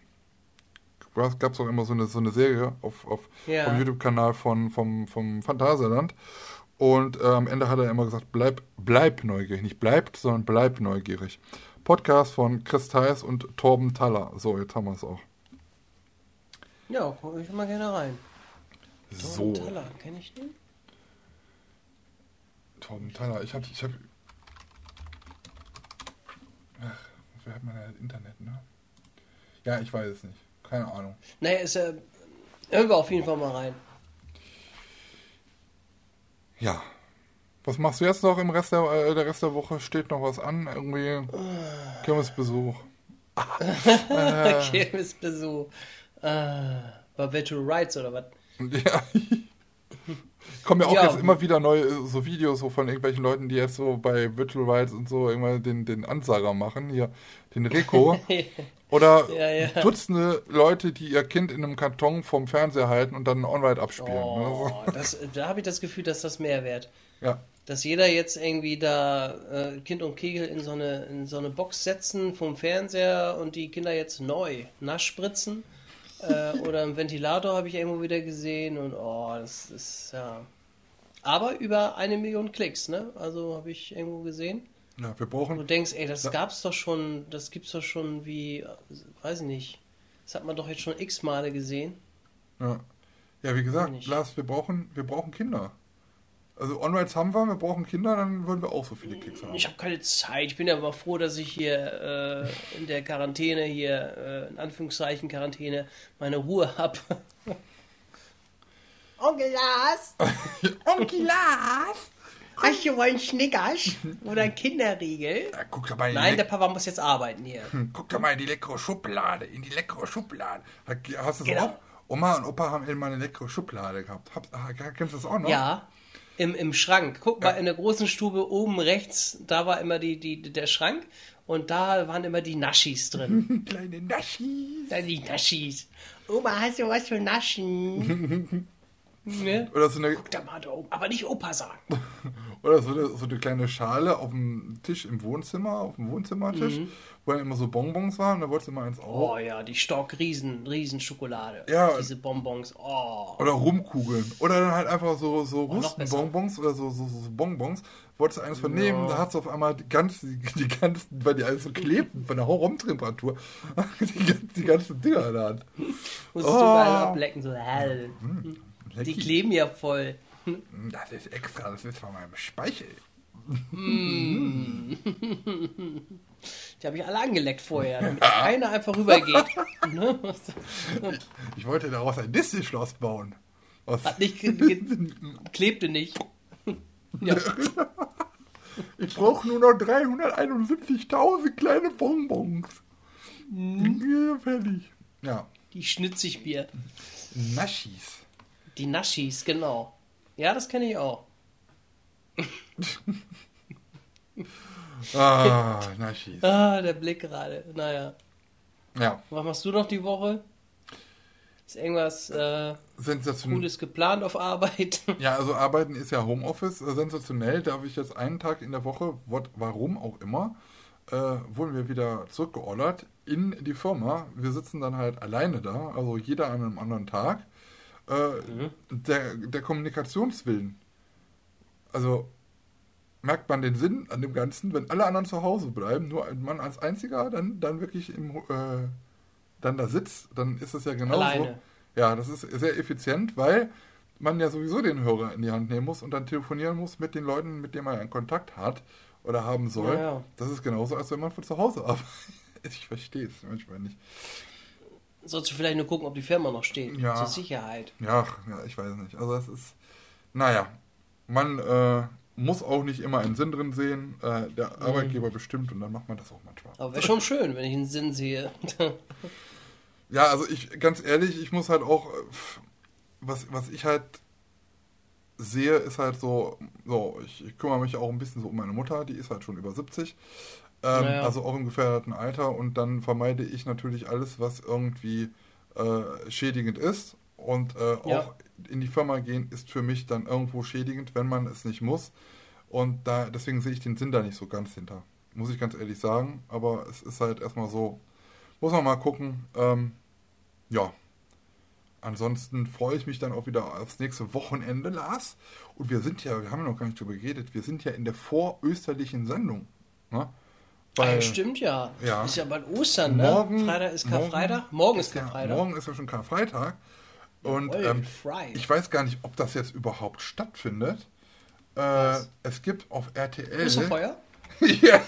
Gab es auch immer so eine, so eine Serie auf, auf ja. auf YouTube-Kanal von, vom, vom Phantasialand. Und äh, am Ende hat er immer gesagt, bleib, bleib neugierig. Nicht bleibt, sondern bleib neugierig. Podcast von Chris Theis und Torben Taller. So, jetzt haben wir es auch. Ja, gucke ich mal gerne rein. So. Taller, kenne ich den? 1000 Taler. Ich habe. Ich hab, ach, wer hat man ja Internet, ne? Ja, ich weiß es nicht. Keine Ahnung. Naja, ist ja. Hören wir auf jeden Fall mal rein. Ja. Was machst du jetzt noch im Rest der, äh, der Rest der Woche? Steht noch was an? Irgendwie Kirmesbesuch. äh. Kirmesbesuch. Äh, bei Virtual Rights oder was? Ja. Kommen ja auch ja. jetzt immer wieder neue so Videos so von irgendwelchen Leuten, die jetzt so bei Virtual Rights und so immer den, den Ansager machen, hier den Rico. Oder ja, ja. Dutzende Leute, die ihr Kind in einem Karton vom Fernseher halten und dann online abspielen. Oh, ne? das, da habe ich das Gefühl, dass das mehr wert. Ja. Dass jeder jetzt irgendwie da äh, Kind und Kegel in so, eine, in so eine Box setzen vom Fernseher und die Kinder jetzt neu Naschspritzen. äh, oder einen Ventilator habe ich irgendwo wieder gesehen und oh, das ist ja. Aber über eine Million Klicks, ne? Also habe ich irgendwo gesehen. Ja, wir brauchen. Du denkst, ey, das ja. gab's doch schon, das gibt's doch schon wie, weiß ich nicht. Das hat man doch jetzt schon x Male gesehen. Ja. Ja, wie gesagt, Lars, wir brauchen, wir brauchen Kinder. Also On-Rides haben wir, wir brauchen Kinder, dann würden wir auch so viele Klicks haben. Ich habe keine Zeit. Ich bin ja aber froh, dass ich hier äh, in der Quarantäne, hier äh, in Anführungszeichen Quarantäne, meine Ruhe habe. Onkel Lars! Onkel Lars! Hast du einen Schnickers oder einen Kinderriegel? Ja, guck doch mal Nein, der Papa muss jetzt arbeiten hier. Hm, guck doch mal in die leckere Schublade, in die leckere Schublade. Hast du das genau. auch? Oma und Opa haben immer eine leckere Schublade gehabt. Hab, ah, kennst du das auch noch? Ja, im, im Schrank. Guck mal, in der großen Stube oben rechts, da war immer die, die, der Schrank und da waren immer die Naschis drin. Kleine Naschis. Kleine Naschis. Oma, hast du was für Naschen? Ne? Oder so eine. Guck da mal da oben, aber nicht Opa sagen. Oder so eine, so eine kleine Schale auf dem Tisch im Wohnzimmer, auf dem Wohnzimmertisch, mhm. wo dann immer so Bonbons waren da wolltest du immer eins auch. Oh ja, die Stock Riesen, Riesenschokolade. Ja. Diese Bonbons. Oh. Oder Rumkugeln. Oder dann halt einfach so, so oh, Rustenbonbons oder so, so, so Bonbons. Wolltest du eins vernehmen, ja. da hast du auf einmal die ganzen, die ganzen, weil die alles so klebten von der Raumtemperatur, die, die ganzen Dinger in der Hand. Musstest oh. du überall ablecken, so hell. Mhm. Die kleben ja voll. Das ist extra, das ist von meinem Speichel. Mm. Die habe ich alle angeleckt vorher, damit keiner einfach rübergeht. Ne? ich, ich, wollte daraus ein Disney-Schloss bauen. Was? Hat nicht klebte nicht. ja. Ich brauche nur noch 371.000 kleine Bonbons. Mhm. Ja, fertig. Ja. Die schnitze ich mir. Naschis. Die Naschis, genau. Ja, das kenne ich auch. ah, Naschis. Ah, der Blick gerade. Naja. Ja. Was machst du noch die Woche? Ist irgendwas äh, Cooles geplant auf Arbeit? Ja, also Arbeiten ist ja Homeoffice. Äh, sensationell darf ich jetzt einen Tag in der Woche, warum auch immer, äh, wurden wir wieder zurückgeordert in die Firma. Wir sitzen dann halt alleine da, also jeder an einem anderen Tag äh, mhm. der, der Kommunikationswillen. Also merkt man den Sinn an dem Ganzen, wenn alle anderen zu Hause bleiben, nur ein Mann als einziger dann, dann wirklich im, äh, dann da sitzt, dann ist es ja genauso. Alleine. Ja, das ist sehr effizient, weil man ja sowieso den Hörer in die Hand nehmen muss und dann telefonieren muss mit den Leuten, mit denen man einen Kontakt hat oder haben soll. Ja, ja. Das ist genauso, als wenn man von zu Hause arbeitet. Ich verstehe es manchmal nicht. Sollst du vielleicht nur gucken, ob die Firma noch steht. Ja. Zur Sicherheit. Ja, ja, ich weiß nicht. Also es ist, naja, man äh, muss auch nicht immer einen Sinn drin sehen. Äh, der mhm. Arbeitgeber bestimmt und dann macht man das auch manchmal. Aber wäre schon schön, wenn ich einen Sinn sehe. ja, also ich, ganz ehrlich, ich muss halt auch, äh, was, was ich halt sehe, ist halt so, so, ich, ich kümmere mich auch ein bisschen so um meine Mutter, die ist halt schon über 70. Ähm, naja. Also auch im gefährdeten Alter. Und dann vermeide ich natürlich alles, was irgendwie äh, schädigend ist. Und äh, ja. auch in die Firma gehen ist für mich dann irgendwo schädigend, wenn man es nicht muss. Und da, deswegen sehe ich den Sinn da nicht so ganz hinter. Muss ich ganz ehrlich sagen. Aber es ist halt erstmal so, muss man mal gucken. Ähm, ja. Ansonsten freue ich mich dann auch wieder aufs nächste Wochenende, Lars. Und wir sind ja, wir haben ja noch gar nicht drüber geredet, wir sind ja in der vorösterlichen Sendung. Ne? Weil, ah, stimmt ja. ja. Ist ja bald Ostern, ne? Morgen, Freitag ist Karfreitag. Morgen, morgen ist Karfreitag. morgen ist ja schon Karfreitag. Und ähm, ich weiß gar nicht, ob das jetzt überhaupt stattfindet. Äh, es gibt auf RTL. Ist Feuer? ja,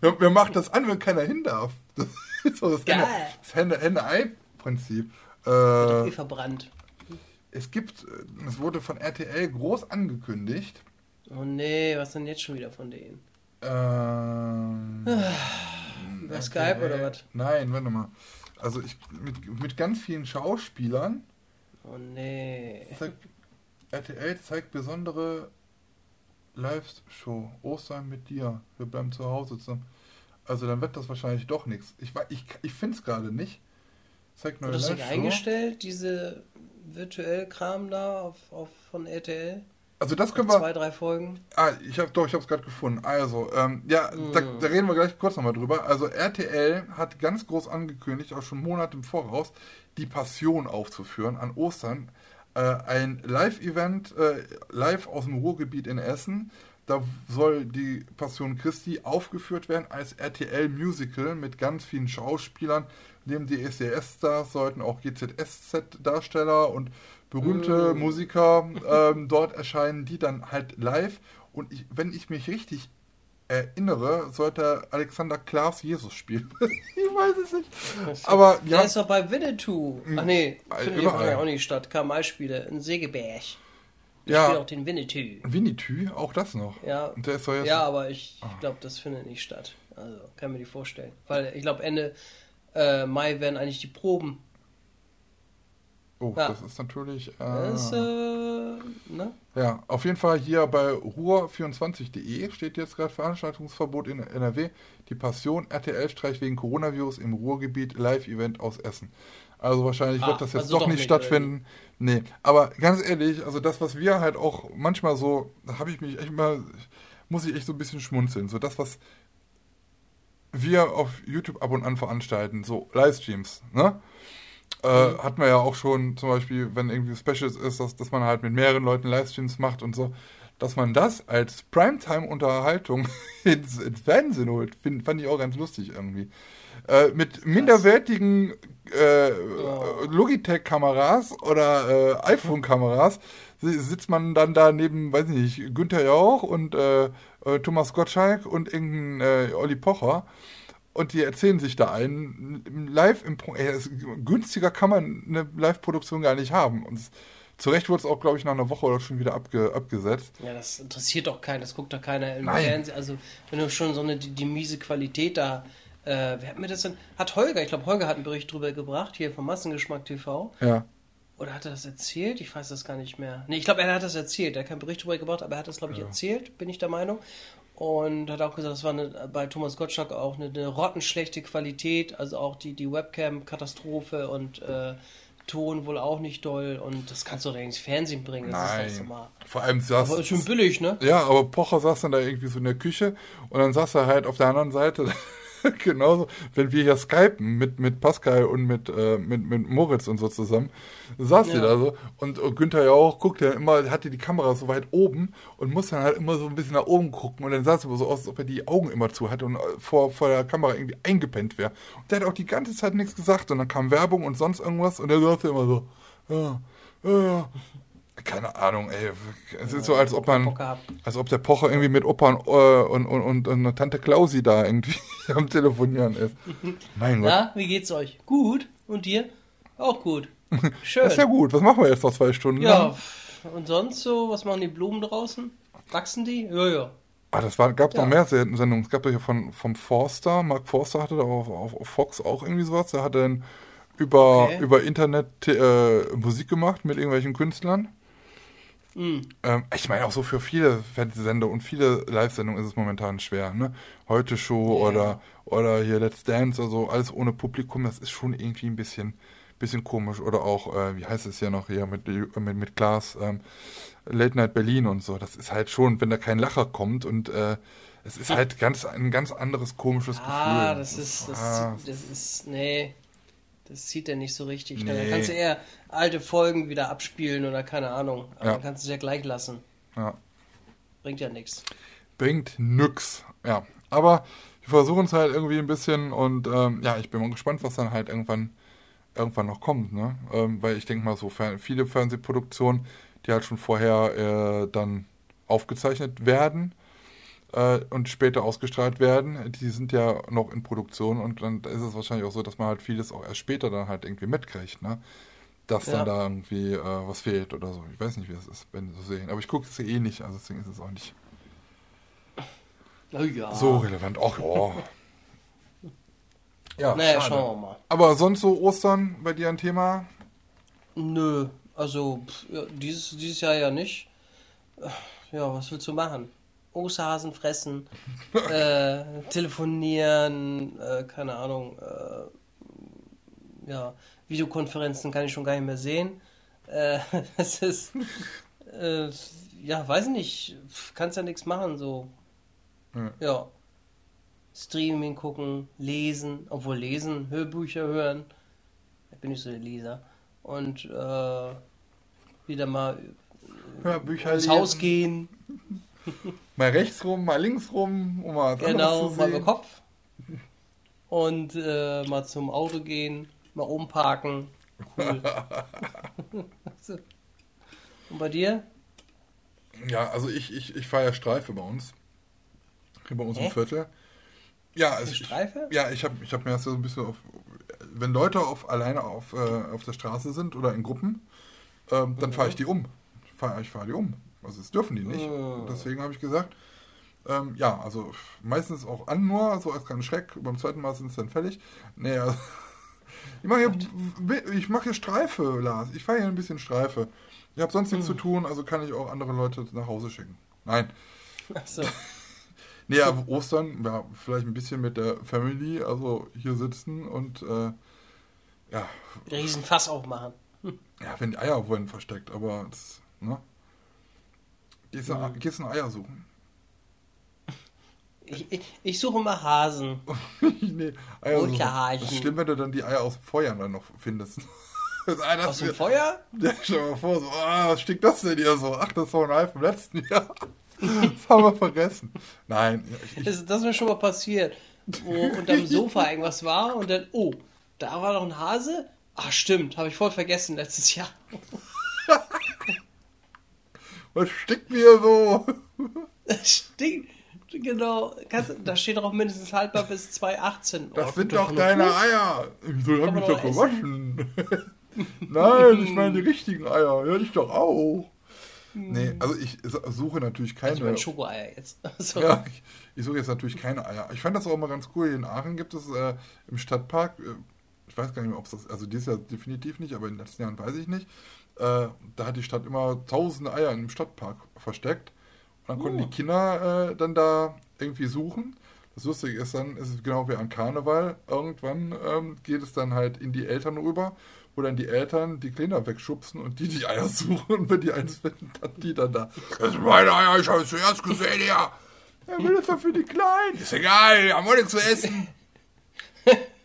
wir, wir machen das an, wenn keiner hin darf. Das ist so das Henne-Ei-Prinzip. Äh, verbrannt. Es gibt, äh, es wurde von RTL groß angekündigt. Oh nee, was denn jetzt schon wieder von denen? Ähm, Über Skype oder was? Nein, warte mal. Also ich mit, mit ganz vielen Schauspielern. Oh nee. Zeigt, RTL zeigt besondere Live-Show. Ostern mit dir. Wir bleiben zu Hause zusammen. Also dann wird das wahrscheinlich doch nichts. Ich, ich, ich finde es gerade nicht. Zeigt neue Hast du eingestellt, diese virtuell Kram da auf, auf von RTL? Also das können wir. Zwei, drei Folgen. Ah, ich habe doch, ich habe es gerade gefunden. Also, ähm, ja, mm. da, da, reden wir gleich kurz nochmal drüber. Also RTL hat ganz groß angekündigt, auch schon Monate im Voraus, die Passion aufzuführen an Ostern. Äh, ein Live-Event, äh, live aus dem Ruhrgebiet in Essen. Da soll die Passion Christi aufgeführt werden als RTL-Musical mit ganz vielen Schauspielern. Neben die SES-Stars sollten auch GZSZ-Darsteller und berühmte mm. Musiker ähm, dort erscheinen, die dann halt live. Und ich, wenn ich mich richtig erinnere, sollte Alexander Klaas Jesus spielen. ich weiß es nicht. Aber ja. Der ist doch bei Winnetou. Ach nee, findet ja auch nicht statt. Karl-May-Spiele in Segeberg. Ich ja. spiele auch den Winnetou. Winnetou? Auch das noch? Ja. Ja, aber ich oh. glaube, das findet nicht statt. Also, kann mir die vorstellen. Weil ich glaube, Ende äh, Mai werden eigentlich die Proben Oh, ja. das ist natürlich. Äh, das, äh, ne? Ja, auf jeden Fall hier bei ruhr24.de steht jetzt gerade Veranstaltungsverbot in NRW. Die Passion RTL-Streich wegen Coronavirus im Ruhrgebiet Live-Event aus Essen. Also wahrscheinlich ah, wird das jetzt also doch, doch, nicht stattfinden. Nee, aber ganz ehrlich, also das, was wir halt auch manchmal so, da habe ich mich echt mal, muss ich echt so ein bisschen schmunzeln. So das, was wir auf YouTube ab und an veranstalten, so Livestreams, ne? Äh, mhm. Hat man ja auch schon zum Beispiel, wenn irgendwie Specials ist, dass, dass man halt mit mehreren Leuten Livestreams macht und so, dass man das als Primetime-Unterhaltung ins, ins, Fernsehen holt, find, fand ich auch ganz lustig irgendwie. Äh, mit minderwertigen äh, oh. Logitech-Kameras oder äh, iPhone-Kameras sitzt man dann da neben, weiß ich nicht, Günther Jauch und äh, äh, Thomas Gottschalk und irgendein Olli Pocher und die erzählen sich da ein. Live im ey, günstiger kann man eine Live-Produktion gar nicht haben. Und zu Recht wurde es auch, glaube ich, nach einer Woche oder schon wieder abge, abgesetzt. Ja, das interessiert doch keinen, das guckt doch keiner im Nein. Fernsehen. Also, wenn du schon so eine die, die miese Qualität da. Äh, wer hat mir das denn? Hat Holger, ich glaube, Holger hat einen Bericht drüber gebracht, hier vom Massengeschmack TV. Ja. Oder hat er das erzählt? Ich weiß das gar nicht mehr. Nee, ich glaube, er hat das erzählt. Er hat keinen Bericht drüber gebracht, aber er hat das, glaube ich, ja. erzählt, bin ich der Meinung. Und hat auch gesagt, das war eine, bei Thomas Gottschalk auch eine, eine rottenschlechte Qualität, also auch die, die Webcam-Katastrophe und äh, Ton wohl auch nicht doll und das kannst du doch ins Fernsehen bringen. Das Nein. ist mal. Vor allem saß. Aber ist schon billig, ne? Ja, aber Pocher saß dann da irgendwie so in der Küche und dann saß er halt auf der anderen Seite genauso, wenn wir hier skypen mit, mit Pascal und mit, äh, mit, mit Moritz und so zusammen, saß ja. sie da so. Und, und Günther ja auch, guckt ja immer, hatte die Kamera so weit oben und muss dann halt immer so ein bisschen nach oben gucken. Und dann sah es aber so aus, als ob er die Augen immer zu hatte und äh, vor, vor der Kamera irgendwie eingepennt wäre. Und der hat auch die ganze Zeit nichts gesagt. Und dann kam Werbung und sonst irgendwas. Und der saß immer so, ja, ja, keine Ahnung, ey. Es ist so, als ob man, als ob der Pocher irgendwie mit Opa und, äh, und, und, und, Tante Klausi da irgendwie am Telefonieren ist. Mein Gott. Na, wie geht's euch? Gut. Und dir? Auch gut. Schön. Das ist ja gut. Was machen wir jetzt noch zwei Stunden? Ja. Und sonst so, was machen die Blumen draußen? Wachsen die? Ja, ja. Ah, das war, gab ja. noch mehr Sendungen. Es gab ja von vom Forster, Mark Forster hatte da auf, auf, auf Fox auch irgendwie sowas. Der hat dann über, okay. über Internet äh, Musik gemacht mit irgendwelchen Künstlern. Mhm. Ähm, ich meine, auch so für viele Fernsehsender und viele Live-Sendungen ist es momentan schwer. Ne? Heute Show ja. oder, oder hier Let's Dance, also alles ohne Publikum, das ist schon irgendwie ein bisschen, bisschen komisch. Oder auch, äh, wie heißt es ja noch hier mit, mit, mit Glas, ähm, Late Night Berlin und so. Das ist halt schon, wenn da kein Lacher kommt und äh, es ist halt ganz, ein ganz anderes komisches ah, Gefühl. Ah, das ist, das, ah. das ist, nee, das zieht er nicht so richtig. Nee. Dann kannst du eher alte Folgen wieder abspielen oder keine Ahnung. Aber ja. dann kannst du es ja gleich lassen. Ja. Bringt ja nichts. Bringt nix. Ja. Aber wir versuchen es halt irgendwie ein bisschen und ähm, ja, ich bin mal gespannt, was dann halt irgendwann irgendwann noch kommt, ne? Ähm, weil ich denke mal so viele Fernsehproduktionen, die halt schon vorher äh, dann aufgezeichnet werden äh, und später ausgestrahlt werden. Die sind ja noch in Produktion und dann ist es wahrscheinlich auch so, dass man halt vieles auch erst später dann halt irgendwie mitkriegt, ne? Dass ja. dann da irgendwie äh, was fehlt oder so. Ich weiß nicht, wie es ist, wenn sie so sehen. Aber ich gucke es eh nicht, also deswegen ist es auch nicht oh ja. so relevant. Ach ja. Ja, naja, schade. schauen wir mal. Aber sonst so Ostern bei dir ein Thema? Nö, also ja, dieses, dieses Jahr ja nicht. Ja, was willst du machen? Osterhasen fressen, äh, telefonieren, äh, keine Ahnung, äh, ja, Videokonferenzen kann ich schon gar nicht mehr sehen. Äh, es ist, äh, ja, weiß nicht, kannst ja nichts machen, so. Ja. ja. Streaming gucken, lesen, obwohl lesen, Hörbücher hören. Da bin ich so der Leser. Und äh, wieder mal Hörbücher ins lesen. Haus gehen. mal rechts rum, mal links rum, um mal Genau, mal über Kopf. Und äh, mal zum Auto gehen, mal umparken. Cool. Und bei dir? Ja, also ich, ich, ich fahre ja Streife bei uns. Hier bei uns Hä? im Viertel. Ja, also ich, ja, ich habe ich hab mir das so ein bisschen auf, wenn Leute auf, alleine auf, äh, auf der Straße sind oder in Gruppen, ähm, dann fahre ich die um. Ich fahre ich fahr die um. Also das dürfen die nicht. Oh. Deswegen habe ich gesagt, ähm, ja, also meistens auch an nur, so als kein Schreck. Beim zweiten Mal sind es dann fällig. Nee, also, ich mache hier, mach hier Streife, Lars. Ich fahre hier ein bisschen Streife. Ich habe sonst nichts hm. zu tun, also kann ich auch andere Leute nach Hause schicken. Nein. Ach so. Nee, Ostern, ja, vielleicht ein bisschen mit der Family, also hier sitzen und äh, ja. Riesenfass aufmachen. Hm. Ja, wenn die Eier wurden versteckt, aber das, ne? Gehst du, mhm. gehst du Eier suchen? Ich, ich, ich, suche mal Hasen. nee, Eier suchen. Das ist schlimm, wenn du dann die Eier aus dem Feuer dann noch findest. Das aus dem Feuer? Ja, stell dir mal vor, so, oh, was stinkt das denn hier so? Ach, das war ein Ei vom letzten Jahr. Das haben wir vergessen. Nein. Ich, das, das ist mir schon mal passiert, wo unterm Sofa irgendwas war und dann, oh, da war noch ein Hase. Ach, stimmt, habe ich voll vergessen letztes Jahr. Was stinkt mir so? Das stinkt. Genau, kannst, da steht auch mindestens haltbar bis 2018. Das oh, sind doch deine Fuß? Eier. Wieso hab ich doch gewaschen? Nein, ich meine die richtigen Eier. Ja, ich doch auch. Nee, hm. also ich suche natürlich keine. Also ich meine Schokoeier jetzt. So. Ja, ich, ich, suche jetzt natürlich keine Eier. Ich fand das auch immer ganz cool. In Aachen gibt es äh, im Stadtpark, äh, ich weiß gar nicht mehr, ob es das, also dieses Jahr definitiv nicht, aber in den letzten Jahren weiß ich nicht. Äh, da hat die Stadt immer tausende Eier im Stadtpark versteckt. Und dann konnten oh. die Kinder äh, dann da irgendwie suchen. Das Lustige ist dann, ist es genau wie an Karneval. Irgendwann ähm, geht es dann halt in die Eltern rüber wo dann die Eltern die Kinder wegschubsen und die die Eier suchen und wenn die eins finden, dann die dann da. Das sind meine Eier, ich habe es zuerst gesehen, ja. Er will es doch für die Kleinen. Ist egal, wir haben auch nichts zu essen.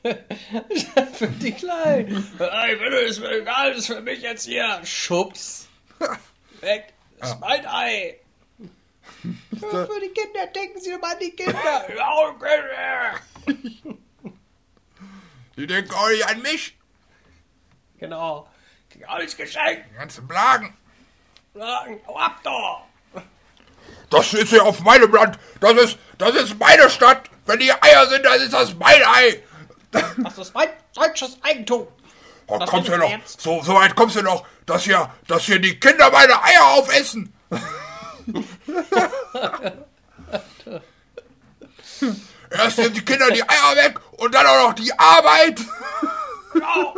Für die Kleinen. Ich will es mir egal, das ist für mich jetzt hier. Schubs. Weg. Das ist ja. mein Ei. Ja, für die Kinder, denken Sie mal an die Kinder. die denken auch nicht an mich. Genau. Krieg alles geschenkt. Die ganzen Blagen. Blagen, hau ab da. Das ist ja auf meinem Land. Das ist, das ist meine Stadt. Wenn die Eier sind, dann ist das mein Ei. Das ist mein deutsches Eigentum. Oh, kommst du noch, so, so weit kommst du noch, dass hier, dass hier die Kinder meine Eier aufessen. Erst sind die Kinder die Eier weg und dann auch noch die Arbeit. Genau.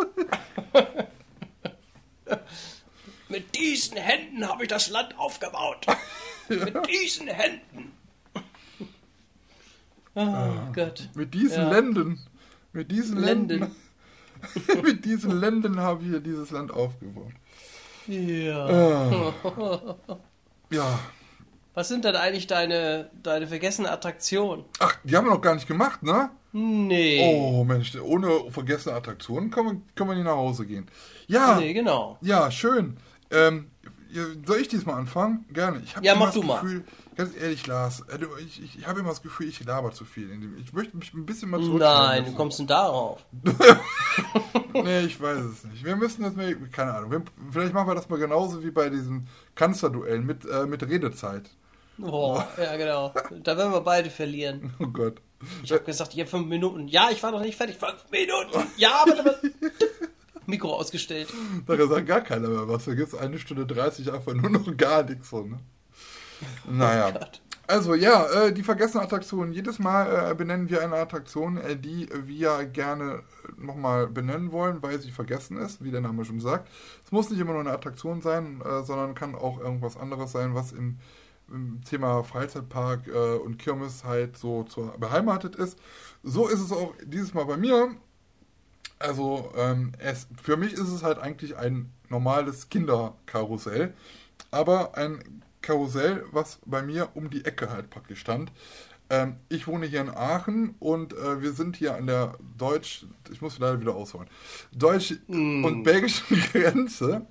Mit diesen Händen habe ich das Land aufgebaut. Mit diesen Händen. Oh, ah, Gott. Mit diesen ja. Länden. Mit diesen Länden. mit diesen Länden habe ich dieses Land aufgebaut. Ja. Ah. Ja. Was sind denn eigentlich deine, deine vergessene Attraktionen? Ach, die haben wir noch gar nicht gemacht, ne? Nee. Oh Mensch, ohne vergessene Attraktionen können wir, können wir nicht nach Hause gehen. Ja. Nee, genau. Ja, schön. Ähm, soll ich diesmal anfangen? Gerne. Ich ja, mach du Gefühl, mal. Ganz ehrlich, Lars, äh, ich, ich, ich habe immer das Gefühl, ich laber zu viel. Ich möchte mich ein bisschen mal zurück. Nein, wie kommst du denn darauf? nee, ich weiß es nicht. Wir müssen das mal, keine Ahnung. Wir, vielleicht machen wir das mal genauso wie bei diesem Kanzlerduell mit, äh, mit Redezeit. Boah, ja genau. Da werden wir beide verlieren. Oh Gott. Ich habe gesagt, ihr fünf Minuten. Ja, ich war noch nicht fertig. Fünf Minuten. Ja, aber Mikro ausgestellt. Da sagt gar keiner mehr was. Da gibt es eine Stunde 30 einfach nur noch gar nichts so, ne? Naja. Oh also ja, äh, die vergessene Attraktion. Jedes Mal äh, benennen wir eine Attraktion, äh, die wir gerne nochmal benennen wollen, weil sie vergessen ist, wie der Name schon sagt. Es muss nicht immer nur eine Attraktion sein, äh, sondern kann auch irgendwas anderes sein, was im, im Thema Freizeitpark äh, und Kirmes halt so zu, beheimatet ist. So ist es auch dieses Mal bei mir. Also ähm, es, für mich ist es halt eigentlich ein normales Kinderkarussell, aber ein Karussell, was bei mir um die Ecke halt praktisch stand. Ähm, ich wohne hier in Aachen und äh, wir sind hier an der Deutsch, ich muss leider wieder ausholen, deutsch- mm. und belgischen Grenze.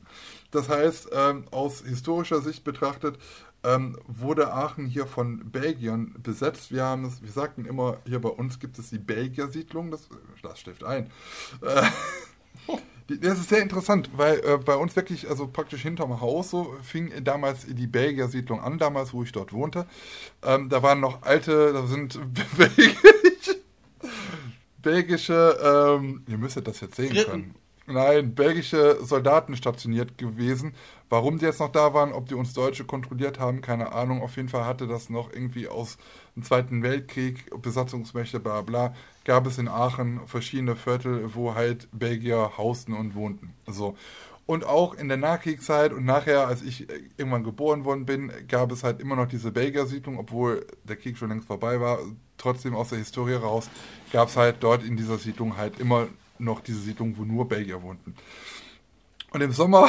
Das heißt, ähm, aus historischer Sicht betrachtet, ähm, wurde Aachen hier von Belgiern besetzt. Wir haben es, wir sagten immer, hier bei uns gibt es die Belgier-Siedlung, das, das stiftet ein. Äh, das ist sehr interessant, weil äh, bei uns wirklich, also praktisch hinterm Haus, so fing damals die Belgier-Siedlung an, damals, wo ich dort wohnte. Ähm, da waren noch alte, da sind belgische, belgische ähm, ihr müsstet das jetzt sehen können. Nein, belgische Soldaten stationiert gewesen. Warum die jetzt noch da waren, ob die uns Deutsche kontrolliert haben, keine Ahnung. Auf jeden Fall hatte das noch irgendwie aus dem Zweiten Weltkrieg, Besatzungsmächte, bla bla, gab es in Aachen verschiedene Viertel, wo halt Belgier hausten und wohnten. So. Und auch in der Nachkriegszeit und nachher, als ich irgendwann geboren worden bin, gab es halt immer noch diese Belgier-Siedlung, obwohl der Krieg schon längst vorbei war. Trotzdem aus der Historie raus gab es halt dort in dieser Siedlung halt immer noch diese Siedlung, wo nur Belgier wohnten. Und im Sommer,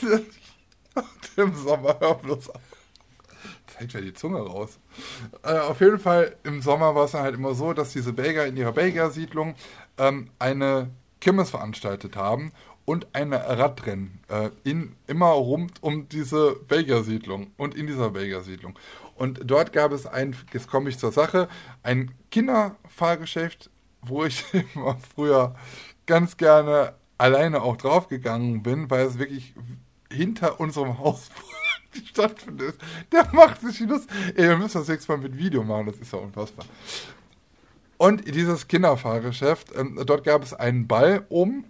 im Sommer, hör bloß auf. Zeigt ja die Zunge raus. Äh, auf jeden Fall, im Sommer war es dann halt immer so, dass diese Belgier in ihrer Belgier-Siedlung ähm, eine Kirmes veranstaltet haben und eine Radrennen äh, in, immer rund um diese Belgier-Siedlung und in dieser Belgier-Siedlung. Und dort gab es ein, jetzt komme ich zur Sache, ein Kinderfahrgeschäft, wo ich immer früher ganz gerne alleine auch draufgegangen bin, weil es wirklich hinter unserem Haus stattfindet. Der macht sich Lust. Ey, wir müssen das nächste Mal mit Video machen, das ist ja unfassbar. Und dieses Kinderfahrgeschäft, ähm, dort gab es einen Ball um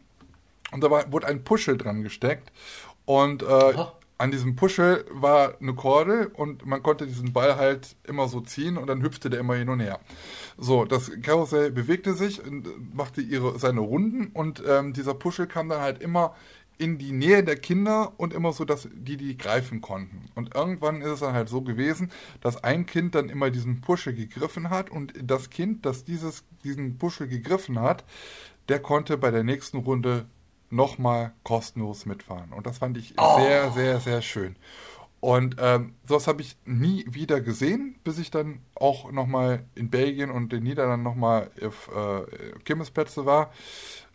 und da war, wurde ein Puschel dran gesteckt. Und äh, an diesem Puschel war eine Kordel und man konnte diesen Ball halt immer so ziehen und dann hüpfte der immer hin und her. So, das Karussell bewegte sich und machte ihre, seine Runden und ähm, dieser Puschel kam dann halt immer in die Nähe der Kinder und immer so, dass die die greifen konnten. Und irgendwann ist es dann halt so gewesen, dass ein Kind dann immer diesen Puschel gegriffen hat und das Kind, das dieses, diesen Puschel gegriffen hat, der konnte bei der nächsten Runde nochmal kostenlos mitfahren. Und das fand ich oh. sehr, sehr, sehr schön. Und ähm, sowas habe ich nie wieder gesehen, bis ich dann auch nochmal in Belgien und den Niederlanden nochmal auf äh, Kirmesplätze war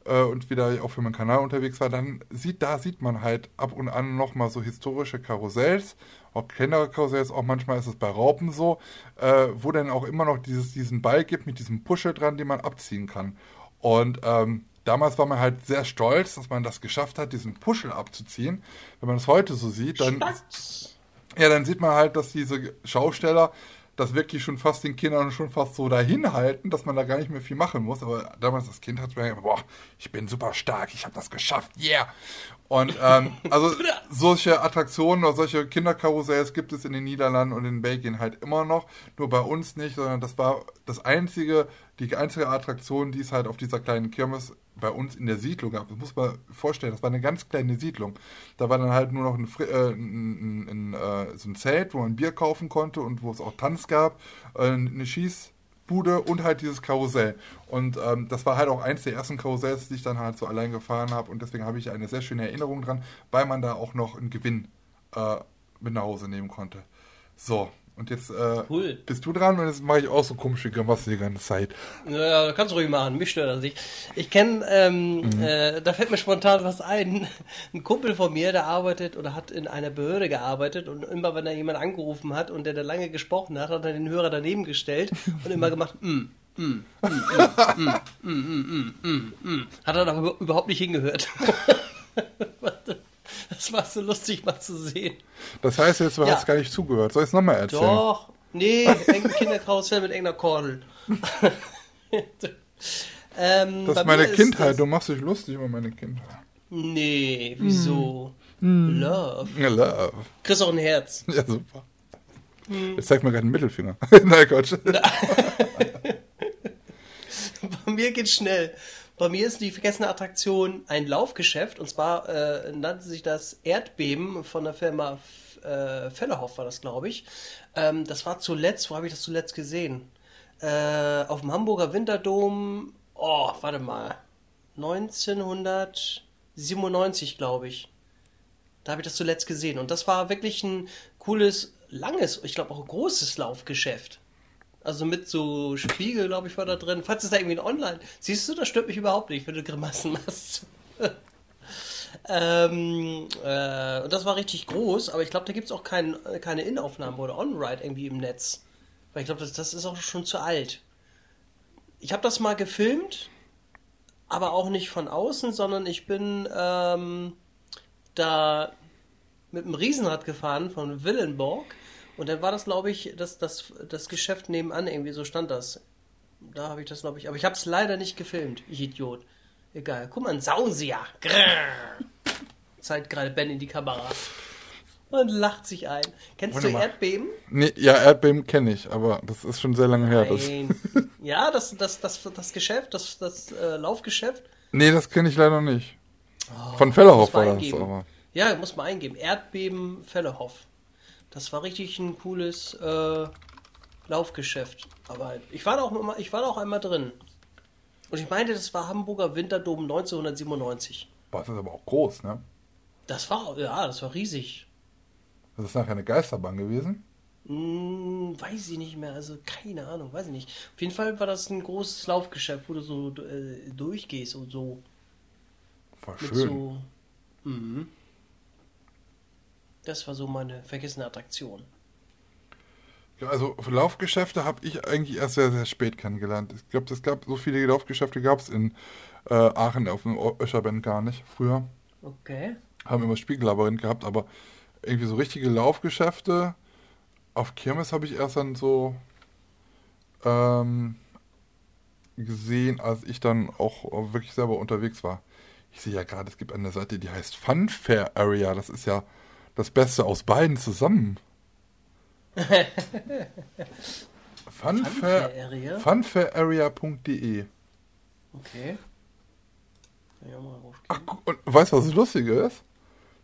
äh, und wieder auch für meinen Kanal unterwegs war. Dann sieht, da sieht man halt ab und an nochmal so historische Karussells, auch kleinere Karussells, auch manchmal ist es bei Raupen so, äh, wo dann auch immer noch dieses, diesen Ball gibt mit diesem Puschel dran, den man abziehen kann. Und ähm, damals war man halt sehr stolz, dass man das geschafft hat, diesen Puschel abzuziehen. Wenn man es heute so sieht, dann, ja, dann sieht man halt, dass diese Schausteller das wirklich schon fast den Kindern schon fast so dahin halten, dass man da gar nicht mehr viel machen muss. Aber damals das Kind hat mir boah, ich bin super stark, ich habe das geschafft, yeah. Und ähm, also solche Attraktionen oder solche Kinderkarussells gibt es in den Niederlanden und in Belgien halt immer noch. Nur bei uns nicht, sondern das war das einzige, die einzige Attraktion, die es halt auf dieser kleinen Kirmes bei uns in der Siedlung gab. Das muss man vorstellen, das war eine ganz kleine Siedlung. Da war dann halt nur noch ein, äh, ein, ein, äh, so ein Zelt, wo man Bier kaufen konnte und wo es auch Tanz gab, äh, eine Schießbude und halt dieses Karussell. Und ähm, das war halt auch eins der ersten Karussells, die ich dann halt so allein gefahren habe und deswegen habe ich eine sehr schöne Erinnerung dran, weil man da auch noch einen Gewinn äh, mit nach Hause nehmen konnte. So, und jetzt äh, cool. bist du dran und jetzt mache ich auch so komische Grimassen die ganze Zeit. Naja, kannst du ruhig machen, mich stört das nicht. Ich kenne, ähm, mhm. äh, da fällt mir spontan was ein. Ein Kumpel von mir, der arbeitet oder hat in einer Behörde gearbeitet und immer, wenn er jemand angerufen hat und der da lange gesprochen hat, hat er den Hörer daneben gestellt und immer gemacht, mm. Mm, mm, mm, hat er aber überhaupt nicht hingehört. Das war so lustig mal zu sehen. Das heißt jetzt, du ja. hast gar nicht zugehört. Soll ich es nochmal erzählen? Doch. Nee, engen Kinderkarussell mit enger Kordel. ähm, das ist meine Kindheit. Ist du machst dich lustig über meine Kindheit. Nee, wieso? Mm. Love. Love. Kriegst auch ein Herz. Ja, super. Mm. Jetzt zeig mir gerade einen Mittelfinger. Nein, Gott. Bei mir geht's schnell. Bei mir ist die vergessene Attraktion ein Laufgeschäft und zwar äh, nannte sich das Erdbeben von der Firma äh, Fellerhoff, war das, glaube ich. Ähm, das war zuletzt, wo habe ich das zuletzt gesehen? Äh, auf dem Hamburger Winterdom, oh, warte mal, 1997, glaube ich. Da habe ich das zuletzt gesehen und das war wirklich ein cooles, langes, ich glaube auch großes Laufgeschäft. Also mit so Spiegel, glaube ich, war da drin. Falls es da irgendwie Online. Siehst du, das stört mich überhaupt nicht, wenn du Grimassen machst. ähm, äh, und das war richtig groß, aber ich glaube, da gibt es auch kein, keine Innenaufnahme oder On-Ride irgendwie im Netz. Weil ich glaube, das, das ist auch schon zu alt. Ich habe das mal gefilmt, aber auch nicht von außen, sondern ich bin ähm, da mit dem Riesenrad gefahren von Willenborg und dann war das, glaube ich, das, das, das Geschäft nebenan, irgendwie so stand das. Da habe ich das, glaube ich. Aber ich habe es leider nicht gefilmt, ich Idiot. Egal. Guck mal, ein Sausier. Zeigt gerade Ben in die Kamera. Und lacht sich ein. Kennst Warte du mal. Erdbeben? Nee, ja, Erdbeben kenne ich, aber das ist schon sehr lange her. Das. ja, das, das, das, das Geschäft, das, das äh, Laufgeschäft. Nee, das kenne ich leider nicht. Oh, Von Fellerhoff war das aber. Ja, muss man eingeben. Erdbeben Fellerhoff. Das war richtig ein cooles äh, Laufgeschäft. Aber ich war da auch ich war da auch einmal drin. Und ich meinte, das war Hamburger Winterdom 1997. Boah, das ist aber auch groß, ne? Das war, ja, das war riesig. Das ist nachher eine Geisterbahn gewesen? Hm, weiß ich nicht mehr, also keine Ahnung, weiß ich nicht. Auf jeden Fall war das ein großes Laufgeschäft, wo du so äh, durchgehst und so. War schön. So, mhm. Das war so meine vergessene Attraktion. Ja, also Laufgeschäfte habe ich eigentlich erst sehr, sehr spät kennengelernt. Ich glaube, es gab so viele Laufgeschäfte gab es in äh, Aachen auf dem Öscherband gar nicht früher. Okay. Haben immer Spiegellabyrinth gehabt, aber irgendwie so richtige Laufgeschäfte auf Kirmes habe ich erst dann so ähm, gesehen, als ich dann auch wirklich selber unterwegs war. Ich sehe ja gerade, es gibt eine Seite, die heißt Funfair Area. Das ist ja das Beste aus beiden zusammen. Funfair, funfairarea.de Okay. Ja, Ach, und weißt du, was das Lustige ist?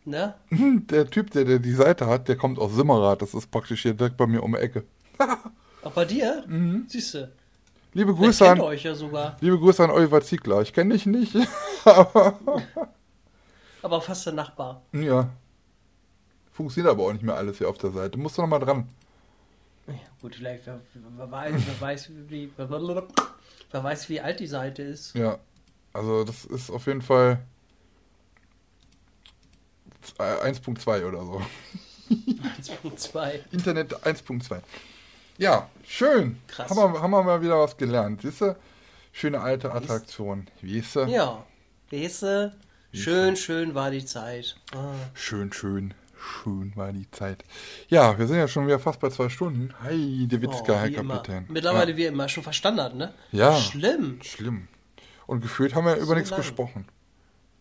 Na? Der Typ, der, der die Seite hat, der kommt aus Simmerath. Das ist praktisch hier direkt bei mir um die Ecke. Auch bei dir? Mhm. Siehst du. Liebe Grüße an euch ja sogar. Liebe Grüße an Oliver Ziegler. Ich kenne dich nicht. aber fast der Nachbar. Ja. Funktioniert aber auch nicht mehr alles hier auf der Seite. Musst du noch mal dran. Ja, gut, vielleicht, wer, wer, weiß, wer, weiß, wie, wer, wer weiß, wie alt die Seite ist. Ja, also das ist auf jeden Fall 1.2 oder so. 1.2. Internet 1.2. Ja, schön. Krass. Haben wir, haben wir mal wieder was gelernt. Siehst du? Schöne alte Attraktion. Wie ist sie? Ja. Wie ist sie? Schön, schön war die Zeit. Ah. Schön, schön schön war die Zeit. Ja, wir sind ja schon wieder fast bei zwei Stunden. Hi, der Witzka, oh, Herr Kapitän. Immer. Mittlerweile ja. wie immer schon verstanden, ne? Ja. Schlimm. Schlimm. Und gefühlt haben wir so über nichts lang. gesprochen.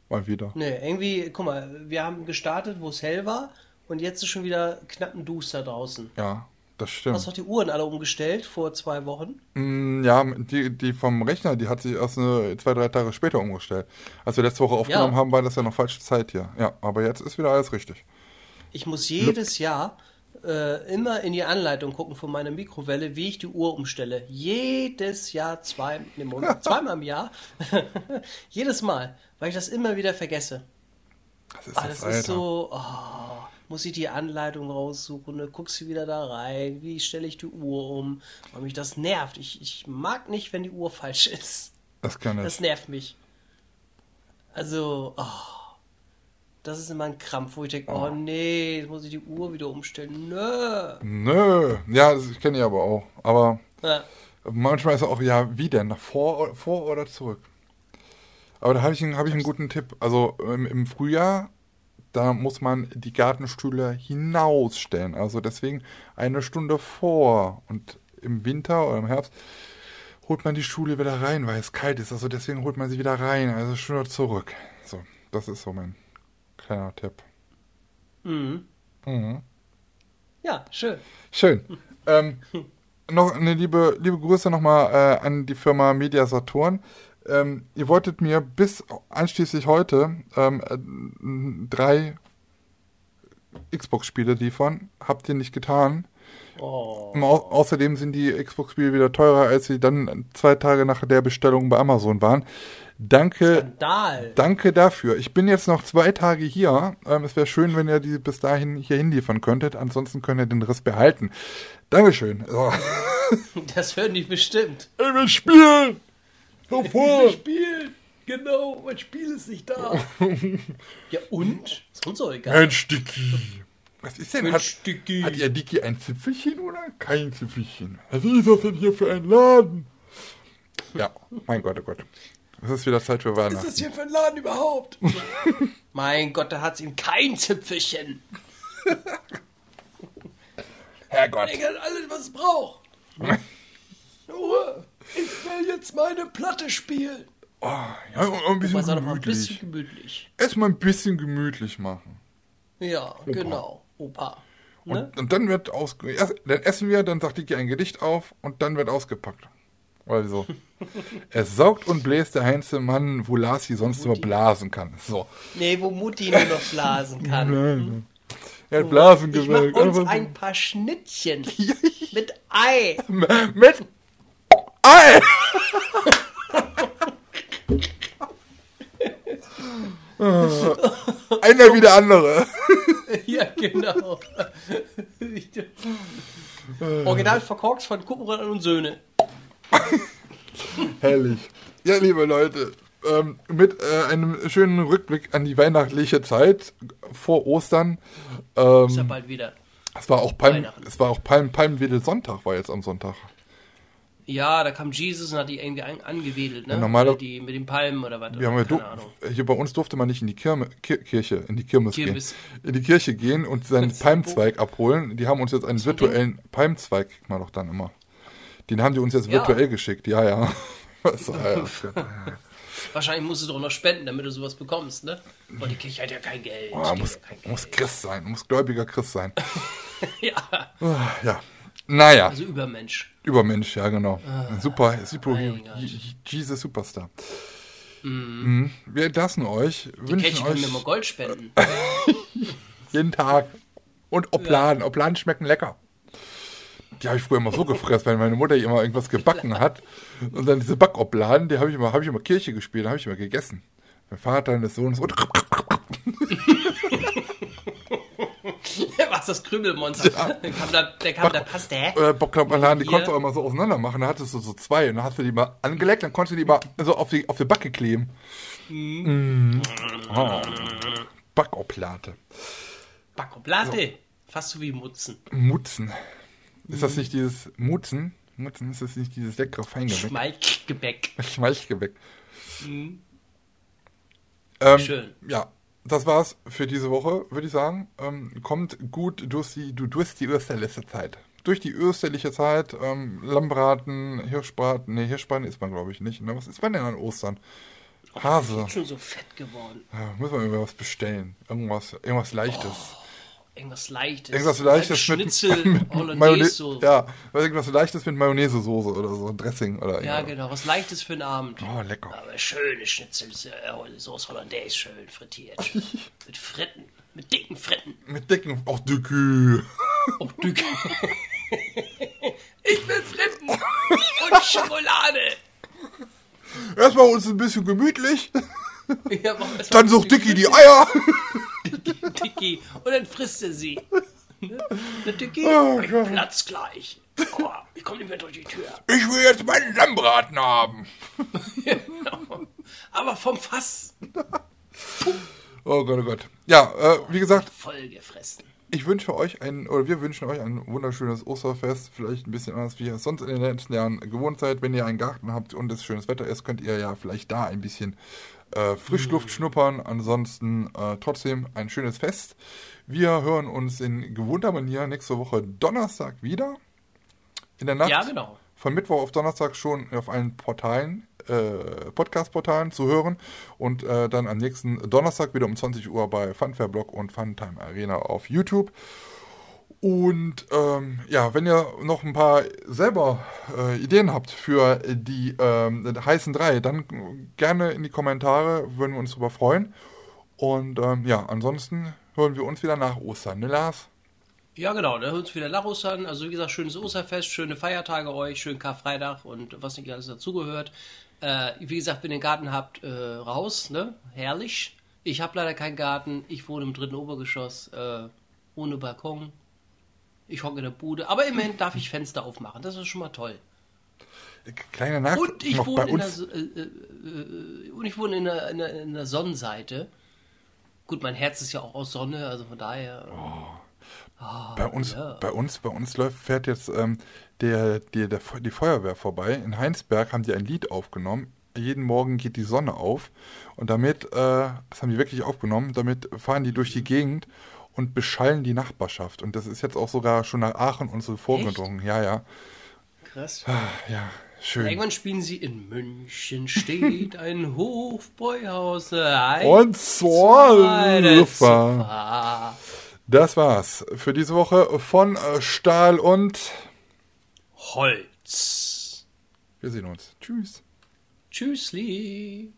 Mal wieder. Nee, irgendwie, guck mal, wir haben gestartet, wo es hell war und jetzt ist schon wieder knapp ein Duster draußen. Ja, das stimmt. Hast du auch die Uhren alle umgestellt vor zwei Wochen? Mm, ja, die, die vom Rechner, die hat sich erst eine, zwei, drei Tage später umgestellt. Als wir letzte Woche aufgenommen ja. haben, war das ja noch falsche Zeit hier. Ja, aber jetzt ist wieder alles richtig. Ich muss jedes Jahr äh, immer in die Anleitung gucken von meiner Mikrowelle, wie ich die Uhr umstelle. Jedes Jahr, zwei, nee, Monat, zweimal im Jahr. jedes Mal, weil ich das immer wieder vergesse. Das ist, ah, das ist so, oh, muss ich die Anleitung raussuchen, ne? guckst du wieder da rein, wie stelle ich die Uhr um, weil mich das nervt. Ich, ich mag nicht, wenn die Uhr falsch ist. Das kann ich. Das nervt mich. Also, oh. Das ist immer ein Krampf, wo ich denke, oh. oh nee, jetzt muss ich die Uhr wieder umstellen. Nö. Nö. Ja, das kenne ich aber auch. Aber ja. manchmal ist auch, ja, wie denn? Nach vor, vor oder zurück? Aber da habe ich, hab ich einen guten Tipp. Also im, im Frühjahr da muss man die Gartenstühle hinausstellen. Also deswegen eine Stunde vor und im Winter oder im Herbst holt man die Stühle wieder rein, weil es kalt ist. Also deswegen holt man sie wieder rein, also Stunde zurück. So, das ist so mein kleiner Tipp. Mhm. Mhm. Ja, schön. Schön. ähm, noch eine liebe, liebe Grüße nochmal äh, an die Firma Media Saturn. Ähm, ihr wolltet mir bis einschließlich heute ähm, äh, drei Xbox-Spiele liefern. Habt ihr nicht getan. Oh. Au außerdem sind die Xbox-Spiele wieder teurer, als sie dann zwei Tage nach der Bestellung bei Amazon waren. Danke, Skandal. danke dafür. Ich bin jetzt noch zwei Tage hier. Ähm, es wäre schön, wenn ihr die bis dahin hier hinliefern könntet. Ansonsten könnt ihr den Rest behalten. Dankeschön. So. Das hören die bestimmt. Ich will spielen! Sofort! Ich will spielen! Genau, mein Spiel ist nicht da. ja und? Ist uns auch egal. Mensch, Dicky. Was ist denn? Mensch, hat, Dicky. hat ihr Dicky ein Zipfelchen oder kein Zipfelchen? Was ist das denn hier für ein Laden? Ja, mein Gott, oh Gott. Es ist wieder Zeit für Weihnachten. Was ist das hier für ein Laden überhaupt? mein Gott, da hat es ihm kein Zipfelchen. Herrgott. Er hat alles, was es braucht. Nur, ich will jetzt meine Platte spielen. Oh, ja, und ein bisschen, gemütlich. Ein bisschen gemütlich. Erstmal ein bisschen gemütlich machen. Ja, Opa. genau. Opa. Ne? Und, und, dann wird ausge... Dann essen wir, dann sagt Diki ein Gedicht auf und dann wird ausgepackt. Also, es saugt und bläst der Heinzelmann, wo Lasi sonst nur blasen kann. So. Nee, wo Mutti nur noch blasen kann. Nein. Er hat Blasen gesagt. Ich mach uns ein paar Schnittchen mit Ei. mit Ei! Einer wie der andere. ja, genau. Original verkorkst von Kuppenrad und Söhne. Herrlich. Ja, liebe Leute, ähm, mit äh, einem schönen Rückblick an die weihnachtliche Zeit vor Ostern. Ähm, ist ja bald wieder. Es war auch Palm, es war auch Palm, Palmwedel Sonntag, war jetzt am Sonntag. Ja, da kam Jesus und hat die irgendwie angewedelt, ne? Ja, normaler, die, mit den Palmen oder was. Wir haben ja hier bei uns durfte man nicht in die Kirme, Kir Kirche, in die Kirmes, Kirmes, gehen. In die Kirche gehen und seinen Palmzweig abholen. Die haben uns jetzt einen virtuellen Palmzweig, kriegt man doch dann immer. Den haben die uns jetzt virtuell ja. geschickt, ja, ja. so, ja, Wahrscheinlich musst du doch noch spenden, damit du sowas bekommst, ne? Und die Kirche hat ja kein Geld. Oh, muss, kein Geld. muss Christ sein, muss gläubiger Christ sein. ja. Ja. Naja. Also Übermensch. Übermensch, ja, genau. Ah, super, super Jesus Superstar. Mm. Wir entlassen euch. Die wünschen euch. können mir mal Gold spenden. jeden Tag. Und Opladen. Ja. Opladen schmecken lecker. Die habe ich früher immer so gefressen, weil meine Mutter immer irgendwas gebacken hat. Und dann diese Backobladen, die habe ich immer, habe ich immer Kirche gespielt, habe ich immer gegessen. Mein Vater des Sohnes und Was das Krümelmonster? Ja. Der kam da, der kam da, passt der? Äh, die konntest du auch immer so auseinander machen. Da hattest du so zwei und dann hast du die mal angelegt, dann konntest du die mal so auf die, auf die Backe kleben. Mm. Mm. Oh. Backoplate. Backoplate? So. Fast so wie Mutzen. Mutzen. Ist das nicht dieses Mutzen? Mutzen ist das nicht dieses leckere Feingebäck? Schmalzgebäck. Schmalzgebäck. Mhm. Ähm, Schön. Ja, das war's für diese Woche, würde ich sagen. Ähm, kommt gut durch die, durch die österliche Zeit. Durch die österliche Zeit, ähm, Lammbraten, Hirschbraten, ne, Hirschbraten ist man glaube ich nicht. Ne? Was ist man denn an Ostern? Hase. Ich schon so fett geworden. Ja, muss man irgendwas bestellen. Irgendwas, irgendwas Leichtes. Oh. Irgendwas Leichtes. Irgendwas Leichtes mit, Schnitzel, mit Mayonnaise. Ja, irgendwas Leichtes mit Mayonnaise-Soße oder so, Dressing oder Ja, genau, was Leichtes für den Abend. Oh, lecker. Aber schöne Schnitzel, äh, Soße Hollandaise, schön frittiert. mit Fritten, mit dicken Fritten. Mit dicken, auch dicke. Auch dicke. ich will Fritten und Schokolade. Erstmal uns ein bisschen gemütlich. Ja, Dann sucht Dicky die Eier. Dicky. Und dann frisst er sie. Ne? Der Dicky, oh, Platz gleich. Oh, ich komme nicht mehr durch die Tür. Ich will jetzt meinen Lammbraten haben. genau. Aber vom Fass. oh Gott, oh Gott. Ja, äh, wie gesagt. Voll gefressen. Ich wünsche euch ein, oder wir wünschen euch ein wunderschönes Osterfest. Vielleicht ein bisschen anders, wie ihr es sonst in den letzten Jahren gewohnt seid. Wenn ihr einen Garten habt und es schönes Wetter ist, könnt ihr ja vielleicht da ein bisschen äh, Frischluft schnuppern. Ansonsten äh, trotzdem ein schönes Fest. Wir hören uns in gewohnter Manier nächste Woche Donnerstag wieder. In der Nacht. Ja, genau. Von Mittwoch auf Donnerstag schon auf allen Portalen, äh, Podcast-Portalen zu hören. Und äh, dann am nächsten Donnerstag wieder um 20 Uhr bei Funfair Blog und Funtime Arena auf YouTube. Und ähm, ja, wenn ihr noch ein paar selber äh, Ideen habt für die ähm, heißen drei, dann gerne in die Kommentare, würden wir uns darüber freuen. Und ähm, ja, ansonsten hören wir uns wieder nach Ostern, ne Lars? Ja, genau, da hören wir uns wieder nach Ostern. Also wie gesagt, schönes Osterfest, schöne Feiertage euch, schönen Karfreitag und was nicht alles dazugehört. Äh, wie gesagt, wenn ihr einen Garten habt, äh, raus, ne? Herrlich. Ich habe leider keinen Garten. Ich wohne im dritten Obergeschoss, äh, ohne Balkon ich hocke in der Bude. Aber immerhin darf ich Fenster aufmachen. Das ist schon mal toll. Kleiner Nach und ich wohne in der, äh, äh, äh, und ich wohne in der, in, der, in der, Sonnenseite. Gut, mein Herz ist ja auch aus Sonne, also von daher. Oh. Oh, bei uns, ja. bei uns, bei uns läuft, fährt jetzt ähm, der, der, der, die Feuerwehr vorbei. In Heinsberg haben die ein Lied aufgenommen. Jeden Morgen geht die Sonne auf. Und damit, äh, das haben die wirklich aufgenommen, damit fahren die durch die Gegend und beschallen die Nachbarschaft. Und das ist jetzt auch sogar schon nach Aachen und so vorgedrungen. Echt? Ja, ja. Krass. Ah, ja, schön. Irgendwann spielen sie in München steht ein Hofbräuhaus. Ein und Zorlufer. Das war's für diese Woche von äh, Stahl und Holz. Wir sehen uns. Tschüss. Tschüssli.